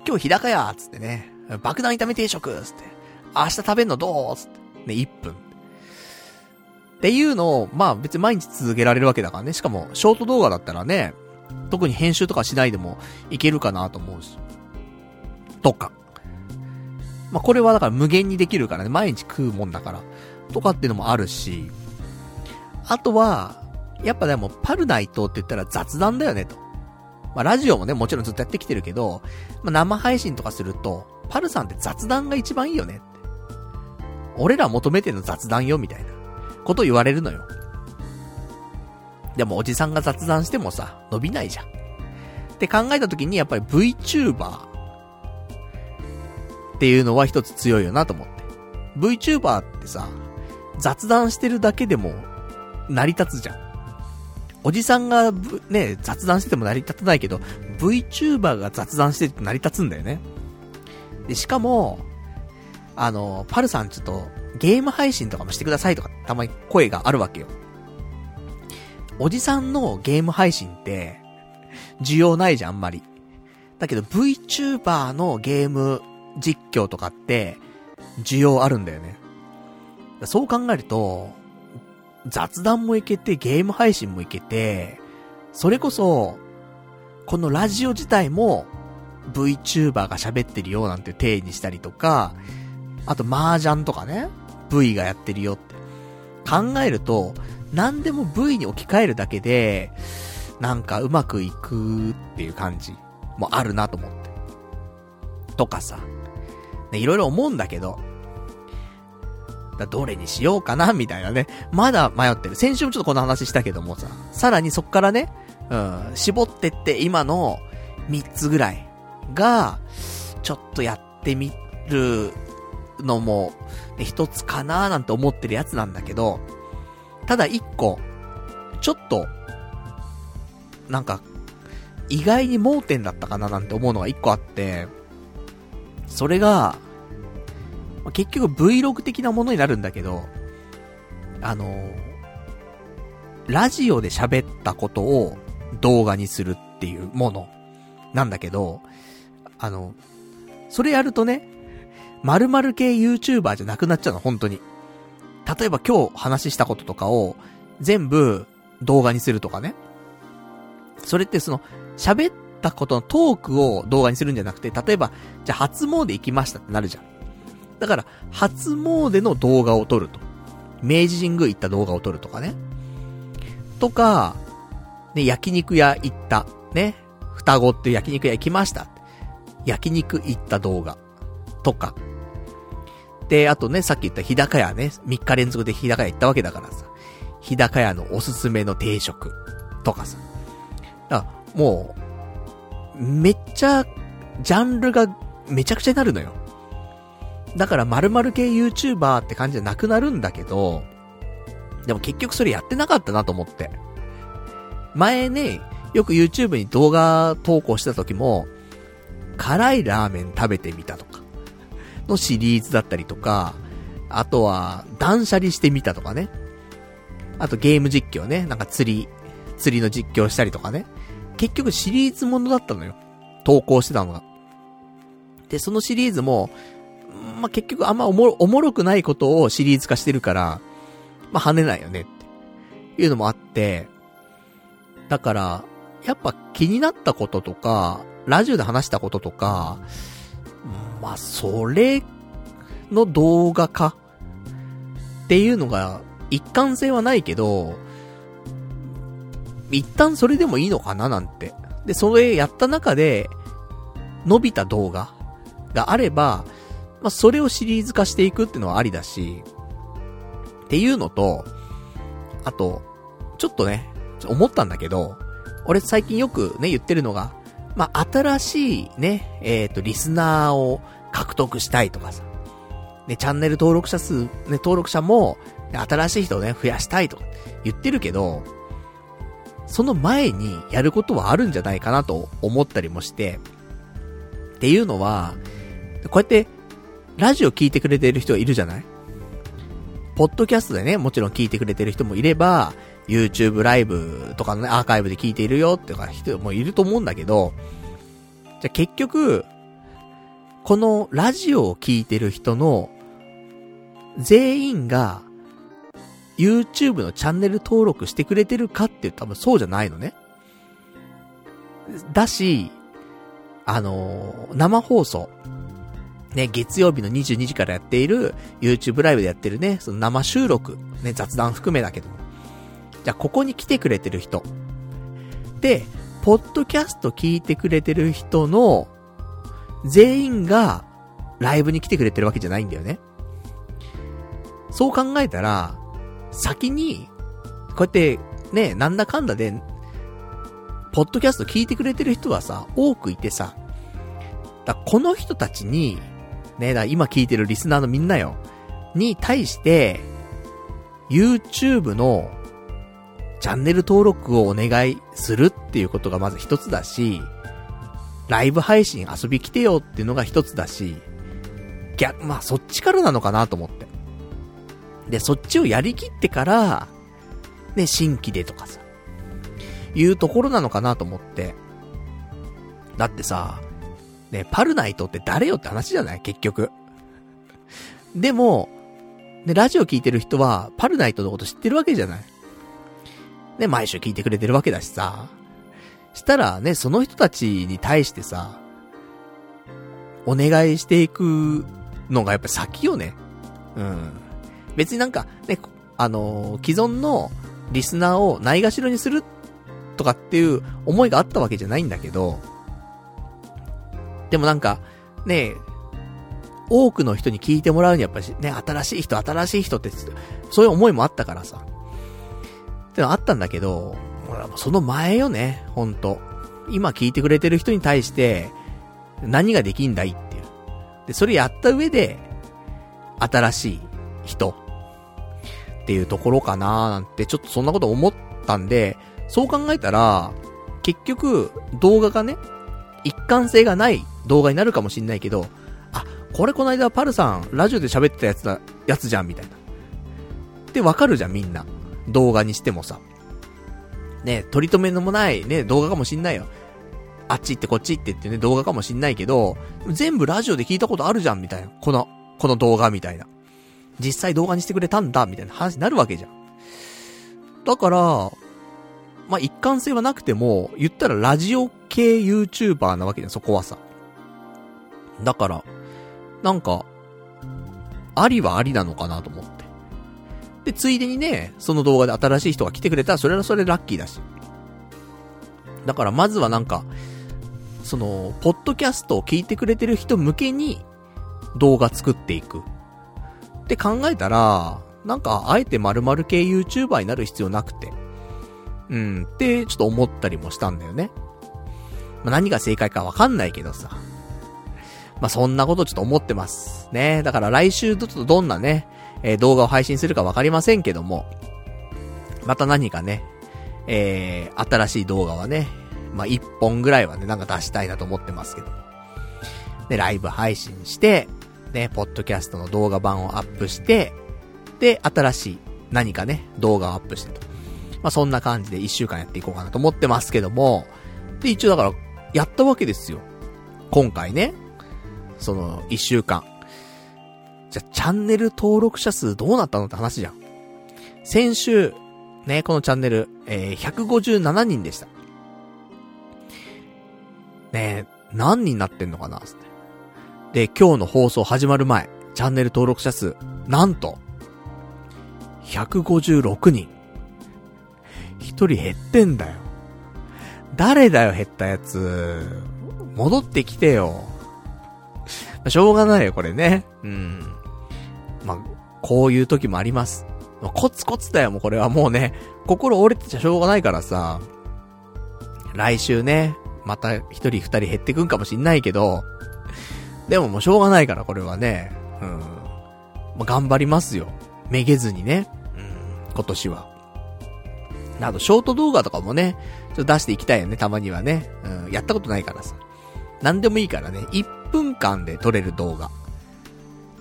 A: 今日日高屋つってね。爆弾炒め定食つって。明日食べんのどうつって。ね、1分。っていうのを、まあ別に毎日続けられるわけだからね。しかも、ショート動画だったらね、特に編集とかしないでもいけるかなと思うし。とか。まあこれはだから無限にできるからね。毎日食うもんだから。とかっていうのもあるし。あとは、やっぱでも、パルナイトって言ったら雑談だよねと。まあラジオもね、もちろんずっとやってきてるけど、まあ生配信とかすると、パルさんって雑談が一番いいよね。俺ら求めてるの雑談よ、みたいな。こと言われるのよ。でもおじさんが雑談してもさ、伸びないじゃん。って考えた時にやっぱり VTuber っていうのは一つ強いよなと思って。VTuber ってさ、雑談してるだけでも成り立つじゃん。おじさんが、ね、雑談してても成り立たないけど、VTuber が雑談してて成り立つんだよね。で、しかも、あの、パルさんちょっと、ゲーム配信とかもしてくださいとか、たまに声があるわけよ。おじさんのゲーム配信って、需要ないじゃん、あんまり。だけど VTuber のゲーム実況とかって、需要あるんだよね。そう考えると、雑談もいけて、ゲーム配信もいけて、それこそ、このラジオ自体も、VTuber が喋ってるよなんて体にしたりとか、あと麻雀とかね、V がやってるよって考えると、何でも V に置き換えるだけで、なんかうまくいくっていう感じもあるなと思って。とかさ。ね、いろいろ思うんだけど、だどれにしようかなみたいなね。まだ迷ってる。先週もちょっとこの話したけどもさ、さらにそっからね、うん、絞ってって今の3つぐらいが、ちょっとやってみるのも、一つかなーなんて思ってるやつなんだけど、ただ一個、ちょっと、なんか、意外に盲点だったかななんて思うのが一個あって、それが、結局 Vlog 的なものになるんだけど、あの、ラジオで喋ったことを動画にするっていうものなんだけど、あの、それやるとね、〇〇系 YouTuber じゃなくなっちゃうの、本当に。例えば今日話したこととかを全部動画にするとかね。それってその、喋ったことのトークを動画にするんじゃなくて、例えば、じゃあ初詣行きましたってなるじゃん。だから、初詣の動画を撮ると。明治神宮行った動画を撮るとかね。とか、ね、焼肉屋行った。ね。双子って焼肉屋行きました。焼肉行った動画。とか。で、あとね、さっき言った日高屋ね、3日連続で日高屋行ったわけだからさ、日高屋のおすすめの定食とかさ。だもう、めっちゃ、ジャンルがめちゃくちゃになるのよ。だから〇〇系 YouTuber って感じじゃなくなるんだけど、でも結局それやってなかったなと思って。前ね、よく YouTube に動画投稿してた時も、辛いラーメン食べてみたとか。のシリーズだったりとか、あとは、断捨離してみたとかね。あとゲーム実況ね。なんか釣り、釣りの実況したりとかね。結局シリーズものだったのよ。投稿してたのが。で、そのシリーズも、まあ、結局あんまおもろ、おもろくないことをシリーズ化してるから、まあ、跳ねないよねっていうのもあって、だから、やっぱ気になったこととか、ラジオで話したこととか、まあ、それの動画化っていうのが一貫性はないけど、一旦それでもいいのかななんて。で、それやった中で、伸びた動画があれば、まあ、それをシリーズ化していくっていうのはありだし、っていうのと、あと、ちょっとね、思ったんだけど、俺最近よくね、言ってるのが、まあ、新しいね、えっ、と、リスナーを獲得したいとかさ。ね、チャンネル登録者数、ね、登録者も、新しい人をね、増やしたいと言ってるけど、その前にやることはあるんじゃないかなと思ったりもして、っていうのは、こうやって、ラジオ聞いてくれてる人いるじゃない？ポッドキャストでね、もちろん聞いてくれてる人もいれば、YouTube ライブとかのね、アーカイブで聞いているよってか人もいると思うんだけど、じゃ結局、このラジオを聞いてる人の全員が YouTube のチャンネル登録してくれてるかって多分そうじゃないのね。だし、あのー、生放送。ね、月曜日の22時からやっている YouTube ライブでやってるね、その生収録。ね、雑談含めだけど。じゃあ、ここに来てくれてる人。で、ポッドキャスト聞いてくれてる人の、全員が、ライブに来てくれてるわけじゃないんだよね。そう考えたら、先に、こうやって、ね、なんだかんだで、ポッドキャスト聞いてくれてる人はさ、多くいてさ、だこの人たちに、ね、だ今聞いてるリスナーのみんなよ、に対して、YouTube のチャンネル登録をお願いするっていうことがまず一つだし、ライブ配信遊び来てよっていうのが一つだし、逆、まあそっちからなのかなと思って。で、そっちをやりきってから、ね、新規でとかさ、いうところなのかなと思って。だってさ、ね、パルナイトって誰よって話じゃない？結局。でも、ね、ラジオ聞いてる人は、パルナイトのこと知ってるわけじゃない？ね、毎週聞いてくれてるわけだしさ。したらね、その人たちに対してさ、お願いしていくのがやっぱ先よね。うん。別になんか、ね、あのー、既存のリスナーをないがしろにするとかっていう思いがあったわけじゃないんだけど、でもなんか、ね、多くの人に聞いてもらうにやっぱりね、新しい人、新しい人って、そういう思いもあったからさ。ってのあったんだけど、その前よね、ほんと。今聞いてくれてる人に対して、何ができんだいっていう。で、それやった上で、新しい人っていうところかなーなんて、ちょっとそんなこと思ったんで、そう考えたら、結局、動画がね、一貫性がない動画になるかもしんないけど、あ、これこの間パルさん、ラジオで喋ってたやつだ、やつじゃん、みたいな。ってわかるじゃん、みんな。動画にしてもさ。ね、取り留めのもないね、動画かもしんないよ。あっち行ってこっち行ってってね、動画かもしんないけど、全部ラジオで聞いたことあるじゃん、みたいな。この、この動画みたいな。実際動画にしてくれたんだ、みたいな話になるわけじゃん。だから、まあ、一貫性はなくても、言ったらラジオ系 YouTuber なわけじゃん、そこはさ。だから、なんか、ありはありなのかなと思って。で、ついでにね、その動画で新しい人が来てくれたら、それはそれラッキーだし。だからまずはなんか、その、ポッドキャストを聞いてくれてる人向けに動画作っていく。って考えたら、なんか、あえて〇〇系 YouTuber になる必要なくて。うん、ってちょっと思ったりもしたんだよね。まあ、何が正解かわかんないけどさ。まあ、そんなことちょっと思ってます。ね。だから来週ちょっとどんなね、えー、動画を配信するかわかりませんけども、また何かね、えー、新しい動画はね、まあ、一本ぐらいはね、なんか出したいなと思ってますけど。で、ライブ配信して、ね、ポッドキャストの動画版をアップして、で、新しい何かね、動画をアップしてと。まあ、そんな感じで一週間やっていこうかなと思ってますけども、で、一応だから、やったわけですよ。今回ね、その、一週間。じゃ、チャンネル登録者数どうなったのって話じゃん。先週、ね、このチャンネル、えー、157人でした。ね何人なってんのかなって。で、今日の放送始まる前、チャンネル登録者数、なんと、156人。一人減ってんだよ。誰だよ、減ったやつ。戻ってきてよ。しょうがないよ、これね。うん。まあ、こういう時もあります。コツコツだよ、もうこれはもうね、心折れてちゃしょうがないからさ、来週ね、また一人二人減ってくんかもしんないけど、でももうしょうがないからこれはね、うん。まあ、頑張りますよ。めげずにね。うん、今年は。あと、ショート動画とかもね、ちょっと出していきたいよね、たまにはね。うん、やったことないからさ。なんでもいいからね、1分間で撮れる動画。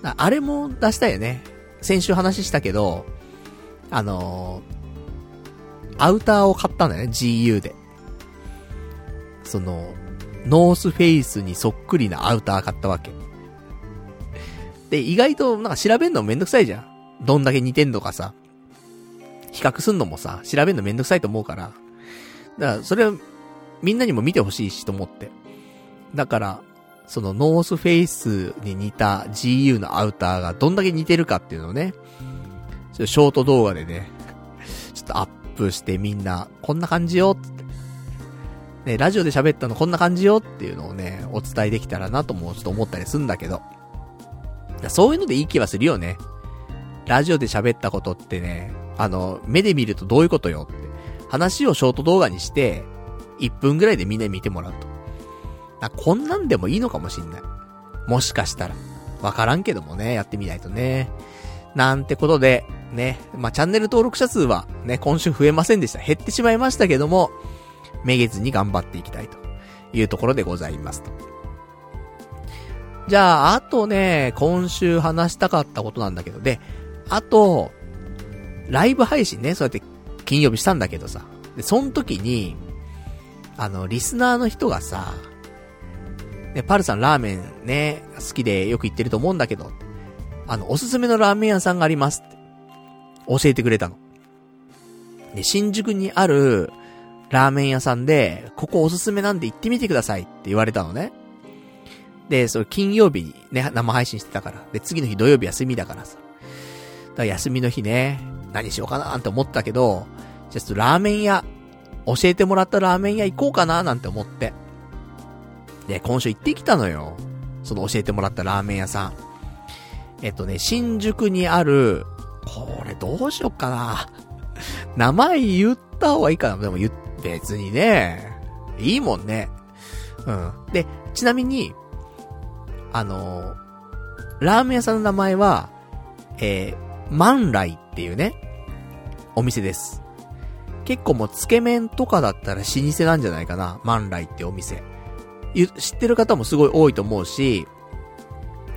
A: あれも出したよね。先週話したけど、あのー、アウターを買ったんだよね、GU で。その、ノースフェイスにそっくりなアウター買ったわけ。で、意外となんか調べるのめんどくさいじゃん。どんだけ似てんのかさ。比較すんのもさ、調べるのめんどくさいと思うから。だから、それは、みんなにも見てほしいしと思って。だから、そのノースフェイスに似た GU のアウターがどんだけ似てるかっていうのをね、ちょっとショート動画でね、(laughs) ちょっとアップしてみんな、こんな感じよって。ね、ラジオで喋ったのこんな感じよっていうのをね、お伝えできたらなともちょっと思ったりするんだけど。そういうのでいい気はするよね。ラジオで喋ったことってね、あの、目で見るとどういうことよって。話をショート動画にして、1分ぐらいでみんな見てもらうと。あ、こんなんでもいいのかもしんない。もしかしたら。わからんけどもね、やってみないとね。なんてことで、ね、まあ、チャンネル登録者数はね、今週増えませんでした。減ってしまいましたけども、めげずに頑張っていきたいというところでございますと。じゃあ、あとね、今週話したかったことなんだけど、で、あと、ライブ配信ね、そうやって金曜日したんだけどさ。で、その時に、あの、リスナーの人がさ、ね、パルさんラーメンね、好きでよく行ってると思うんだけど、あの、おすすめのラーメン屋さんがありますって、教えてくれたの。で、新宿にある、ラーメン屋さんで、ここおすすめなんで行ってみてくださいって言われたのね。で、それ金曜日にね、生配信してたから。で、次の日土曜日休みだからさ。だから休みの日ね、何しようかなって思ったけど、じゃあちょっとラーメン屋、教えてもらったラーメン屋行こうかななんて思って。で、今週行ってきたのよ。その教えてもらったラーメン屋さん。えっとね、新宿にある、これどうしよっかな。名前言った方がいいかな。でも言、別にね、いいもんね。うん。で、ちなみに、あのラーメン屋さんの名前は、えー、万来っていうね、お店です。結構もうつけ麺とかだったら老舗なんじゃないかな。万来ってお店。知ってる方もすごい多いと思うし、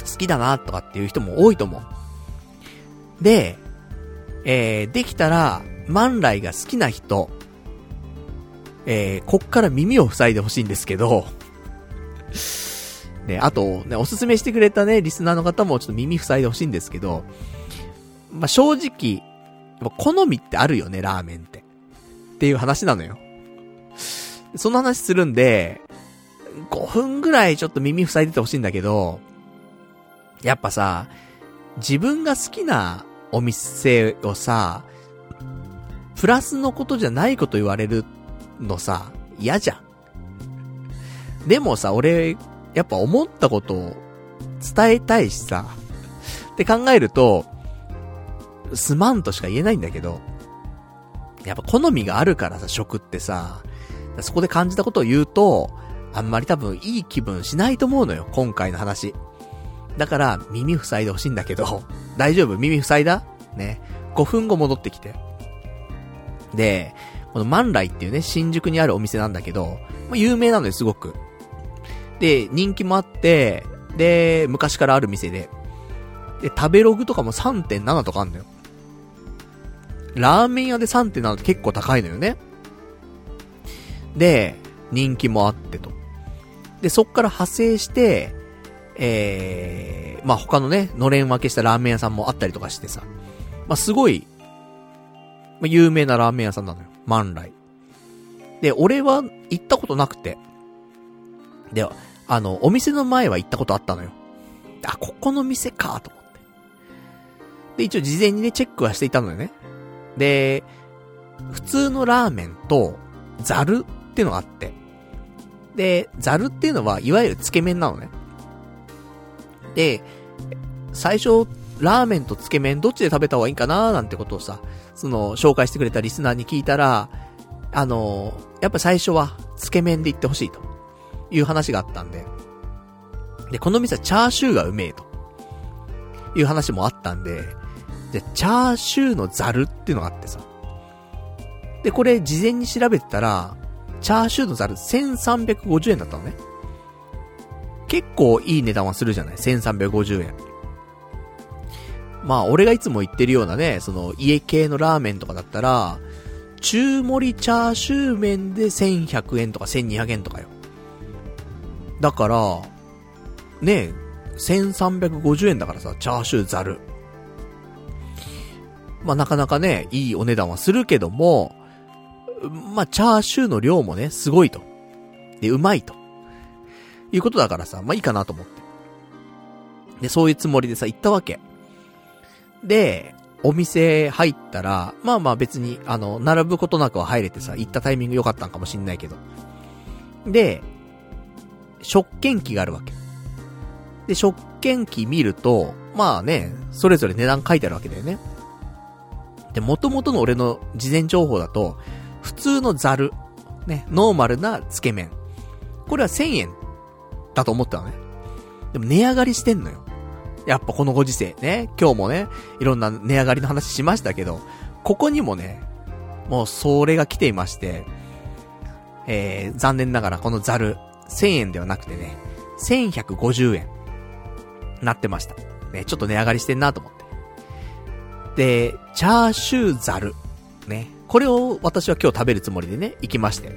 A: 好きだなとかっていう人も多いと思う。で、えー、できたら、万来が好きな人、えー、こっから耳を塞いでほしいんですけど、ね、あと、ね、おすすめしてくれたね、リスナーの方もちょっと耳塞いでほしいんですけど、まあ、正直、好みってあるよね、ラーメンって。っていう話なのよ。その話するんで、5分ぐらいちょっと耳塞いでてほしいんだけど、やっぱさ、自分が好きなお店をさ、プラスのことじゃないこと言われるのさ、嫌じゃん。でもさ、俺、やっぱ思ったことを伝えたいしさ、って考えると、すまんとしか言えないんだけど、やっぱ好みがあるからさ、食ってさ、そこで感じたことを言うと、あんまり多分いい気分しないと思うのよ、今回の話。だから、耳塞いでほしいんだけど、(laughs) 大丈夫？耳塞いだ？ね。5分後戻ってきて。で、この万来っていうね、新宿にあるお店なんだけど、まあ、有名なのよ、すごく。で、人気もあって、で、昔からある店で。で、食べログとかも3.7とかあんのよ。ラーメン屋で3.7って結構高いのよね。で、人気もあってと。で、そっから派生して、えー、まあ、他のね、のれん分けしたラーメン屋さんもあったりとかしてさ。まあ、すごい、まあ、有名なラーメン屋さんなのよ。万来。で、俺は行ったことなくて。で、あの、お店の前は行ったことあったのよ。あ、ここの店か、と思って。で、一応事前にね、チェックはしていたのよね。で、普通のラーメンと、ザルってのがあって。で、ザルっていうのは、いわゆるつけ麺なのね。で、最初、ラーメンとつけ麺どっちで食べた方がいいかなーなんてことをさ、その、紹介してくれたリスナーに聞いたら、あのやっぱ最初は、つけ麺で行ってほしいと。いう話があったんで。で、この店はチャーシューがうめえと。いう話もあったんで、で、チャーシューのザルっていうのがあってさ。で、これ事前に調べてたら、チャーシューのザル1350円だったのね。結構いい値段はするじゃない ?1350 円。まあ、俺がいつも言ってるようなね、その家系のラーメンとかだったら、中盛りチャーシュー麺で1100円とか1200円とかよ。だから、ね1350円だからさ、チャーシューザル。まあなかなかね、いいお値段はするけども、まあチャーシューの量もね、すごいと。で、うまいと。いうことだからさ、まあいいかなと思って。で、そういうつもりでさ、行ったわけ。で、お店入ったら、まあまあ別に、あの、並ぶことなくは入れてさ、行ったタイミング良かったんかもしんないけど。で、食券機があるわけ。で、食券機見ると、まあね、それぞれ値段書いてあるわけだよね。で、元々の俺の事前情報だと、普通のザル、ね、ノーマルなつけ麺。これは1000円だと思ったのね。でも値上がりしてんのよ。やっぱこのご時世ね、今日もね、いろんな値上がりの話しましたけど、ここにもね、もうそれが来ていまして、えー、残念ながらこのザル、1000円ではなくてね、1150円。なってました。ね、ちょっと値上がりしてんなと思って。で、チャーシューザル。ね。これを私は今日食べるつもりでね、行きまして。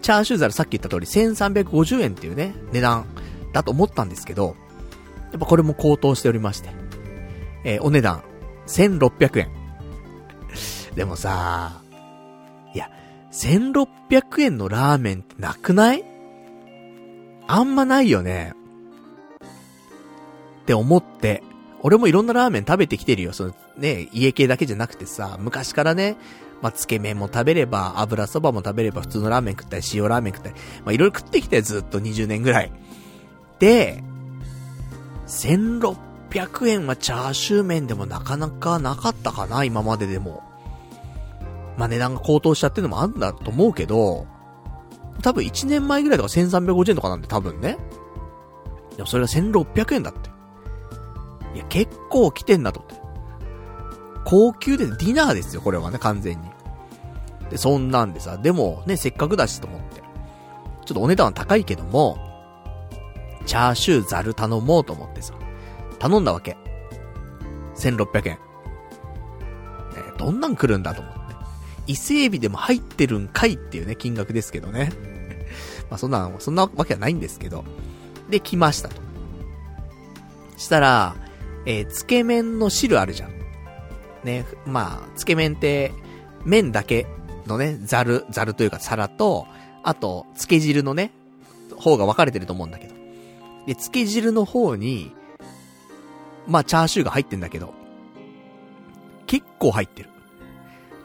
A: チャーシューザルさっき言った通り1350円っていうね、値段だと思ったんですけど、やっぱこれも高騰しておりまして。えー、お値段、1600円。でもさ、いや、1600円のラーメンってなくない？あんまないよね。って思って、俺もいろんなラーメン食べてきてるよ。そのね、家系だけじゃなくてさ、昔からね、まあ、つけ麺も食べれば、油そばも食べれば、普通のラーメン食ったり、塩ラーメン食ったり、まあ、いろいろ食ってきてずっと20年ぐらい。で、1600円はチャーシュー麺でもなかなかなかったかな、今まででも。まあ、値段が高騰しちゃってるのもあるんだと思うけど、多分1年前ぐらいとか1350円とかなんで多分ね。でもそれが1600円だって。いや、結構来てんなと思って。高級でディナーですよ、これはね、完全に。で、そんなんでさ、でもね、せっかくだしと思って。ちょっとお値段は高いけども、チャーシューザル頼もうと思ってさ、頼んだわけ。1600円。ね、どんなん来るんだと思って。伊勢海老でも入ってるんかいっていうね、金額ですけどね。(laughs) まあそんな、そんなわけはないんですけど。で、来ましたと。したら、えー、つけ麺の汁あるじゃん。ね、まあ、つけ麺って、麺だけのね、ザル、ザルというか皿と、あと、つけ汁のね、方が分かれてると思うんだけど。で、つけ汁の方に、まあ、チャーシューが入ってんだけど、結構入ってる。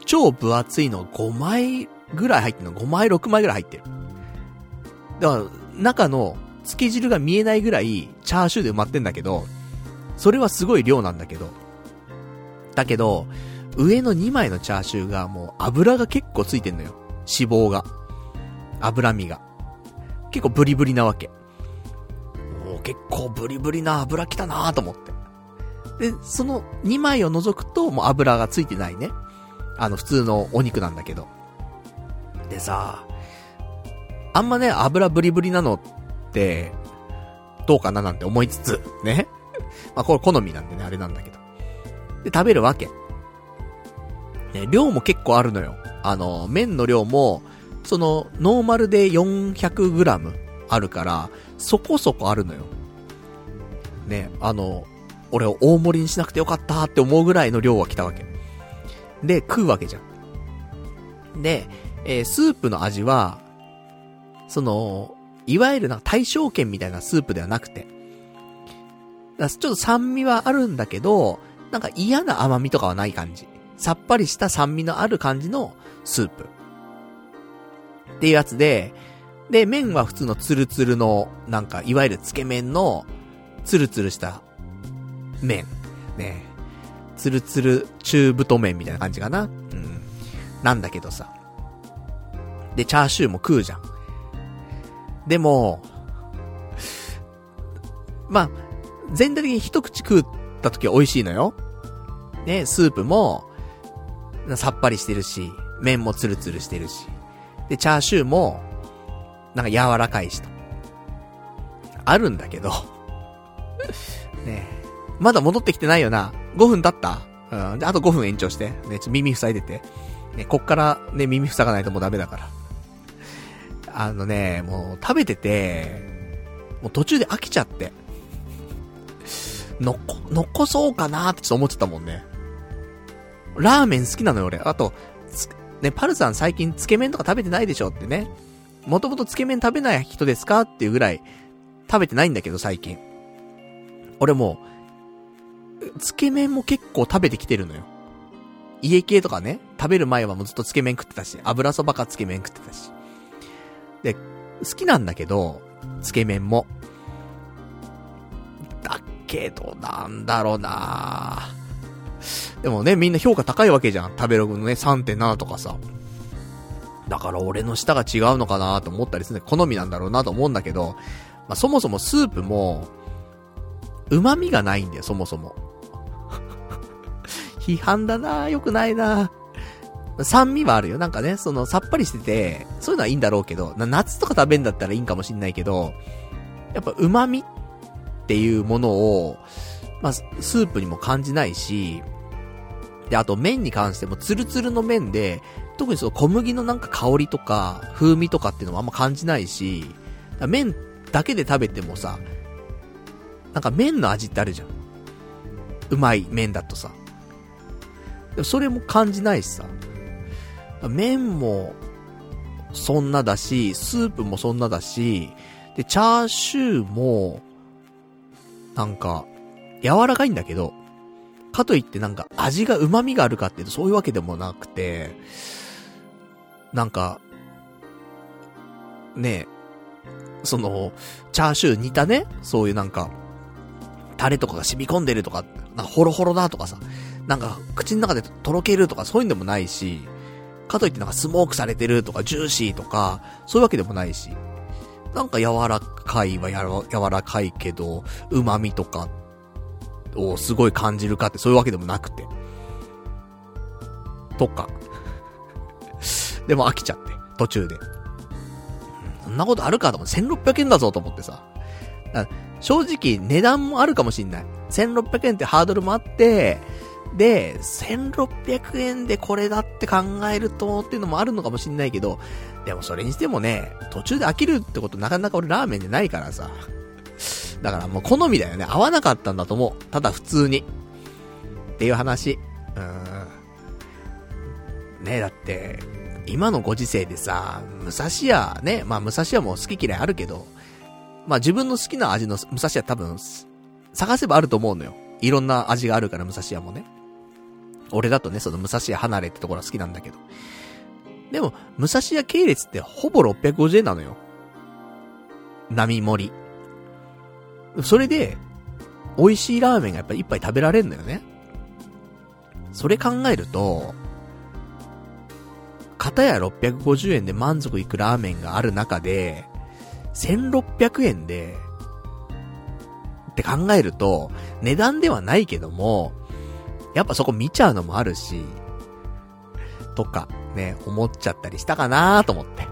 A: 超分厚いの5枚ぐらい入ってるの ?5 枚、6枚ぐらい入ってる。だから、中の、つけ汁が見えないぐらい、チャーシューで埋まってんだけど、それはすごい量なんだけど。だけど、上の2枚のチャーシューがもう油が結構ついてんのよ。脂肪が。脂身が。結構ブリブリなわけ。もう結構ブリブリな油来たなと思って。で、その2枚を除くともう油がついてないね。あの普通のお肉なんだけど。でさ、あんまね、油ブリブリなのって、どうかななんて思いつつ、ね。(laughs) まあ、これ好みなんでね、あれなんだけど。で、食べるわけ。ね、量も結構あるのよ。あの、麺の量も、その、ノーマルで 400g あるから、そこそこあるのよ。ね、あの、俺を大盛りにしなくてよかったって思うぐらいの量は来たわけ。で、食うわけじゃん。で、えー、スープの味は、その、いわゆるな、対象圏みたいなスープではなくて、ちょっと酸味はあるんだけど、なんか嫌な甘みとかはない感じ。さっぱりした酸味のある感じのスープ。っていうやつで、で、麺は普通のツルツルの、なんか、いわゆるつけ麺の、ツルツルした麺。ね。ツルツル中太麺みたいな感じかな。うん。なんだけどさ。で、チャーシューも食うじゃん。でも、まあ、全体的に一口食った時は美味しいのよ。ね、スープも、さっぱりしてるし、麺もツルツルしてるし。で、チャーシューも、なんか柔らかいしと。あるんだけど (laughs) ねまだ戻ってきてないよな。5分経ったうん。で、あと5分延長して。ね、ちょ、耳塞いでて。ね、こっからね、耳塞がないともうダメだから。あのね、もう食べてて、もう途中で飽きちゃって。残、残そうかなってちょっと思ってたもんね。ラーメン好きなのよ俺。あと、ね、パルさん最近つけ麺とか食べてないでしょってね。もともとつけ麺食べない人ですかっていうぐらい食べてないんだけど最近。俺もつけ麺も結構食べてきてるのよ。家系とかね、食べる前はもうずっとつけ麺食ってたし、油そばかつけ麺食ってたし。で、好きなんだけど、つけ麺も。だけど、なんだろうなぁでもね、みんな評価高いわけじゃん。食べログのね、3.7とかさ。だから俺の舌が違うのかなと思ったりするね。好みなんだろうなと思うんだけど、まあ、そもそもスープも、旨味がないんだよ、そもそも。(laughs) 批判だな良くないな酸味はあるよ。なんかね、その、さっぱりしてて、そういうのはいいんだろうけど、夏とか食べんだったらいいんかもしんないけど、やっぱ旨味っていうものを、まあ、スープにも感じないし、で、あと麺に関してもツルツルの麺で、特にその小麦のなんか香りとか、風味とかっていうのもあんま感じないし、麺だけで食べてもさ、なんか麺の味ってあるじゃん。うまい麺だとさ。それも感じないしさ。麺も、そんなだし、スープもそんなだし、で、チャーシューも、なんか、柔らかいんだけど、かといってなんか味が旨味があるかっていうとそういうわけでもなくて、なんか、ねえその、チャーシュー煮たね、そういうなんか、タレとかが染み込んでるとか、なんかホロホロだとかさ、なんか口の中でとろけるとかそういうのでもないし、かといってなんかスモークされてるとかジューシーとか、そういうわけでもないし、なんか柔らかいは柔らかいけど、旨味とかをすごい感じるかってそういうわけでもなくて。とか。(laughs) でも飽きちゃって、途中で。そんなことあるかと思って、1600円だぞと思ってさ。正直値段もあるかもしんない。1600円ってハードルもあって、で、1600円でこれだって考えるとっていうのもあるのかもしんないけど、でもそれにしてもね、途中で飽きるってことなかなか俺ラーメンでないからさ。だからもう好みだよね。合わなかったんだと思う。ただ普通に。っていう話。うーん。ねだって、今のご時世でさ、武蔵屋ね、まあ武蔵屋も好き嫌いあるけど、まあ自分の好きな味の武蔵屋多分、探せばあると思うのよ。いろんな味があるから武蔵屋もね。俺だとね、その武蔵屋離れってところは好きなんだけど。でも、武蔵屋系列ってほぼ650円なのよ。並盛り。それで、美味しいラーメンがやっぱり一杯食べられるのよね。それ考えると、片や650円で満足いくラーメンがある中で、1600円で、って考えると、値段ではないけども、やっぱそこ見ちゃうのもあるし、とか、ね、思っちゃったりしたかなと思って。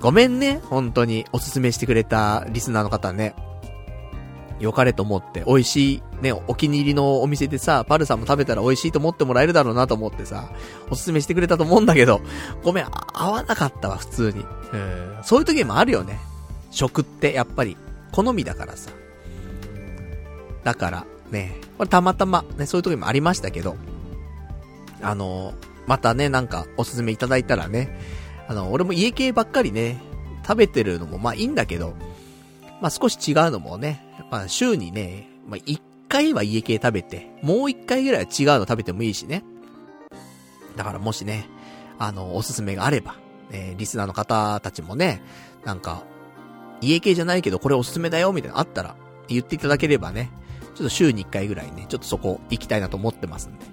A: ごめんね、本当におすすめしてくれたリスナーの方ね。良かれと思って、美味しい、ね、お気に入りのお店でさ、パルさんも食べたら美味しいと思ってもらえるだろうなと思ってさ、おすすめしてくれたと思うんだけど、ごめん、合わなかったわ、普通に。うん、そういう時もあるよね。食って、やっぱり、好みだからさ。だから、ね、これたまたま、ね、そういう時もありましたけど、あの、またね、なんか、おすすめいただいたらね、あの、俺も家系ばっかりね、食べてるのもまあいいんだけど、まあ少し違うのもね、まあ週にね、まあ一回は家系食べて、もう一回ぐらいは違うの食べてもいいしね。だからもしね、あの、おすすめがあれば、えー、リスナーの方たちもね、なんか、家系じゃないけどこれおすすめだよ、みたいなのあったら、言っていただければね、ちょっと週に一回ぐらいね、ちょっとそこ行きたいなと思ってますんで。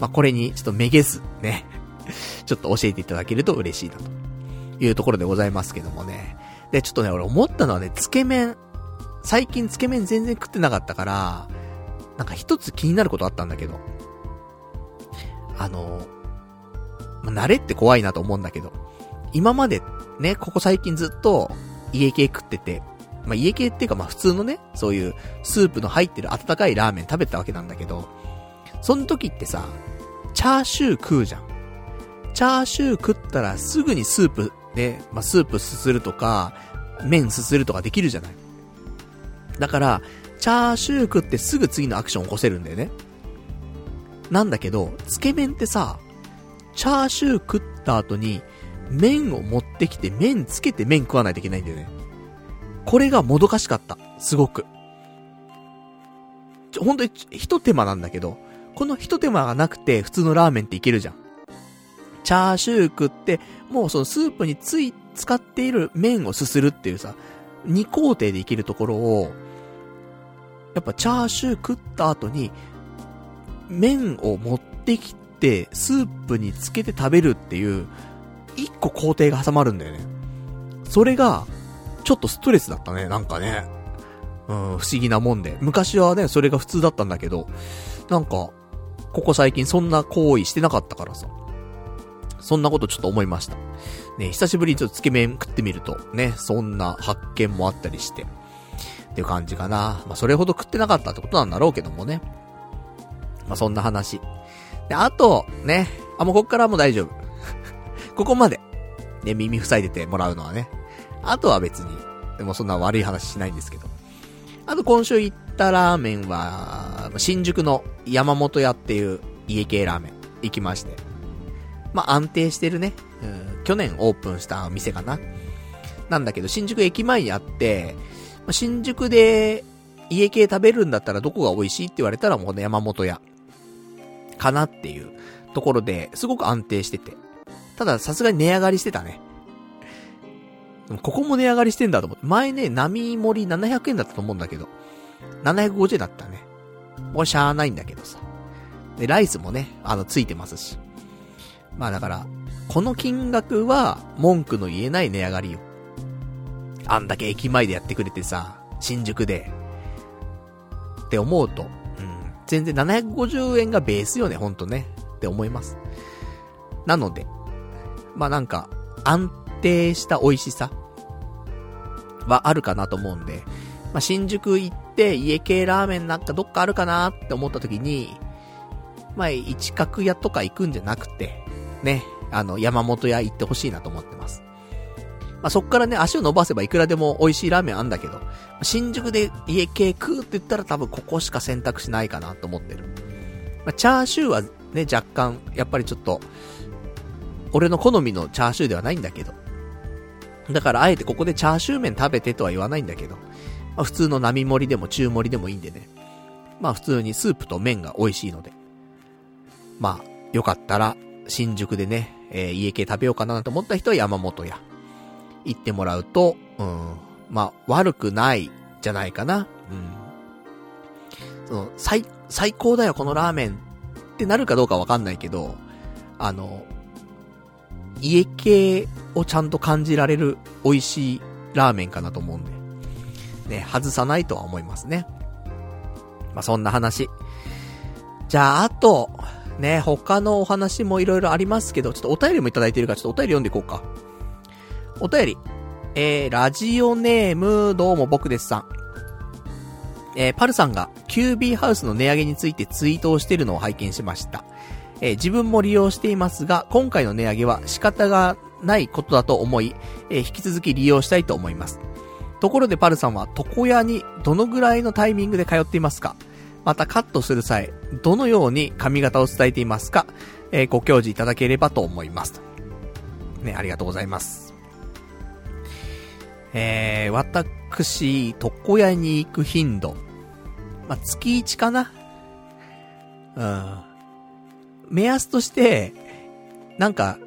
A: まあ、これにちょっとめげず、ね、ちょっと教えていただけると嬉しいなというところでございますけどもね。で、ちょっとね、俺思ったのはね、つけ麺、最近つけ麺全然食ってなかったから、なんか一つ気になることあったんだけど、あの、まあ慣れって怖いなと思うんだけど、今までね、ここ最近ずっと家系食ってて、まあ、家系っていうかまあ普通のね、そういうスープの入ってる温かいラーメン食べたわけなんだけど、その時ってさ、チャーシュー食うじゃん。チャーシュー食ったらすぐにスープね、まあ、スープすするとか、麺すするとかできるじゃない。だから、チャーシュー食ってすぐ次のアクション起こせるんだよね。なんだけど、つけ麺ってさ、チャーシュー食った後に、麺を持ってきて麺つけて麺食わないといけないんだよね。これがもどかしかった。すごく。ちょ、ほんとに、一手間なんだけど、この一手間がなくて普通のラーメンっていけるじゃん。チャーシュー食って、もうそのスープについ、使っている麺をすするっていうさ、二工程でいけるところを、やっぱチャーシュー食った後に、麺を持ってきて、スープにつけて食べるっていう、一個工程が挟まるんだよね。それが、ちょっとストレスだったね、なんかね。うん、不思議なもんで。昔はね、それが普通だったんだけど、なんか、ここ最近そんな行為してなかったからさ。そんなことちょっと思いました。ね、久しぶりにちょっとつけ麺食ってみると、ね、そんな発見もあったりして。っていう感じかな。まあ、それほど食ってなかったってことなんだろうけどもね。まあ、そんな話。で、あと、ね、あ、もうこっからも大丈夫。(laughs) ここまで。ね、耳塞いでてもらうのはね。あとは別に、でもそんな悪い話しないんですけど。あと今週行ったラーメンは、新宿の山本屋っていう家系ラーメン行きまして。まあ、安定してるね。うん、去年オープンした店かな。なんだけど、新宿駅前にあって、新宿で家系食べるんだったらどこが美味しいって言われたらもうね、山本屋。かなっていうところで、すごく安定してて。ただ、さすがに値上がりしてたね。ここも値上がりしてんだと思って。前ね、波盛り700円だったと思うんだけど、750円だったね。もうしゃーないんだけどさ。で、ライスもね、あの、ついてますし。まあだから、この金額は文句の言えない値上がりよ。あんだけ駅前でやってくれてさ、新宿で。って思うと、うん。全然750円がベースよね、ほんとね。って思います。なので、まあなんか、安定した美味しさはあるかなと思うんで、まあ、新宿行って家系ラーメンなんかどっかあるかなって思った時に、まあ、一角屋とか行くんじゃなくて、ね、あの、山本屋行ってほしいなと思ってます。まあ、そっからね、足を伸ばせばいくらでも美味しいラーメンあんだけど、新宿で家系食うって言ったら多分ここしか選択肢ないかなと思ってる。まあ、チャーシューはね、若干、やっぱりちょっと、俺の好みのチャーシューではないんだけど、だからあえてここでチャーシュー麺食べてとは言わないんだけど、まあ、普通の並盛りでも中盛りでもいいんでね。まあ普通にスープと麺が美味しいので。まあ、よかったら、新宿でね、えー、家系食べようかなと思った人は山本屋。行ってもらうと、うん、まあ、悪くないじゃないかな。うん。その、最、最高だよ、このラーメンってなるかどうかわかんないけど、あの、家系をちゃんと感じられる美味しいラーメンかなと思うんで、ね、外さないとは思いますね。まあ、そんな話。じゃあ、あと、ね、他のお話もいろいろありますけど、ちょっとお便りもいただいてるから、ちょっとお便り読んでいこうか。お便り。えー、ラジオネーム、どうも僕ですさん。えー、パルさんが、キュービーハウスの値上げについてツイートをしているのを拝見しました。えー、自分も利用していますが、今回の値上げは仕方がないことだと思い、えー、引き続き利用したいと思います。ところでパルさんは床屋にどのぐらいのタイミングで通っていますか？またカットする際、どのように髪型を伝えていますか？えー、ご教示いただければと思います。ね、ありがとうございます。えー、私、床屋に行く頻度。まあ、月1かなうん。目安として、なんか、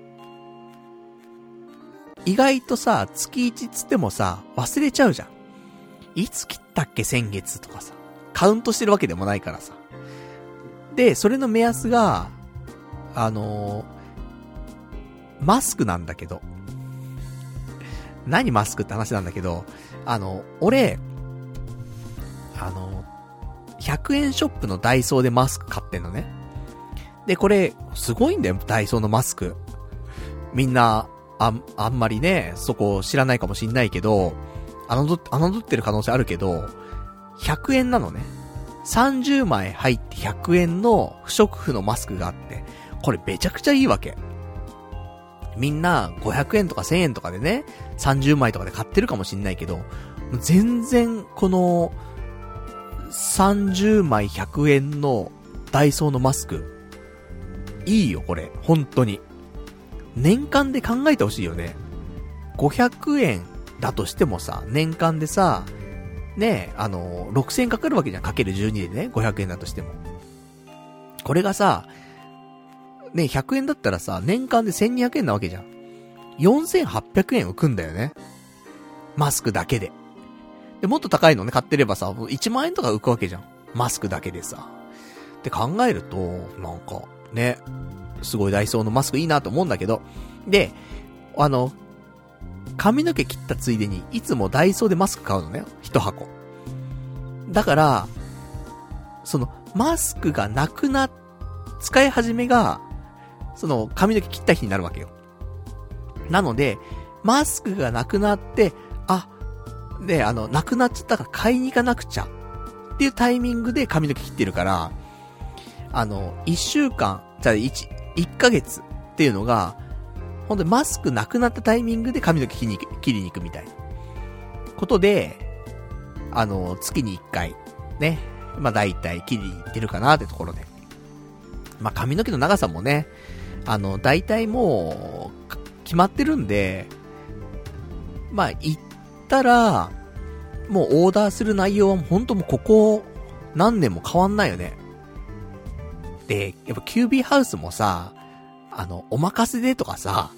A: 意外とさ、月1つってもさ、忘れちゃうじゃん。いつ切ったっけ先月とかさ。カウントしてるわけでもないからさ。で、それの目安が、あのー、マスクなんだけど、何マスクって話なんだけど、あの、俺、あの、100円ショップのダイソーでマスク買ってんのね。で、これ、すごいんだよ、ダイソーのマスク。みんな、あ、あんまりね、そこ知らないかもしんないけど、あのど、あのどってる可能性あるけど、100円なのね。30枚入って100円の不織布のマスクがあって、これめちゃくちゃいいわけ。みんな500円とか1000円とかでね、30枚とかで買ってるかもしんないけど、全然この、30枚100円のダイソーのマスク、いいよこれ、本当に。年間で考えてほしいよね。500円だとしてもさ、年間でさ、ねあの、6000円かかるわけじゃん。かける12でね、500円だとしても。これがさ、ね、100円だったらさ、年間で1200円なわけじゃん。4800円浮くんだよね。マスクだけで。で、もっと高いのね、買ってればさ、1万円とか浮くわけじゃん。マスクだけでさ。って考えると、なんか、ね、すごいダイソーのマスクいいなと思うんだけど、で、あの、髪の毛切ったついでに、いつもダイソーでマスク買うのね。一箱。だから、その、マスクがなくな、使い始めが、その、髪の毛切った日になるわけよ。なので、マスクがなくなって、あ、で、あの、なくなっちゃったから買いに行かなくちゃ。っていうタイミングで髪の毛切ってるから、あの、一週間、じゃあ一、一ヶ月っていうのが、本当にマスクなくなったタイミングで髪の毛切りに切りに行くみたいな。ことで、あの、月に一回、ね。まあ大体切りに行ってるかなってところで。まあ髪の毛の長さもね、あの、大体もう、決まってるんで、まあ行ったら、もうオーダーする内容は本当もここ何年も変わんないよね。で、やっぱキュービーハウスもさ、あの、お任せでとかさ、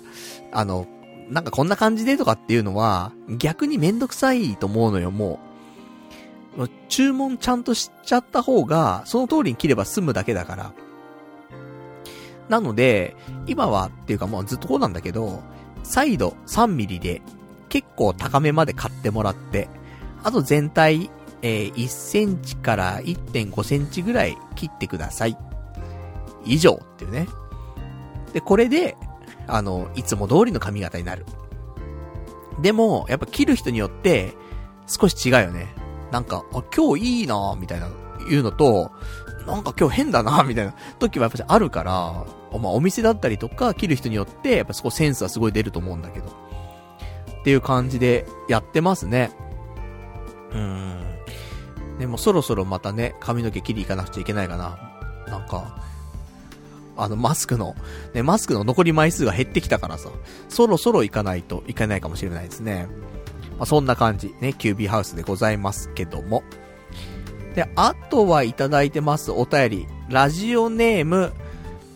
A: あの、なんかこんな感じでとかっていうのは、逆にめんどくさいと思うのよ、もう。注文ちゃんとしちゃった方が、その通りに切れば済むだけだから。なので、今はっていうかもうずっとこうなんだけど、再度3ミリで結構高めまで買ってもらって、あと全体、えー、1センチから1.5センチぐらい切ってください。以上っていうね。で、これで、あの、いつも通りの髪型になる。でも、やっぱ切る人によって、少し違うよね。なんか、あ、今日いいなみたいな、言うのと、なんか今日変だなみたいな時はやっぱあるから、まあお店だったりとか、切る人によって、やっぱそこセンスはすごい出ると思うんだけど。っていう感じでやってますね。うーん。でもそろそろまたね、髪の毛切り行かなくちゃいけないかな。なんか、あの、マスクの、ね、マスクの残り枚数が減ってきたからさ、そろそろ行かないといけないかもしれないですね。まあ、そんな感じ、ね、キュービーハウスでございますけども。で、あとはいただいてますお便り。ラジオネーム、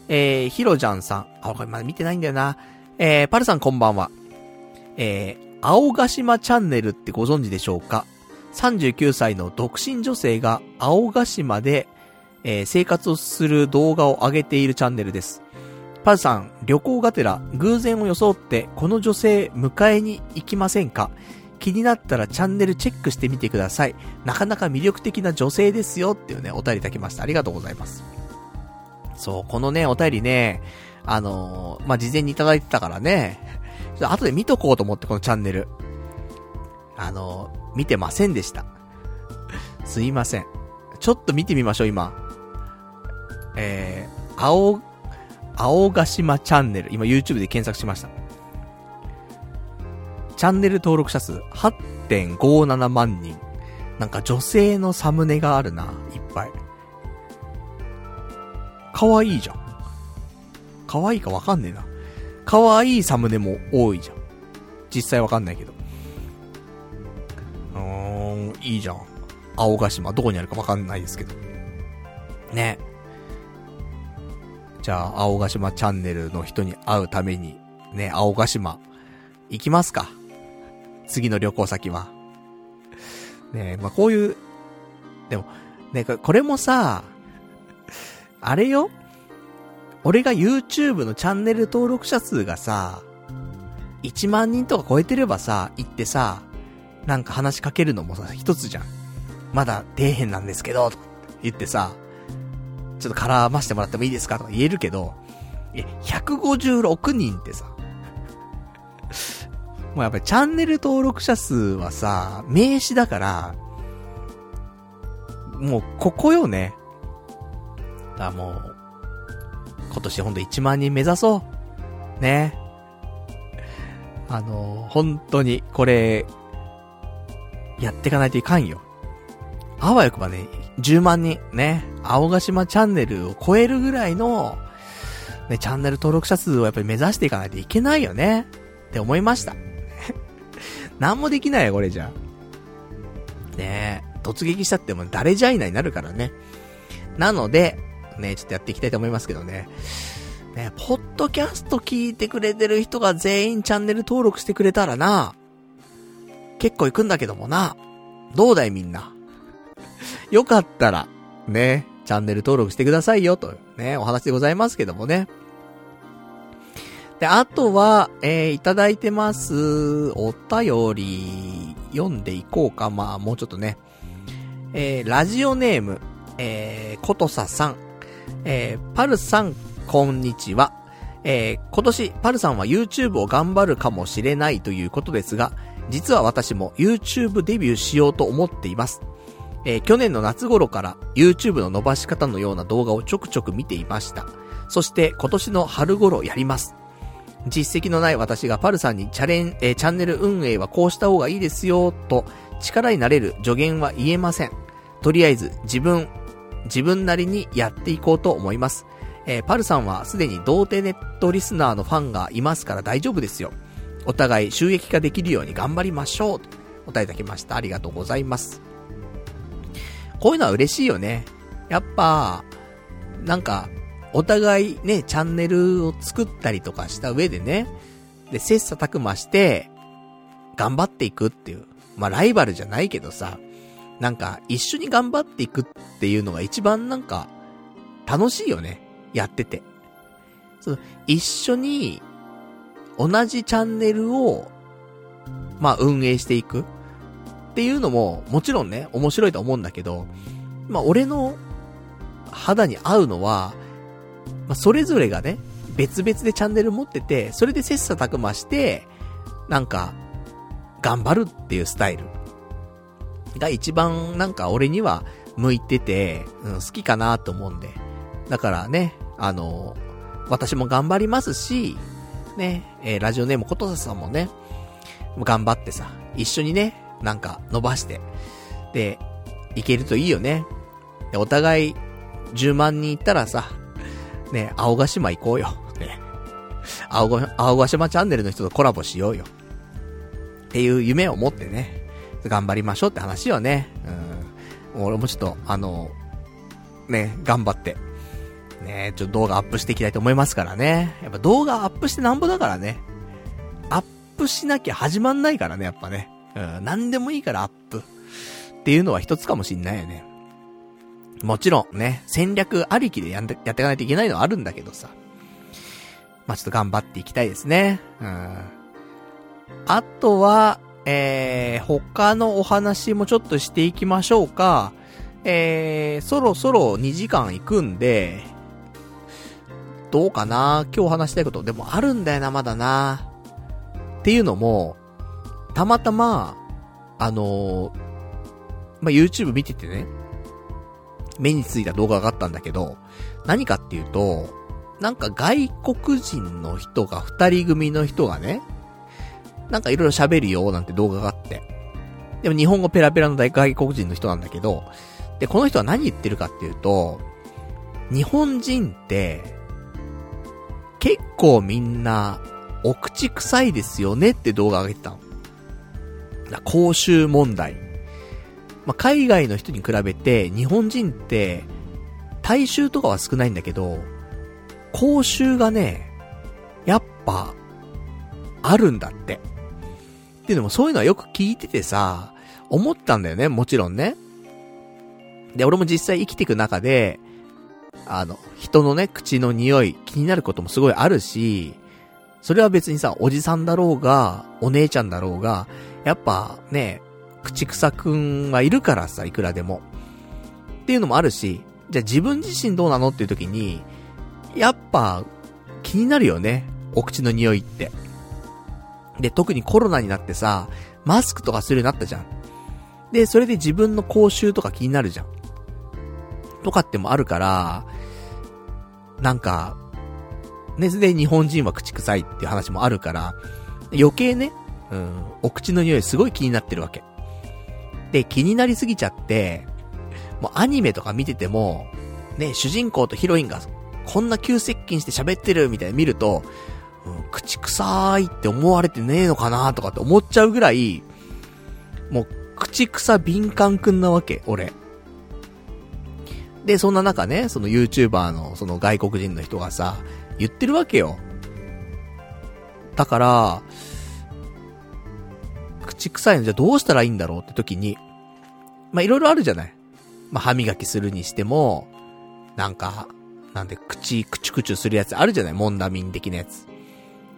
A: えー、ひろじゃんさん。あ、これまだ見てないんだよな。えー、パルさんこんばんは。えー、青ヶ島チャンネルってご存知でしょうか ?39 歳の独身女性が青ヶ島でえー、生活をする動画を上げているチャンネルです。パズさん、旅行がてら偶然を装ってこの女性迎えに行きませんか？気になったらチャンネルチェックしてみてください。なかなか魅力的な女性ですよっていうね、お便りいただきました。ありがとうございます。そう、このね、お便りね、あのー、まあ、事前にいただいてたからね、ちょっと後で見とこうと思ってこのチャンネル。あのー、見てませんでした。すいません。ちょっと見てみましょう、今。えー、青、青ヶ島チャンネル、今 YouTube で検索しました。チャンネル登録者数8.57万人。なんか女性のサムネがあるな、いっぱい。かわいいじゃん。かわいいかわかんねえな。かわいいサムネも多いじゃん。実際わかんないけど。うーん、いいじゃん。青ヶ島、どこにあるかわかんないですけど。ね。じゃあ、青ヶ島チャンネルの人に会うために、ね、青ヶ島、行きますか。次の旅行先は。ねえまあ、こういう、でも、ね、これもさ、あれよ俺が YouTube のチャンネル登録者数がさ、1万人とか超えてればさ、行ってさ、なんか話しかけるのもさ、一つじゃん。まだ底辺なんですけど、とか言ってさ、ちょっと絡ましてもらってもいいですか？とか言えるけど、え、156人ってさ、もうやっぱりチャンネル登録者数はさ、名詞だから、もうここよね。だもう、今年ほんと1万人目指そう。ね。あの、本当に、これ、やっていかないといかんよ。あわよくばね、10万人、ね、青ヶ島チャンネルを超えるぐらいの、ね、チャンネル登録者数をやっぱり目指していかないといけないよね。って思いました。何もできないよ、これじゃ。ねえ、突撃したっても誰じゃいないになるからね。なので、ね、ちょっとやっていきたいと思いますけどね。ね、ポッドキャスト聞いてくれてる人が全員チャンネル登録してくれたらな、結構行くんだけどもな。どうだいみんな。よかったら、ね、チャンネル登録してくださいよ、と、ね、お話でございますけどもね。で、あとは、えー、いただいてます、お便り、読んでいこうか。まあ、もうちょっとね。えー、ラジオネーム、えー、ことささん。えー、パルさん、こんにちは。えー、今年、パルさんは YouTube を頑張るかもしれないということですが、実は私も YouTube デビューしようと思っています。えー、去年の夏頃から YouTube の伸ばし方のような動画をちょくちょく見ていました。そして今年の春頃やります。実績のない私がパルさんにチャレン、えー、チャンネル運営はこうした方がいいですよ、と力になれる助言は言えません。とりあえず自分、自分なりにやっていこうと思います。えー、パルさんはすでに童貞ネットリスナーのファンがいますから大丈夫ですよ。お互い収益化できるように頑張りましょう。お答えいただきました。ありがとうございます。こういうのは嬉しいよね。やっぱ、なんか、お互いね、チャンネルを作ったりとかした上でね、で、切磋琢磨して、頑張っていくっていう。まあ、ライバルじゃないけどさ、なんか、一緒に頑張っていくっていうのが一番なんか、楽しいよね。やってて。その、一緒に、同じチャンネルを、まあ、運営していくっていうのも、もちろんね、面白いと思うんだけど、まあ、俺の肌に合うのは、まあ、それぞれがね、別々でチャンネル持ってて、それで切磋琢磨して、なんか、頑張るっていうスタイル。が一番なんか俺には向いてて、うん、好きかなと思うんで。だからね、あの、私も頑張りますし、ね、えー、ラジオネームことささんもね、頑張ってさ、一緒にね、なんか伸ばして、で、いけるといいよね。お互い、10万人いったらさ、ね、青ヶ島行こうよ。ね。青が、青ヶ島チャンネルの人とコラボしようよ。っていう夢を持ってね、頑張りましょうって話よね。うん。俺もちょっと、あの、ね、頑張って、ね、ちょっと動画アップしていきたいと思いますからね。やっぱ動画アップしてなんぼだからね。アップしなきゃ始まんないからね、やっぱね。うん、なんでもいいからアップ。っていうのは一つかもしんないよね。もちろんね、戦略ありきでやんで、やっていかないといけないのはあるんだけどさ。まあ、ちょっと頑張っていきたいですね。うん。あとは、えー、他のお話もちょっとしていきましょうか。えー、そろそろ2時間行くんで、どうかな？今日話したいことでもあるんだよな、まだな。っていうのも、たまたま、あのー、まあ、YouTube 見ててね、目についた動画があったんだけど、何かっていうと、なんか外国人の人が、二人組の人がね、なんかいろいろ喋るよ、なんて動画があって。でも日本語ペラペラの外国人の人なんだけど、で、この人は何言ってるかっていうと、日本人って、結構みんな、お口臭いですよねって動画上げてたの。公衆問題。まあ、海外の人に比べて、日本人って、大衆とかは少ないんだけど、公衆がね、やっぱ、あるんだって。っていうのもそういうのはよく聞いててさ、思ったんだよね、もちろんね。で、俺も実際生きていく中で、あの、人のね、口の匂い、気になることもすごいあるし、それは別にさ、おじさんだろうが、お姉ちゃんだろうが、やっぱね、口草くんはいるからさ、いくらでも。っていうのもあるし、じゃあ自分自身どうなのっていう時に、やっぱ、気になるよね。お口の匂いって。で、特にコロナになってさ、マスクとかするようになったじゃん。で、それで自分の口臭とか気になるじゃん。とかってもあるから、なんか、ね、で日本人は口臭いっていう話もあるから、余計ね、うん、お口の匂いすごい気になってるわけ。で、気になりすぎちゃって、もうアニメとか見てても、ね、主人公とヒロインがこんな急接近して喋ってるみたいな見ると、うん、口臭いって思われてねえのかなとかって思っちゃうぐらい、もう、口臭敏感くんなわけ、俺。で、そんな中ね、その YouTuber のその外国人の人がさ、言ってるわけよ。だから、口臭いの？じゃどうしたらいいんだろうって時に、ま、いろいろあるじゃない。まあ、歯磨きするにしても、なんか、なんで、口、くちゅくちゅするやつあるじゃない？モンダミン的なやつ。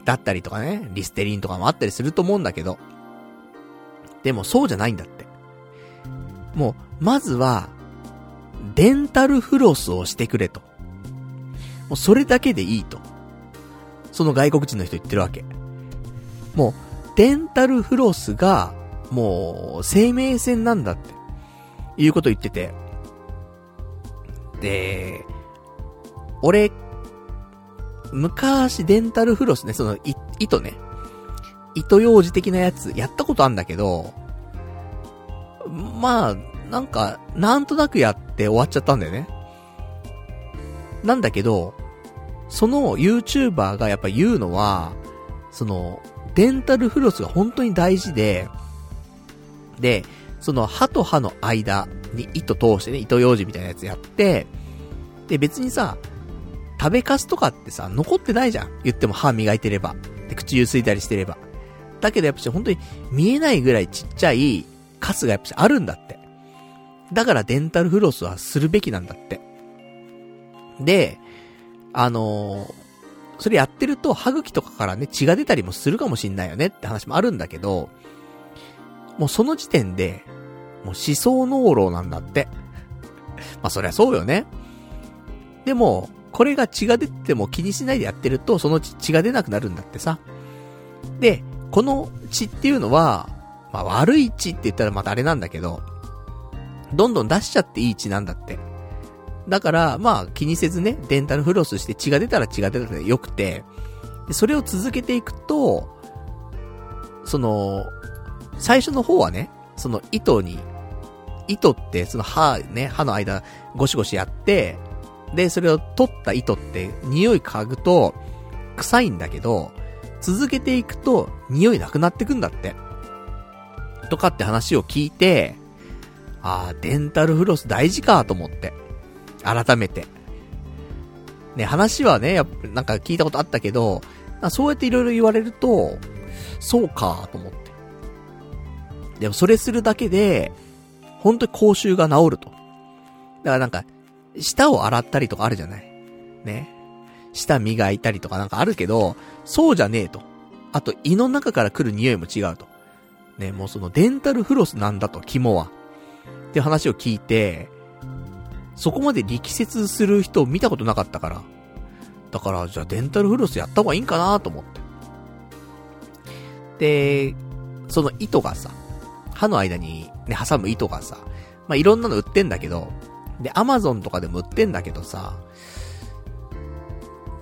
A: だったりとかね、リステリンとかもあったりすると思うんだけど。でもそうじゃないんだって。もう、まずは、デンタルフロスをしてくれと。もうそれだけでいいと。その外国人の人言ってるわけ。もう、デンタルフロスが、もう、生命線なんだって、いうこと言ってて。で、俺、昔デンタルフロスね、その、糸ね。糸用紙的なやつ、やったことあんだけど、まあ、なんか、なんとなくやって終わっちゃったんだよね。なんだけど、その YouTuber がやっぱ言うのは、その、デンタルフロスが本当に大事で、で、その歯と歯の間に糸通してね、糸用紙みたいなやつやって、で、別にさ、食べかすとかってさ、残ってないじゃん。言っても歯磨いてれば。で、口ゆすいたりしてれば。だけどやっぱし本当に見えないぐらいちっちゃいカスがやっぱしあるんだって。だからデンタルフロスはするべきなんだって。で、あのー、それやってると歯茎とかからね、血が出たりもするかもしんないよねって話もあるんだけど、もうその時点で、もう思想脳漏なんだって。(laughs) まあそりゃそうよね。でも、これが血が出ても気にしないでやってると、その血が出なくなるんだってさ。で、この血っていうのは、まあ悪い血って言ったらまたあれなんだけど、どんどん出しちゃっていい血なんだって。だから、まあ気にせずね、デンタルフロスして血が出たら血が出たらよくて、それを続けていくと、その、最初の方はね、その糸に、糸ってその歯ね、歯の間ゴシゴシやって、で、それを取った糸って匂い嗅ぐと臭いんだけど、続けていくと匂いなくなってくんだって。とかって話を聞いて、ああ、デンタルフロス大事かと思って。改めて。ね、話はね、やっぱ、なんか聞いたことあったけど、そうやって色々言われると、そうかと思って。でもそれするだけで、本当に口臭が治ると。だからなんか、舌を洗ったりとかあるじゃない。ね。舌磨いたりとかなんかあるけど、そうじゃねえと。あと、胃の中から来る匂いも違うと。ね、もうそのデンタルフロスなんだと、肝は。って話を聞いて、そこまで力説する人を見たことなかったから。だから、じゃあデンタルフロスやった方がいいんかなと思って。で、その糸がさ、歯の間にね、挟む糸がさ、まあ、いろんなの売ってんだけど、で、アマゾンとかでも売ってんだけどさ、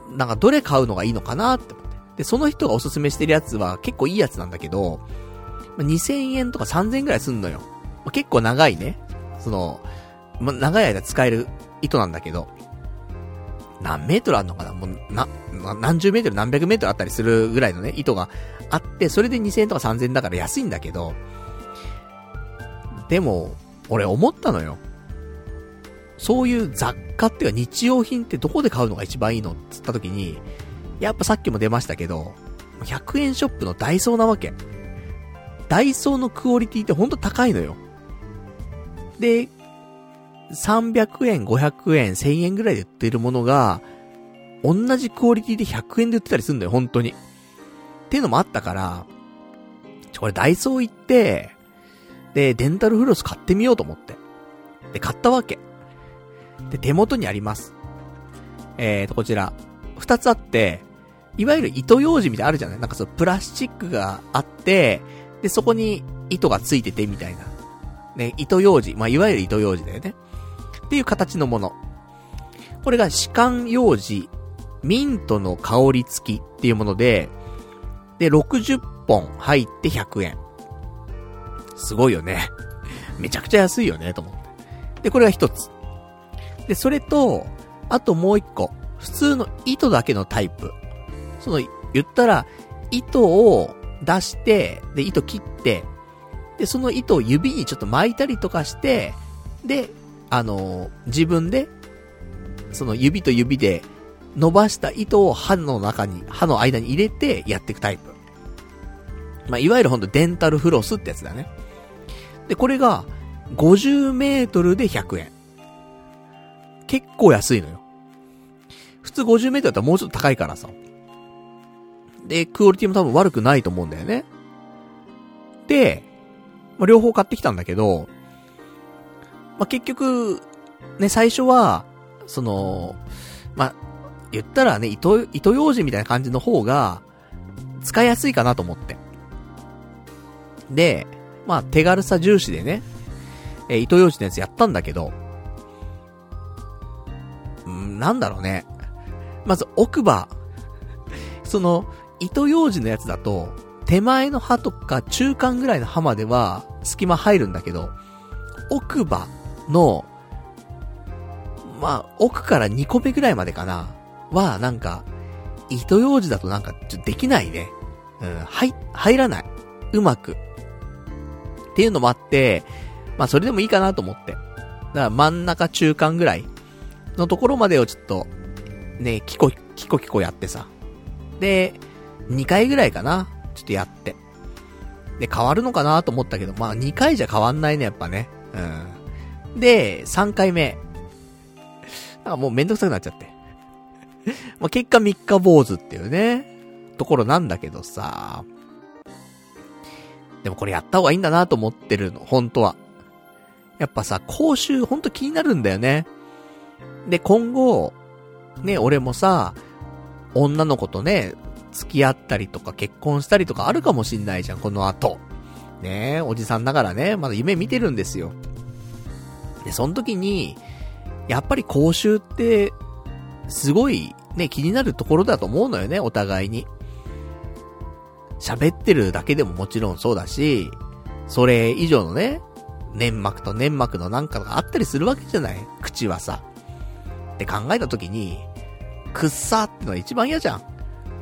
A: なんかどれ買うのがいいのかなって思って。で、その人がおすすめしてるやつは結構いいやつなんだけど、2000円とか3000円くらいすんのよ。結構長いね。その、ま、長い間使える糸なんだけど、何メートルあんのかな？もう、な、何十メートル何百メートルあったりするぐらいのね、糸があって、それで2000円とか3000円だから安いんだけど、でも、俺思ったのよ。そういう雑貨っていうか日用品ってどこで買うのが一番いいのって言った時に、やっぱさっきも出ましたけど、100円ショップのダイソーなわけ。ダイソーのクオリティってほんと高いのよ。で、300円、500円、1000円ぐらいで売ってるものが、同じクオリティで100円で売ってたりするんだよ、本当に。っていうのもあったから、ちょ、これダイソー行って、で、デンタルフロス買ってみようと思って。で、買ったわけ。で、手元にあります。えーと、こちら。二つあって、いわゆる糸用紙みたいなあるじゃない？なんかそのプラスチックがあって、で、そこに糸がついててみたいな。ね、糸用紙。まあ、いわゆる糸用紙だよね。っていう形のもの。これが歯間用紙、ミントの香り付きっていうもので、で、60本入って100円。すごいよね。めちゃくちゃ安いよね、と思って。で、これが一つ。で、それと、あともう一個。普通の糸だけのタイプ。その、言ったら、糸を出して、で、糸切って、で、その糸を指にちょっと巻いたりとかして、で、あの、自分で、その指と指で伸ばした糸を歯の中に、歯の間に入れてやっていくタイプ。まあ、いわゆるほんとデンタルフロスってやつだね。で、これが、50メートルで100円。結構安いのよ。普通50メートルだったらもうちょっと高いからさ。で、クオリティも多分悪くないと思うんだよね。で、まあ、両方買ってきたんだけど、まあ、結局、ね、最初は、その、まあ、言ったらね、糸、糸用紙みたいな感じの方が、使いやすいかなと思って。で、まあ、手軽さ重視でね、えー、糸用紙のやつやったんだけど、んなんだろうね。まず奥歯。その、糸用紙のやつだと、手前の歯とか中間ぐらいの歯までは隙間入るんだけど、奥歯の、まあ、奥から2個目ぐらいまでかな、は、なんか、糸用紙だとなんか、ちょっとできないね。うん、入、入らない。うまく。っていうのもあって、まあそれでもいいかなと思って。だから真ん中中間ぐらいのところまでをちょっと、ね、キコ、キコキコやってさ。で、2回ぐらいかなちょっとやって。で、変わるのかなと思ったけど、まあ2回じゃ変わんないね、やっぱね。うん。で、3回目。なんかもうめんどくさくなっちゃって。(laughs) まあ結果3日坊主っていうね、ところなんだけどさ。でもこれやった方がいいんだなと思ってるの、本当は。やっぱさ、講習ほんと気になるんだよね。で、今後、ね、俺もさ、女の子とね、付き合ったりとか結婚したりとかあるかもしんないじゃん、この後。ねおじさんながらね、まだ夢見てるんですよ。で、その時に、やっぱり講習って、すごいね、気になるところだと思うのよね、お互いに。喋ってるだけでももちろんそうだし、それ以上のね、粘膜と粘膜のなんかがあったりするわけじゃない口はさ。って考えた時に、くっさってのは一番嫌じゃん。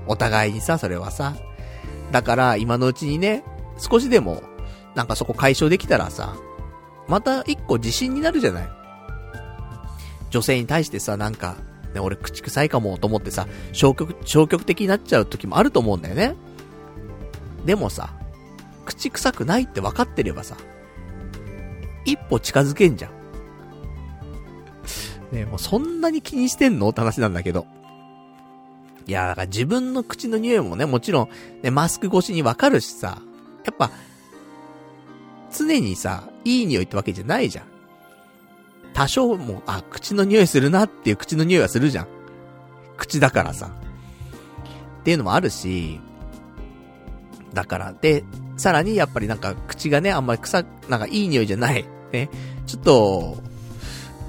A: お互いにさ、それはさ。だから今のうちにね、少しでも、なんかそこ解消できたらさ、また一個自信になるじゃない女性に対してさ、なんか、ね、俺口臭いかもと思ってさ、消極、消極的になっちゃう時もあると思うんだよね。でもさ、口臭くないって分かってればさ、一歩近づけんじゃん。ねもうそんなに気にしてんのって話なんだけど。いや、だから自分の口の匂いもね、もちろん、ね、マスク越しにわかるしさ、やっぱ、常にさ、いい匂いってわけじゃないじゃん。多少もう、あ、口の匂いするなっていう口の匂いはするじゃん。口だからさ。っていうのもあるし、だから、で、さらにやっぱりなんか口がね、あんまり臭、なんかいい匂いじゃない。ね。ちょっと、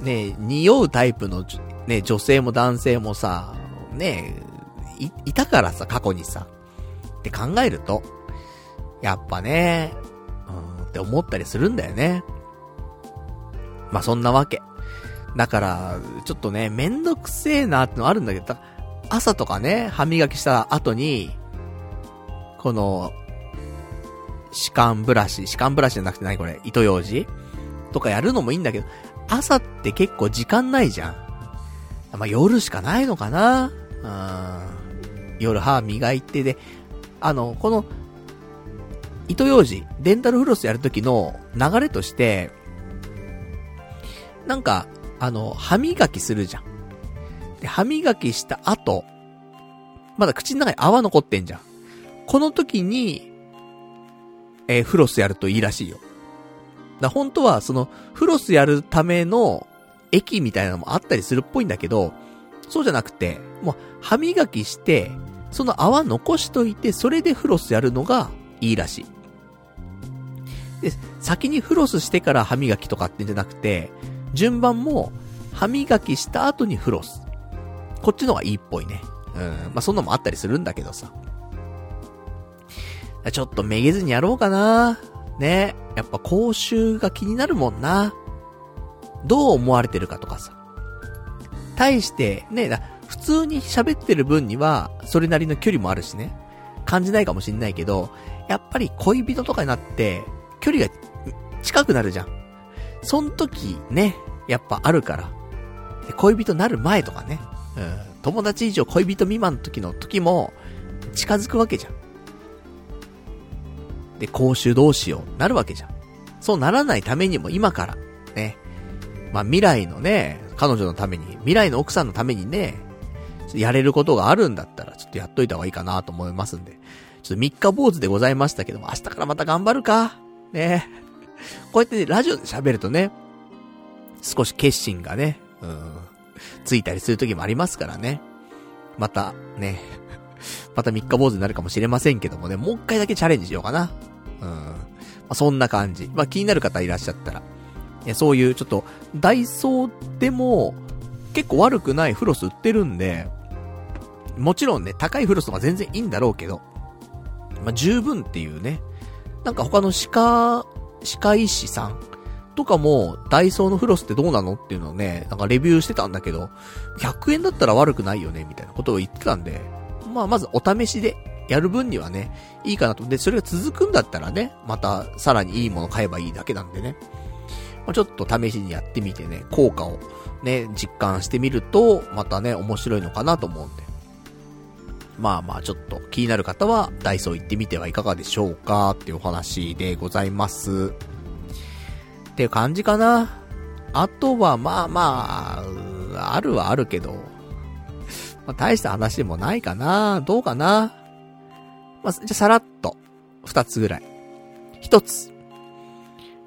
A: ね、匂うタイプの、ね、女性も男性もさ、ね、い、いたからさ、過去にさ。って考えると、やっぱね、って思ったりするんだよね。まあ、そんなわけ。だから、ちょっとね、めんどくせえなってのあるんだけど、朝とかね、歯磨きした後に、この、歯間ブラシ、歯間ブラシじゃなくて何これ、糸用紙とかやるのもいいんだけど、朝って結構時間ないじゃん。まあ、夜しかないのかなうん。夜歯磨いてで、あの、この、糸用紙、デンタルフロスやるときの流れとして、なんか、あの、歯磨きするじゃん。で、歯磨きした後、まだ口の中に泡残ってんじゃん。この時に、えー、フロスやるといいらしいよ。だ本当は、その、フロスやるための液みたいなのもあったりするっぽいんだけど、そうじゃなくて、もう、歯磨きして、その泡残しといて、それでフロスやるのがいいらしい。で、先にフロスしてから歯磨きとかってんじゃなくて、順番も、歯磨きした後にフロス。こっちの方がいいっぽいね。うん。まあ、そんなのもあったりするんだけどさ。ちょっとめげずにやろうかな。ね。やっぱ講習が気になるもんな。どう思われてるかとかさ。対して、ね、普通に喋ってる分には、それなりの距離もあるしね。感じないかもしんないけど、やっぱり恋人とかになって、距離が近くなるじゃん。そん時ね、やっぱあるから。恋人なる前とかね。うん。友達以上恋人未満の時の時も、近づくわけじゃん。で、公衆どうしよう、なるわけじゃん。そうならないためにも今から、ね。まあ未来のね、彼女のために、未来の奥さんのためにね、やれることがあるんだったら、ちょっとやっといた方がいいかなと思いますんで。ちょっと三日坊主でございましたけども、明日からまた頑張るか。ね。こうやってね、ラジオで喋るとね、少し決心がね、うん、ついたりする時もありますからね。また、ね、また三日坊主になるかもしれませんけどもね、もう一回だけチャレンジしようかな。うん。まあ、そんな感じ。まあ、気になる方いらっしゃったら、そういうちょっと、ダイソーでも、結構悪くないフロス売ってるんで、もちろんね、高いフロスとか全然いいんだろうけど、まあ、十分っていうね。なんか他の歯科、歯科医師さんとかも、ダイソーのフロスってどうなのっていうのをね、なんかレビューしてたんだけど、100円だったら悪くないよね、みたいなことを言ってたんで、まあまずお試しでやる分にはね、いいかなと。で、それが続くんだったらね、またさらにいいもの買えばいいだけなんでね。まあ、ちょっと試しにやってみてね、効果をね、実感してみると、またね、面白いのかなと思うんで。まあまあちょっと気になる方はダイソー行ってみてはいかがでしょうかっていうお話でございます。っていう感じかな。あとはまあまあ、あるはあるけど、まあ、大した話でもないかな。どうかな。まあ、じゃさらっと、二つぐらい。一つ。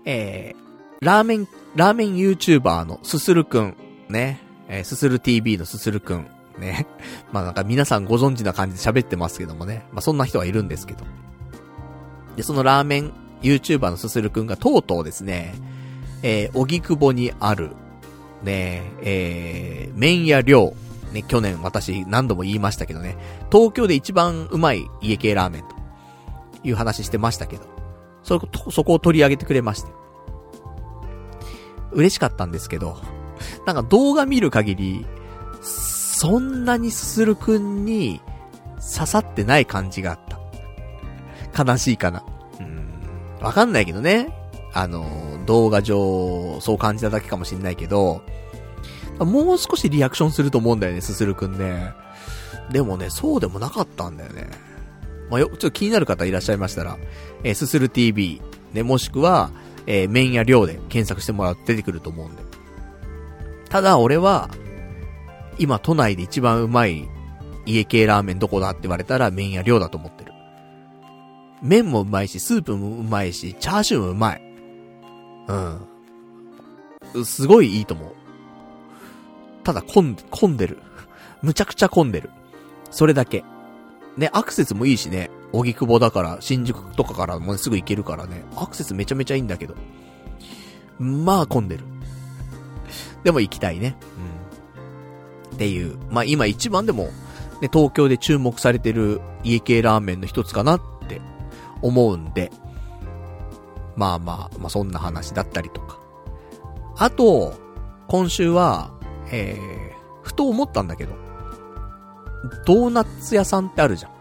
A: えー、ラーメン、ラーメン YouTuber のすするくん。ね。えー、すする TV のすするくん。ね。(laughs) まあなんか皆さんご存知な感じで喋ってますけどもね。まあそんな人はいるんですけど。で、そのラーメン YouTuber のすするくんがとうとうですね、えー、荻窪にある、ね、えー、麺屋寮。ね、去年私何度も言いましたけどね、東京で一番うまい家系ラーメンという話してましたけど、そ、そこを取り上げてくれまして。嬉しかったんですけど、なんか動画見る限り、そん na にすするくんに刺さってない感じがあった。悲しいかな。うん。わかんないけどね。あの、動画上、そう感じただけかもしんないけど、もう少しリアクションすると思うんだよね、すするくんね。でもね、そうでもなかったんだよね。まあ、よ、ちょっと気になる方いらっしゃいましたら、えー、すする TV、ね、もしくは、えー、麺や量で検索してもらうと出てくると思うんで。ただ、俺は、今都内で一番うまい家系ラーメンどこだって言われたら麺や量だと思ってる。麺もうまいし、スープもうまいし、チャーシューもうまい。うん。すごいいいと思う。ただ混ん、混んでる。むちゃくちゃ混んでる。それだけ。ね、アクセスもいいしね。荻窪だから、新宿とかからもすぐ行けるからね。アクセスめちゃめちゃいいんだけど。まあ混んでる。でも行きたいね。うん。っていう。まあ今一番でも、ね、東京で注目されてる家系ラーメンの一つかなって思うんで。まあまあ、まあそんな話だったりとか。あと、今週は、えー、ふと思ったんだけど、ドーナツ屋さんってあるじゃん。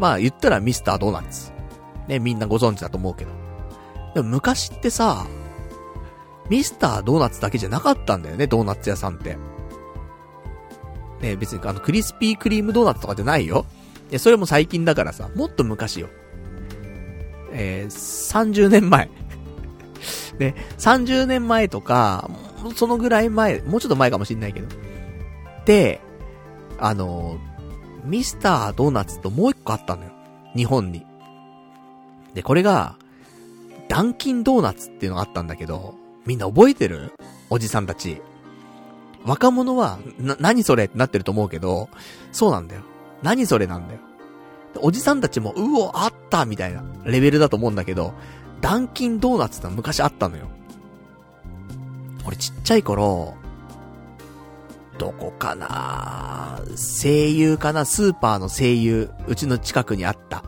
A: まあ言ったらミスタードーナツ。ね、みんなご存知だと思うけど。でも昔ってさ、ミスタードーナツだけじゃなかったんだよね、ドーナツ屋さんって。ね、別にあの、クリスピークリームドーナツとかじゃないよ。で、それも最近だからさ、もっと昔よ。えー、30年前。(laughs) ね、30年前とか、そのぐらい前、もうちょっと前かもしんないけど。で、あの、ミスタードーナツともう一個あったのよ。日本に。で、これが、ダンキンドーナツっていうのがあったんだけど、みんな覚えてる？おじさんたち。若者は、な、何それ？ってなってると思うけど、そうなんだよ。何それなんだよ。おじさんたちも、うお、あったみたいなレベルだと思うんだけど、ダンキンドーナツって昔あったのよ。俺ちっちゃい頃、どこかな？声優かな？スーパーの声優、うちの近くにあった。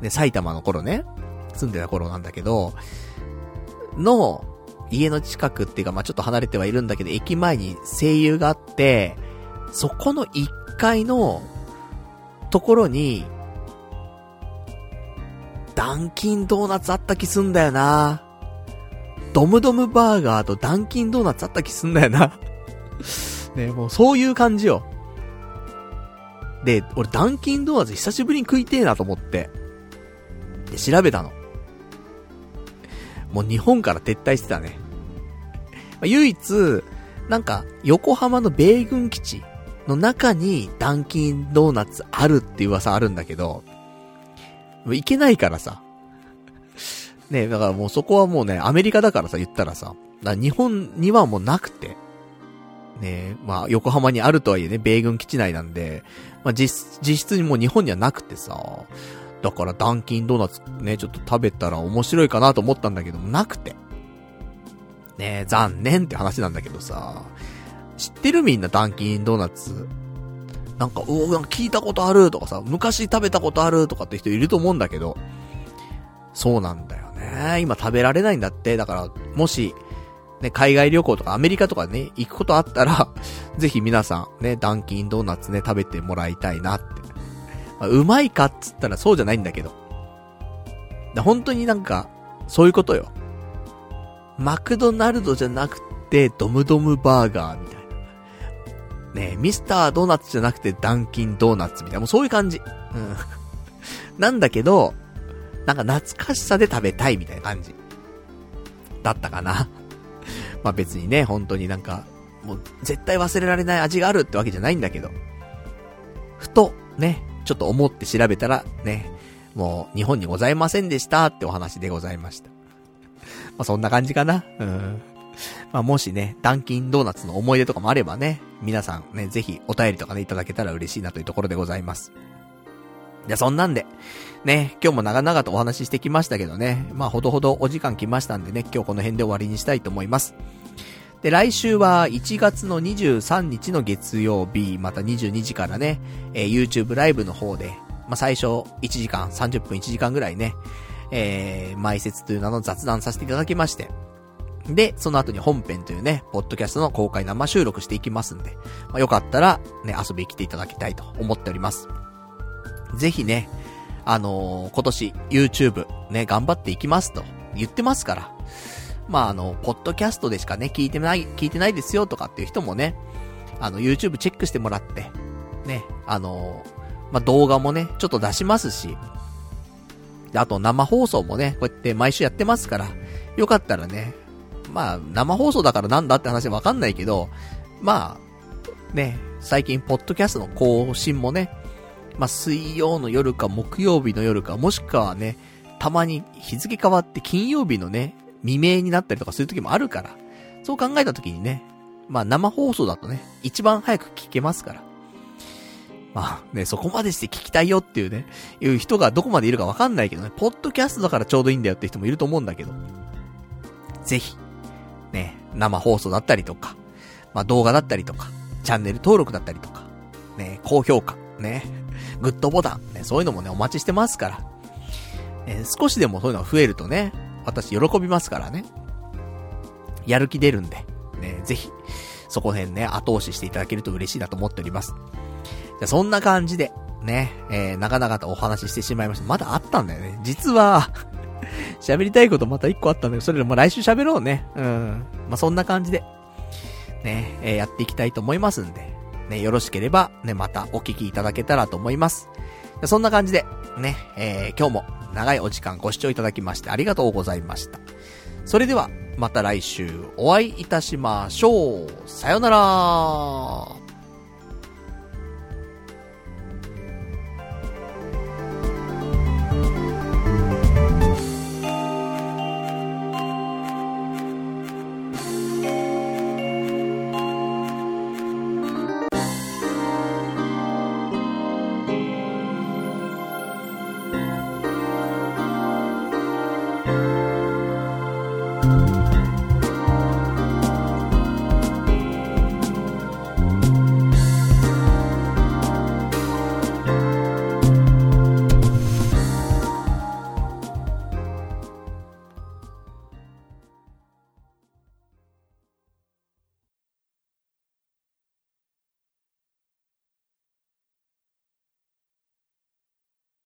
A: ね、埼玉の頃ね、住んでた頃なんだけど、の、家の近くっていうか、まあ、ちょっと離れてはいるんだけど、駅前に声優があって、そこの1階のところに、ダンキンドーナツあった気すんだよな。ドムドムバーガーとダンキンドーナツあった気すんだよな。ねもうそういう感じよ。で、俺ダンキンドーナツ久しぶりに食いてえなと思って。で、調べたの。もう日本から撤退してたね。唯一、なんか、横浜の米軍基地の中にダンキンドーナツあるっていう噂あるんだけど、行けないからさ。ねだからもうそこはもうね、アメリカだからさ、言ったらさ、ら日本にはもうなくて。ねまあ、横浜にあるとはいえね、米軍基地内なんで、まあ、実、実質にもう日本にはなくてさ、だからダンキンドーナツね、ちょっと食べたら面白いかなと思ったんだけども、なくて。ね残念って話なんだけどさ、知ってるみんなダンキンドーナツ？なんか、うお聞いたことあるとかさ、昔食べたことあるとかって人いると思うんだけど、そうなんだよね。今食べられないんだって。だから、もし、ね、海外旅行とかアメリカとかね、行くことあったら、(laughs) ぜひ皆さん、ね、ダンキンドーナツね、食べてもらいたいなって。まあ、うまいかっつったらそうじゃないんだけど。だ本当になんか、そういうことよ。マクドナルドじゃなくて、ドムドムバーガーみたいな。ねミスタードーナツじゃなくてダンキンドーナツみたいな。もうそういう感じ。うん。(laughs) なんだけど、なんか懐かしさで食べたいみたいな感じ。だったかな。まあ別にね、本当になんか、もう絶対忘れられない味があるってわけじゃないんだけど、ふと、ね、ちょっと思って調べたら、ね、もう日本にございませんでしたってお話でございました。まあそんな感じかな。うん。まあもしね、ダンキンドーナツの思い出とかもあればね、皆さんね、ぜひお便りとかね、いただけたら嬉しいなというところでございます。じゃ、そんなんで、ね、今日も長々とお話ししてきましたけどね、まあほどほどお時間来ましたんでね、今日この辺で終わりにしたいと思います。で、来週は1月の23日の月曜日、また22時からね、えー、YouTube ライブの方で、まあ、最初1時間、30分1時間ぐらいね、えー、埋設という名の雑談させていただきまして、で、その後に本編というね、ポッドキャストの公開生収録していきますんで、まあ、よかったら、ね、遊びに来ていただきたいと思っております。ぜひね、あのー、今年 YouTube ね、頑張っていきますと言ってますから、まあ、あの、ポッドキャストでしかね、聞いてない、聞いてないですよとかっていう人もね、あの、YouTube チェックしてもらって、ね、あの、まあ、動画もね、ちょっと出しますし、あと生放送もね、こうやって毎週やってますから、よかったらね、まあ、生放送だからなんだって話わかんないけど、まあ、ね、最近、ポッドキャストの更新もね、まあ、水曜の夜か木曜日の夜か、もしくはね、たまに日付変わって金曜日のね、未明になったりとかする時もあるから、そう考えた時にね、まあ生放送だとね、一番早く聞けますから。まあね、そこまでして聞きたいよっていうね、いう人がどこまでいるかわかんないけどね、ポッドキャストだからちょうどいいんだよって人もいると思うんだけど、ぜひ、ね、生放送だったりとか、まあ動画だったりとか、チャンネル登録だったりとか、ね、高評価、ね、グッドボタン、ね、そういうのもね、お待ちしてますから、え、少しでもそういうのが増えるとね、私喜びますからね。やる気出るんで、ね、ぜひ、そこら辺ね、後押ししていただけると嬉しいなと思っております。じゃ、そんな感じで、ね、えー、長々とお話ししてしまいました。まだあったんだよね。実は (laughs) 喋りたいことまた一個あったんだけど、それでも来週喋ろうね。うん。まあ、そんな感じで、ね、えー、やっていきたいと思いますんで、ね、よろしければ、ね、またお聞きいただけたらと思います。そんな感じで、ね、えー、今日も長いお時間ご視聴いただきましてありがとうございました。それでは、また来週お会いいたしましょう。さよなら